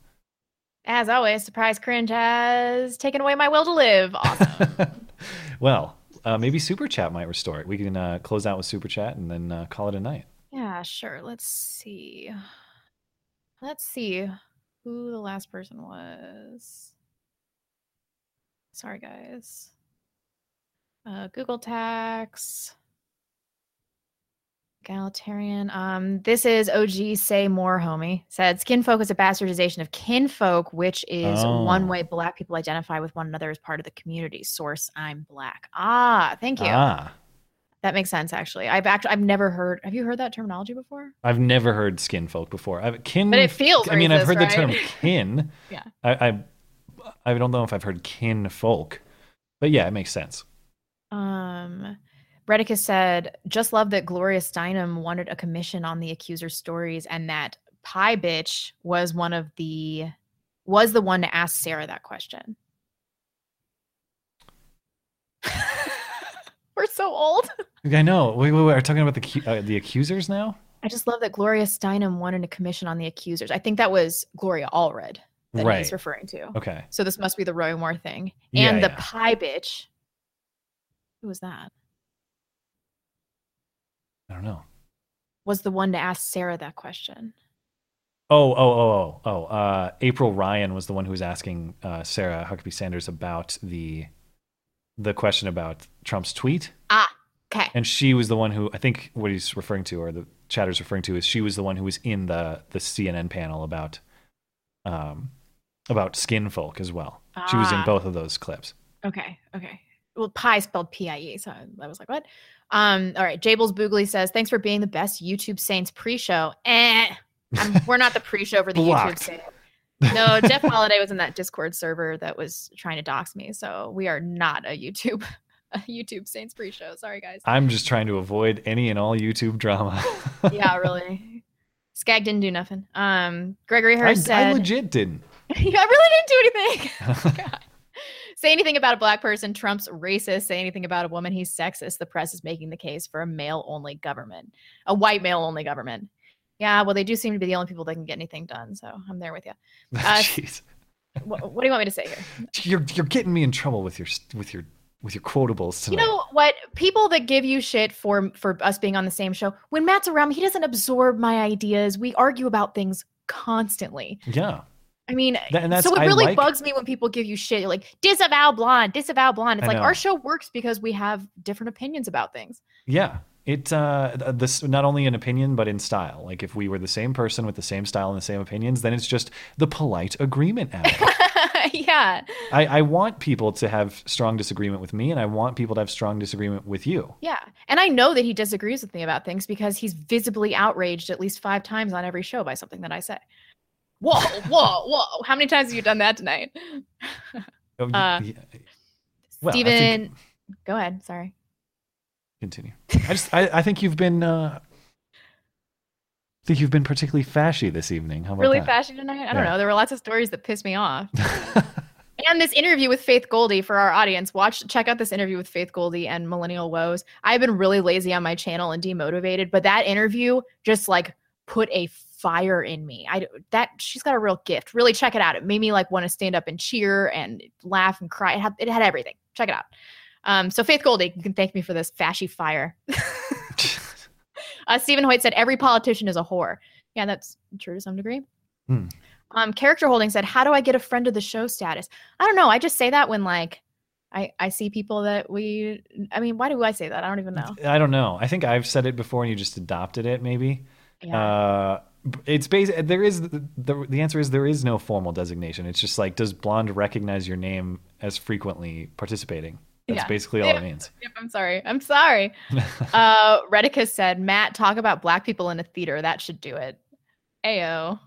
As always, surprise cringe has taken away my will to live. Awesome. [laughs] Well, uh, maybe super chat might restore it. We can uh, close out with super chat and then uh, call it a night. yeah, sure. Let's see. Let's see who the last person was. Sorry, guys. Uh, Google tax. Egalitarian. Um, this is OG Say More, homie. Said skinfolk is a bastardization of kinfolk, which is Oh. one way black people identify with one another as part of the community. Source, I'm black. Ah, thank you. Ah, That makes sense, actually. I've actually I've never heard. Have you heard that terminology before? I've never heard skin folk before. I've kin. But it feels I mean, I've heard the term [laughs] kin. Yeah. I, I I don't know if I've heard kin folk, but yeah, it makes sense. Um, Redicus said, "Just love that Gloria Steinem wanted a commission on the accuser's stories, and that Pie Bitch was one of the was the one to ask Sarah that question." [laughs] We're so old. I know. Wait, wait, wait. Are talking about the uh, the accusers now? I just love that Gloria Steinem wanted a commission on the accusers. I think that was Gloria Allred that Right. he's referring to. Okay. So this must be the Roy Moore thing. Yeah, And the yeah. pie bitch. Who was that? I don't know. Was the one to ask Sarah that question. Oh, oh, oh, oh, oh. Uh, April Ryan was the one who was asking uh, Sarah Huckabee Sanders about the the question about Trump's tweet. Ah, okay. And she was the one who I think what he's referring to, or the chatter's referring to, is she was the one who was in the the CNN panel about um about skin folk as well. She was in Ah. both of those clips. Okay. Okay. Well, pie spelled P I E. So I was like, what? Um, all right. Jables Boogly says, thanks for being the best YouTube Saints pre show. Eh. We're not the pre show for the [laughs] YouTube Saints. No, Jeff Holiday was in that Discord server that was trying to dox me. So we are not a YouTube [laughs] a YouTube Saints pre show. Sorry, guys. I'm just trying to avoid any and all YouTube drama. yeah, really. [laughs] Skag didn't do nothing. Um, Gregory I, said, I legit didn't. [laughs] yeah, I really didn't do anything. [laughs] [laughs] Oh, Say anything about a black person, Trump's racist. Say anything about a woman, he's sexist. The press is making the case for a male only government, a white male only government. Yeah, well, they do seem to be the only people that can get anything done. So I'm there with you. Uh, Jeez. what, what do you want me to say here? You're you're getting me in trouble with your with your with your quotables tonight. You know what? People that give you shit for for us being on the same show, when Matt's around, he doesn't absorb my ideas. We argue about things constantly. yeah. I mean, that's- so it really like- bugs me when people give you shit. Like, disavow blonde, disavow blonde. It's I like know. our show works because we have different opinions about things. Yeah. It uh this not only in opinion but in style. Like if we were the same person with the same style and the same opinions, then it's just the polite agreement [laughs] act. yeah. I, I want people to have strong disagreement with me and I want people to have strong disagreement with you. Yeah. And I know that he disagrees with me about things because he's visibly outraged at least five times on every show by something that I say. Whoa, whoa, whoa. How many times have you done that tonight? Oh, Uh, yeah. Well, I Steven, think- go ahead. Sorry. Continue. I just I, I think you've been uh I think you've been particularly fashy this evening. How about really that? fashion tonight? I don't know. There were lots of stories that pissed me off. [laughs] and this interview with Faith Goldy for our audience. Watch, check out this interview with Faith Goldy and Millennial Woes. I've been really lazy on my channel and demotivated, but that interview just like put a fire in me. I that she's got a real gift. Really check it out. It made me like want to stand up and cheer and laugh and cry. It had, it had everything. Check it out. Um, so Faith Goldy, you can thank me for this fashy fire. [laughs] [laughs] uh, Stephen Hoyt said every politician is a whore. Yeah, that's true to some degree. Hmm. Um, character holding said, "How do I get a friend of the show status?" I don't know. I just say that when like I I see people that we. I mean, why do I say that? I don't even know. I don't know. I think I've said it before and you just adopted it maybe. Uh b- it's basic there is the, the the answer is there is no formal designation. It's just like does blonde recognize your name as frequently participating? That's Yeah. basically all Yep. it means. [laughs] Yep, I'm sorry. I'm sorry. [laughs] uh, Redicus said, "Matt, talk about black people in a theater. That should do it." Ayo.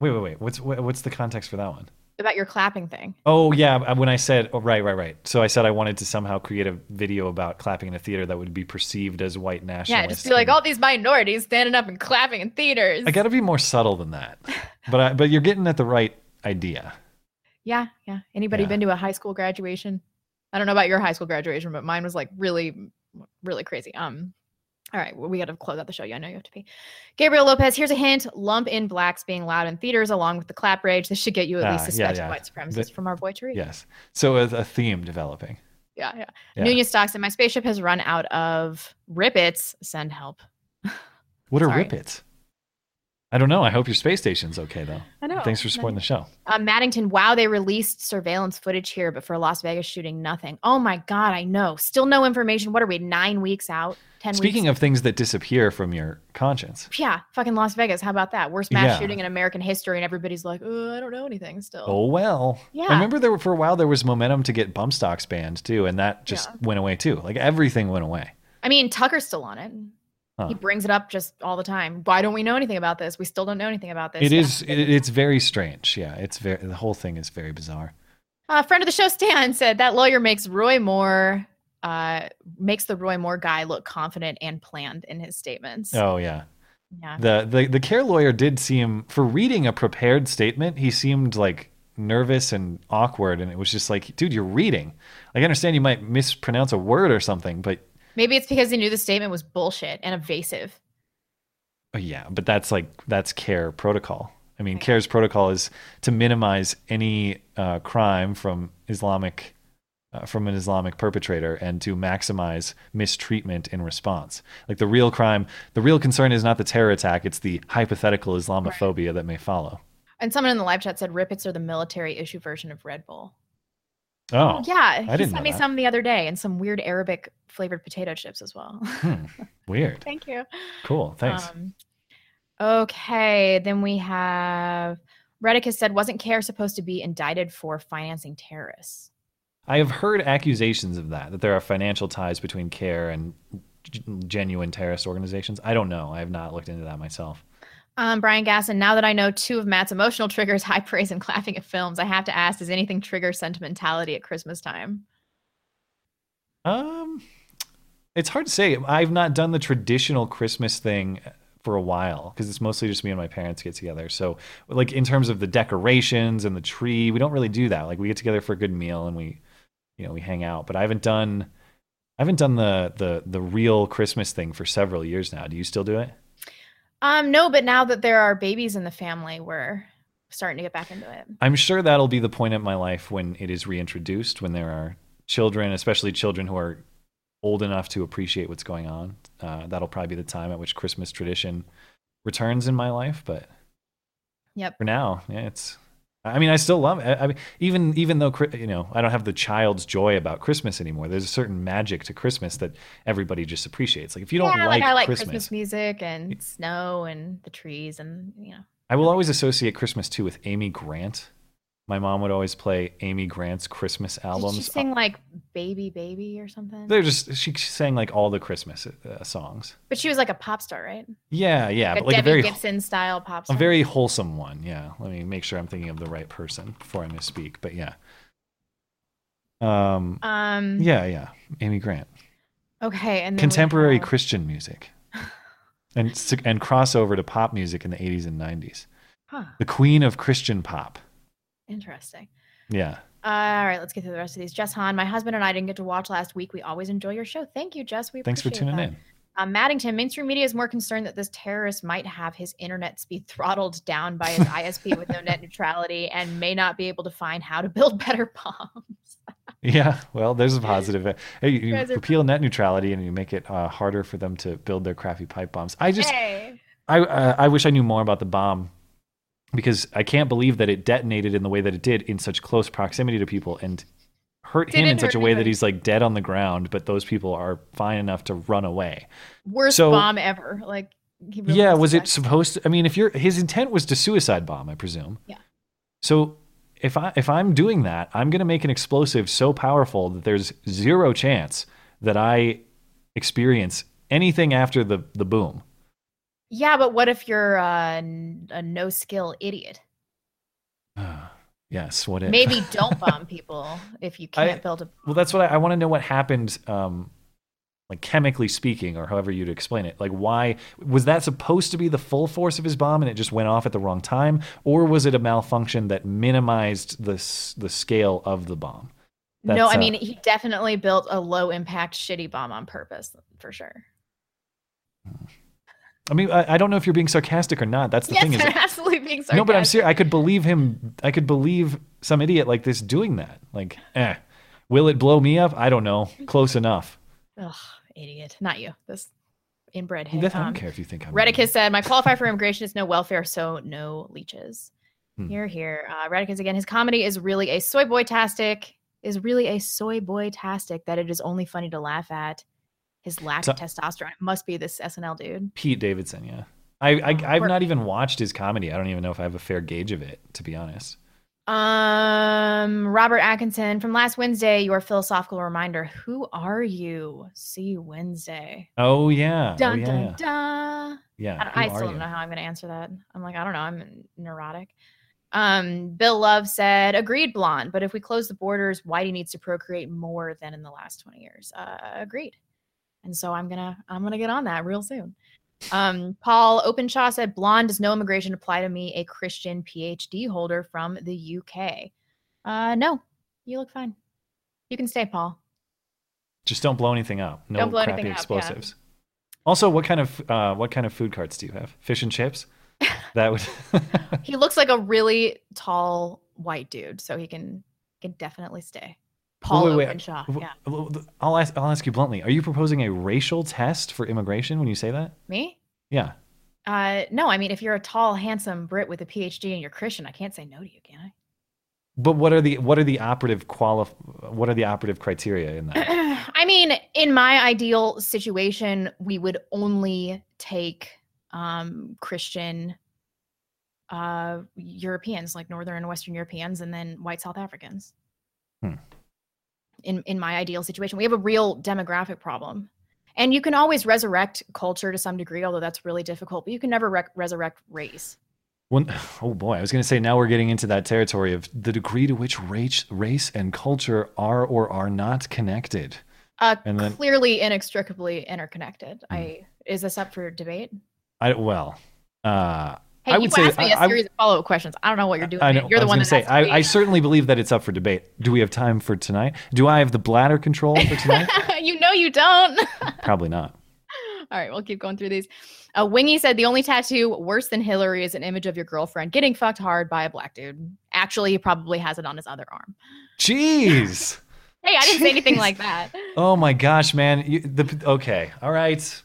Wait, wait, wait. What's what, what's the context for that one? About your clapping thing. Oh yeah, uh, when I said oh, right, right, right. So I said I wanted to somehow create a video about clapping in a theater that would be perceived as white nationalist. Yeah, just be like all these minorities standing up and clapping in theaters. I got to be more subtle than that. but I, but you're getting at the right idea. Yeah, yeah. Anybody Yeah. been to a high school graduation? I don't know about your high school graduation, but mine was like really, really crazy. Um, all right, well, we got to close out the show. Yeah, I know you have to pee. Gabriel Lopez, here's a hint: lump in blacks being loud in theaters, along with the clap rage. This should get you at least Ah, yeah, suspected yeah. white supremacists The- from our boy Tariq. Yes. So a, a theme developing. Yeah, yeah. Yeah. Nunez Stocks and my spaceship has run out of Rip Its. Send help. What are Sorry. Rip Its? I don't know. I hope your space station's okay though. I know. Thanks for supporting the show. Uh, Maddington, wow, they released surveillance footage here, but for a Las Vegas shooting, nothing. Oh my God, I know. Still no information. What are we, nine weeks out? 10 Speaking weeks? of things that disappear from your conscience, Yeah, fucking Las Vegas. How about that? Worst mass Yeah. shooting in American history, and everybody's like, oh, I don't know anything still. oh well. Yeah. I remember there were, for a while there was momentum to get bump stocks banned too, and that just went away too. Like everything went away. I mean, Tucker's still on it. Huh. He brings it up just all the time. Why don't we know anything about this? We still don't know anything about this. It Yeah. is. It, it's very strange. Yeah. It's very. The whole thing is very bizarre. Uh, friend of the show, Stan, said that lawyer makes Roy Moore, uh, makes the Roy Moore guy look confident and planned in his statements. Oh yeah. Yeah. The the the CAIR lawyer did seem for reading a prepared statement. He seemed like nervous and awkward, and it was just like, dude, you're reading. Like, I understand you might mispronounce a word or something, but Maybe it's because they knew the statement was bullshit and evasive. oh, yeah, but that's like that's CAIR protocol. I mean, CAIR's protocol is to minimize any uh, crime from Islamic uh, from an Islamic perpetrator and to maximize mistreatment in response. Like the real crime, the real concern is not the terror attack; it's the hypothetical Islamophobia that may follow. And someone in the live chat said Rip Its are the military issue version of Red Bull. Oh, yeah. I He sent me that. some the other day and some weird Arabic flavored potato chips as well. Hmm, [laughs] weird. Thank you. Cool. Thanks. Um, okay. Then we have Redicus said, wasn't CAIR supposed to be indicted for financing terrorists? I have heard accusations of that, that there are financial ties between CAIR and g- genuine terrorist organizations. I don't know. I have not looked into that myself. Um, Brian Gaston, now that I know two of Matt's emotional triggers, [laughs] high praise and clapping at films, I have to ask, does anything trigger sentimentality at Christmas time? Um, it's hard to say. I've not done the traditional Christmas thing for a while because it's mostly just me and my parents get together. So, like in terms of the decorations and the tree, we don't really do that. Like we get together for a good meal and we, you know, we hang out. But I haven't done, I haven't done the the the real Christmas thing for several years now. Do you still do it? Um, no, but now that there are babies in the family, we're starting to get back into it. I'm sure that'll be the point in my life when it is reintroduced, when there are children, especially children who are old enough to appreciate what's going on. Uh, that'll probably be the time at which Christmas tradition returns in my life. But Yep. for now, yeah, it's. I mean, I still love it. I mean, even even though you know I don't have the child's joy about Christmas anymore. There's a certain magic to Christmas that everybody just appreciates. Like if you don't yeah, like, I like Christmas, Christmas music and snow and the trees and you know. I will always associate Christmas too with Amy Grant. My mom would always play Amy Grant's Christmas Did albums. she sing like "Baby, Baby" or something? They're just she sang like all the Christmas uh, songs. But she was like a pop star, right? Yeah, yeah, Like a like Debbie a very Gibson style pop a very wholesome one. Yeah, let me make sure I'm thinking of the right person before I misspeak. But yeah, um, Um, yeah, yeah, Amy Grant, Okay, and contemporary have- Christian music, and and crossover to pop music in the 80s and 90s. Huh. The queen of Christian pop. Interesting. Yeah. Uh, all right, let's get through the rest of these. Jess Hahn, my husband and I didn't get to watch last week. We always enjoy your show. Thank you, Jess. We Thanks for tuning that. in. Um, Maddington, mainstream media is more concerned that this terrorist might have his internet speed [laughs] throttled down by his ISP with no net neutrality and may not be able to find how to build [laughs] better bombs. Yeah, well, there's a [laughs] positive. Hey, you, are- repeal net neutrality and you make it uh, harder for them to build their crappy pipe bombs. I just, Hey. I, uh, I wish I knew more about the bomb because I can't believe that it detonated in the way that it did in such close proximity to people and hurt him in such a way that he's like dead on the ground, but those people are fine enough to run away. Worst So- bomb ever. Like, he really yeah, was it supposed to? I mean, if you're his intent was to suicide bomb, I presume. Yeah. So if I if I'm doing that, I'm going to make an explosive so powerful that there's zero chance that I experience anything after the the boom. Yeah, but what if you're uh, a no skill idiot? Yes. What if? Maybe don't [laughs] bomb people if you can't build a. Well, that's what I, I want to know. What happened, um, like chemically speaking, or however you'd explain it. Like, why was that supposed to be the full force of his bomb, and it just went off at the wrong time, or was it a malfunction that minimized the the scale of the bomb? no, That's, I uh, mean he definitely built a low impact shitty bomb on purpose for sure. I mean, I, I don't know if you're being sarcastic or not. That's the yes, thing. Is I'm absolutely being sarcastic. no, but I'm serious. I could believe him. I could believe some idiot like this doing that. Like, eh, will it blow me up? I don't know. Close enough. Ugh, idiot. Not you. This inbred. I don't care if you think I'm. Redicus said, "My qualify for immigration is no welfare, so no leeches." Hmm. Here, here. Uh, Redicus again. His comedy is really a soy boy tastic. Is really a soy boy tastic that it is only funny to laugh at. His lack So- of testosterone It must be this SNL dude. Pete Davidson, yeah. I, I I've Or- not even watched his comedy. I don't even know if I have a fair gauge of it, to be honest. Um, Robert Atkinson from last Wednesday. Your philosophical reminder. Who are you? See you Wednesday. Oh yeah, Dun oh, yeah, dun yeah. dun. Yeah, I, I still don't know how I'm going to answer that. I'm like, I don't know. I'm neurotic. Um, Bill Love said, agreed, blonde. But if we close the borders, Whitey needs to procreate more than in the last 20 years. Uh, agreed. And so I'm gonna I'm gonna get on that real soon. Um, Paul Openshaw said, blonde does no immigration apply to me, a Christian PhD holder from the UK. Uh, no, you look fine. You can stay, Paul. Just don't blow anything up. No Don't blow crappy anything up, yeah. explosives. Also, what kind of uh, what kind of food carts do you have? Fish and chips? [laughs] That would. He looks like a really tall white dude, so he can can definitely stay. Paul Wait, wait, wait. Openshaw. W- Yeah. I'll ask. I'll ask you bluntly. Are you proposing a racial test for immigration when you say that? Me? Yeah. Uh, no, I mean, if you're a tall, handsome Brit with a PhD and you're Christian, I can't say no to you, can I? But what are the what are the operative quali- What are the operative criteria in that? [clears throat] I mean, in my ideal situation, we would only take um, Christian uh, Europeans, like Northern and Western Europeans, and then white South Africans. Hmm. In in my ideal situation, we have a real demographic problem, and you can always resurrect culture to some degree, although that's really difficult. But you can never rec- resurrect race. When, [laughs] oh boy, I was going to say now we're getting into that territory of the degree to which race, race and culture are or are not connected. Uh, And then- clearly inextricably interconnected. I is this up for debate? I well, uh, Hey, I you would say asked me a I- I- series of follow up questions. I don't know what you're doing. I know. You're the I was one that say I, I certainly believe that it's up for debate. Do we have time for tonight? Do I have the bladder control for tonight? [laughs] you know you don't. [laughs] Probably not. All right, we'll keep going through these. Uh, Wingy said the only tattoo worse than Hillary is an image of your girlfriend getting fucked hard by a black dude. Actually, he probably has it on his other arm. Jeez. [laughs] Hey, I didn't say anything like that. Oh my gosh, man. You, the, okay. All right.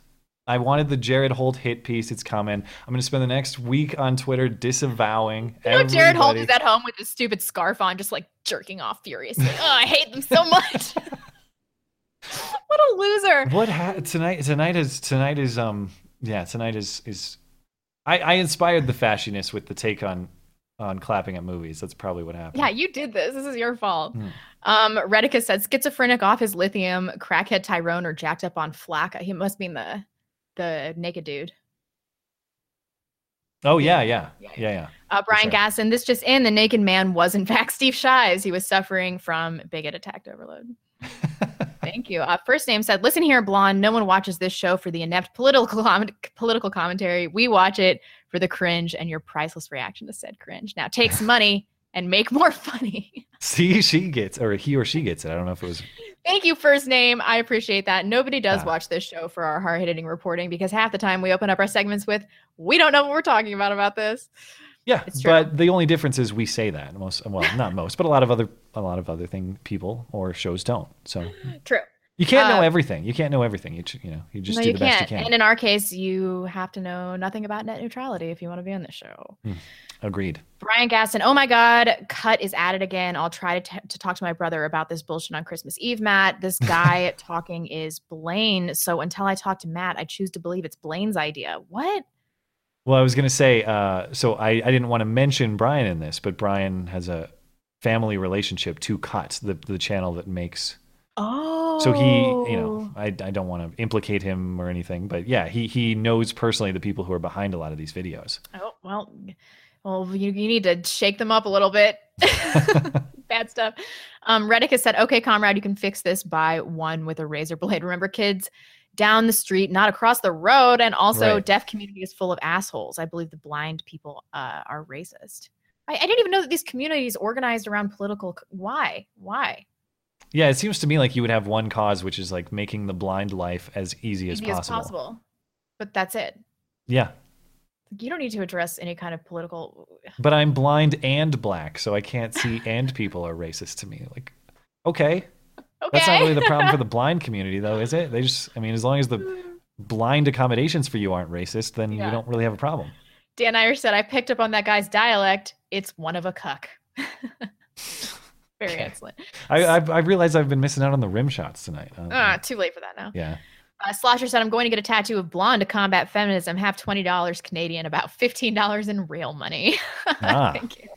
I wanted the Jared Holt hit piece. It's coming. I'm going to spend the next week on Twitter disavowing. You know, Jared Holt is at home with his stupid scarf on, just like jerking off furiously. [laughs] oh, I hate them so much. [laughs] what a loser. What ha- tonight? Tonight is tonight is um yeah tonight is is I, I inspired the fashionists with the take on on clapping at movies. That's probably what happened. Yeah, you did this. This is your fault. Hmm. Um, Redicus said schizophrenic off his lithium, crackhead Tyrone, or jacked up on flack. He must mean the the naked dude. Oh yeah, yeah, yeah, yeah. Uh, Brian Gaston, this just in: the naked man was in [laughs] fact Steve Shives. He was suffering from bigot attack overload. [laughs] Thank you. Uh, first name said, "Listen here, blonde. No one watches this show for the inept political [laughs] com- political commentary. We watch it for the cringe and your priceless reaction to said cringe. Now take some money and make more funny." See, she gets or he or she gets it. I don't know if it was. Thank you, first name. I appreciate that. Nobody does Ah. watch this show for our hard hitting reporting because half the time we open up our segments with, "We don't know what we're talking about about this." Yeah, but the only difference is we say that most. Well, not most, but a lot of other a lot of other thing people or shows don't. So [laughs] True. you can't know Uh, everything. You can't know everything. You you know you just no, do you the can't. best you can. And in our case, you have to know nothing about net neutrality if you want to be on this show. Hmm. Agreed. Brian Gaston, oh my God, cut is at it again. I'll try to, t- to talk to my brother about this bullshit on Christmas Eve, Matt. This [laughs] guy talking is Blaine. So until I talk to Matt, I choose to believe it's Blaine's idea. What? Well, I was going to say, uh, so I, I didn't want to mention Brian in this, but Brian has a family relationship to Cut, the, the channel that makes. Oh. So he, you know, I, I don't want to implicate him or anything, but yeah, he, he knows personally the people who are behind a lot of these videos. Oh, well, Well, you, you need to shake them up a little bit. [laughs] Bad stuff. Um, Reddick has said, okay, comrade, you can fix this by one with a razor blade. Remember, kids, down the street, not across the road. And also, Right. deaf community is full of assholes. I believe the blind people uh, are racist. I, I didn't even know that these communities organized around political. Why? Why? Yeah, it seems to me like you would have one cause, which is like making the blind life as easy as Easy possible. as possible. But that's it. Yeah, You don't need to address any kind of political. but I'm blind and black, so I can't see and people are racist to me. Like, okay. That's not really the problem for the blind community, though, is it? They just, I mean, as long as the blind accommodations for you aren't racist, then Yeah. you don't really have a problem. Dan Irish said, I picked up on that guy's dialect. It's one of a cuck. [laughs] Very [laughs] excellent. I, I've, I've realized I've been missing out on the rim shots tonight. Uh, Ah, too late for that now. yeah. Uh, Slosher said, I'm going to get a tattoo of blonde to combat feminism. Have $20 Canadian, about $15 in real money. [laughs] Ah. Thank you.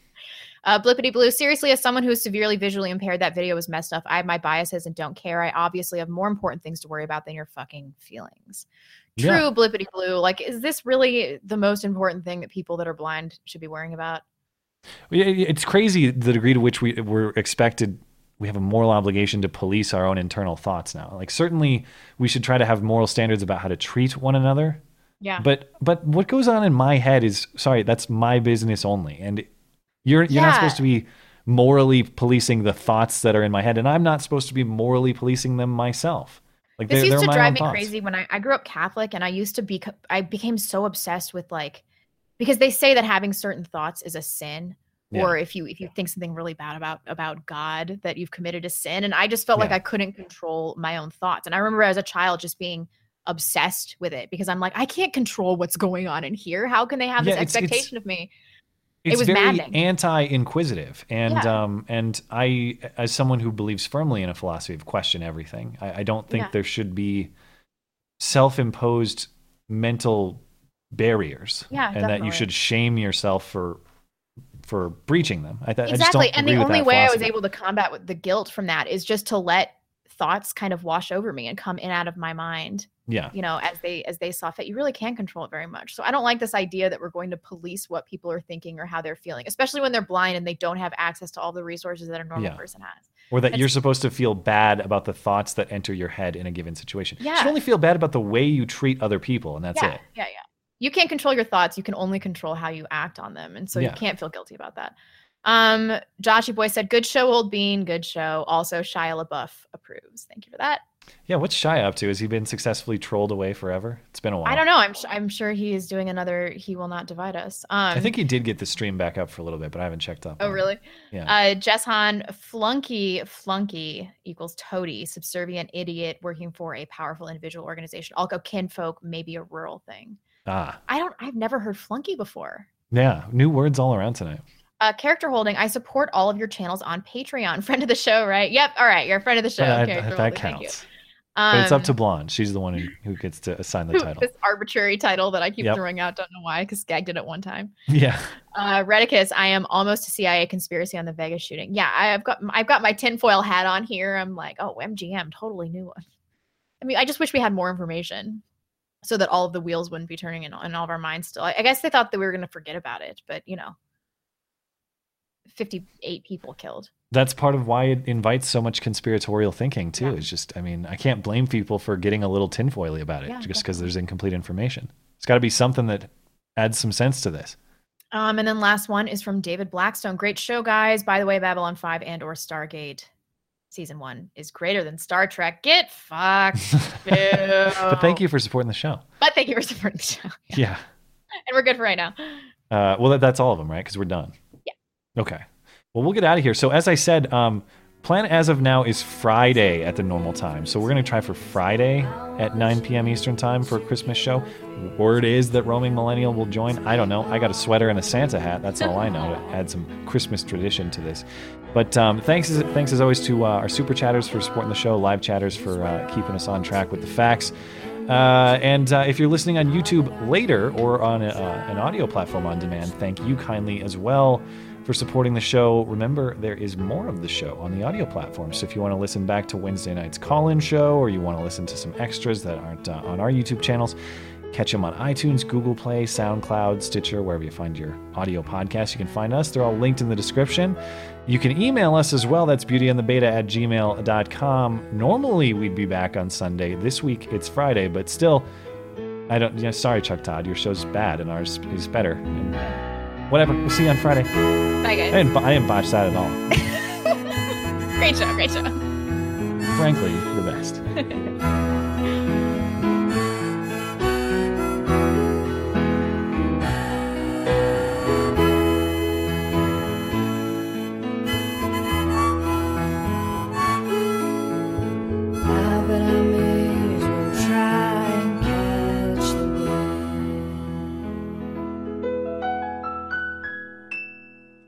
Uh, Blippity Blue, seriously, as someone who is severely visually impaired, that video was messed up. I have my biases and don't care. I obviously have more important things to worry about than your fucking feelings. True, Yeah. Blippity Blue. Like, is this really the most important thing that people that are blind should be worrying about? Yeah, It's crazy the degree to which we we're expected. We have a moral obligation to police our own internal thoughts now. Like certainly, we should try to have moral standards about how to treat one another. Yeah. But but what goes on in my head is sorry. That's my business only, and you're you're not supposed to be morally policing the thoughts that are in my head, and I'm not supposed to be morally policing them myself. Like This used to drive me thoughts. crazy when I, I grew up Catholic and I used to be I became so obsessed with like because they say that having certain thoughts is a sin Yeah. or if you if you think something really bad about about God that you've committed a sin and I just felt like I couldn't control my own thoughts. And I remember as a child just being obsessed with it because I'm like I can't control what's going on in here. How can they have Yeah, this it's- it's- expectation of me? It's it was very maddening. anti-inquisitive and Yeah. um and i as someone who believes firmly in a philosophy of question everything i, I don't think Yeah. there should be self-imposed mental barriers Yeah, and that you should shame yourself for for breaching them. I, th- I just exactly don't and the only way i was able to combat with the guilt from that is just to let thoughts kind of wash over me and come in out of my mind yeah. you know as they as they saw fit. You really can't control it very much. So i don't like this idea that we're going to police what people are thinking or how they're feeling especially when they're blind and they don't have access to all the resources that a normal Yeah. person has. Or that you're supposed to feel bad about the thoughts that enter your head in a given situation. You Yeah. should only feel bad about the way you treat other people and that's yeah it. yeah yeah you can't control your thoughts you can only control how you act on them and so Yeah. you can't feel guilty about that um joshy boy said good show old bean good show also shia labeouf approves thank you for that yeah what's Shia up to has he been successfully trolled away forever it's been a while i don't know i'm i'm sure he is doing another he will not divide us um I think he did get the stream back up for a little bit, but I haven't checked up. Oh, on it. really? Yeah. Uh, Jess Han, flunky, flunky equals toady, subservient idiot working for a powerful individual organization. I'll go kinfolk, maybe a rural thing. Ah, I don't, I've never heard flunky before. yeah. New words all around tonight. Uh, character holding, I support all of your channels on Patreon. [laughs] Friend of the show, right? Yep. All right. You're a friend of the show. that, character that holding, counts. but it's up Um, to Blonde. She's the one who, [laughs] who gets to assign the title. This arbitrary title that I keep Yep. throwing out. Don't know why, because Skag did it one time. Yeah. Uh, Redicus, I am almost a CIA conspiracy on the Vegas shooting. Yeah, I've got I've got my tinfoil hat on here. I'm like, oh, MGM, totally new one. I mean, I just wish we had more information so that all of the wheels wouldn't be turning in, in all of our minds still. I, I guess they thought that we were going to forget about it, but you know, 58 people killed. That's part of why it invites so much conspiratorial thinking too. It's just, I mean, I can't blame people for getting a little tinfoily about it Yeah, just because there's incomplete information. It's got to be something that adds some sense to this. Um, and then last one is from David Blackstone. Great show, guys. By the way, Babylon 5 and or Stargate season one is greater than Star Trek. Get fucked. [laughs] But thank you for supporting the show. But thank you for supporting the show. [laughs] Yeah. [laughs] And we're good for right now. Uh, well, that, that's all of them, right? Because we're done. Yeah. Okay. Well, we'll get out of here. So, as I said, um, plan as of now is Friday at the normal time. So, we're going to try for Friday at 9 p.m. Eastern time for a Christmas show. Word is that Roaming Millennial will join. I don't know. I got a sweater and a Santa hat. That's all I know to add some Christmas tradition to this. But um, thanks, as, thanks as always to uh, our super chatters for supporting the show, live chatters for uh, keeping us on track with the facts. Uh, and uh, if you're listening on YouTube later or on a, uh, an audio platform on demand, thank you kindly as well for supporting the show. Remember, there is more of the show on the audio platform. So if you want to listen back to Wednesday night's call in show or you want to listen to some extras that aren't uh, on our YouTube channels, Catch them on iTunes, Google Play, SoundCloud, Stitcher, wherever you find your audio podcast. You can find us. They're all linked in the description. You can email us as well. That's beautyandthebeta at gmail.com. Normally, we'd be back on Sunday. This week, it's Friday, but still, I don't. Sorry, Chuck Todd. Your show's bad and ours is better. And whatever. We'll see you on Friday. Bye, guys. I didn't, I didn't botch that at all. [laughs] Great show. Great show. Frankly, the best. [laughs]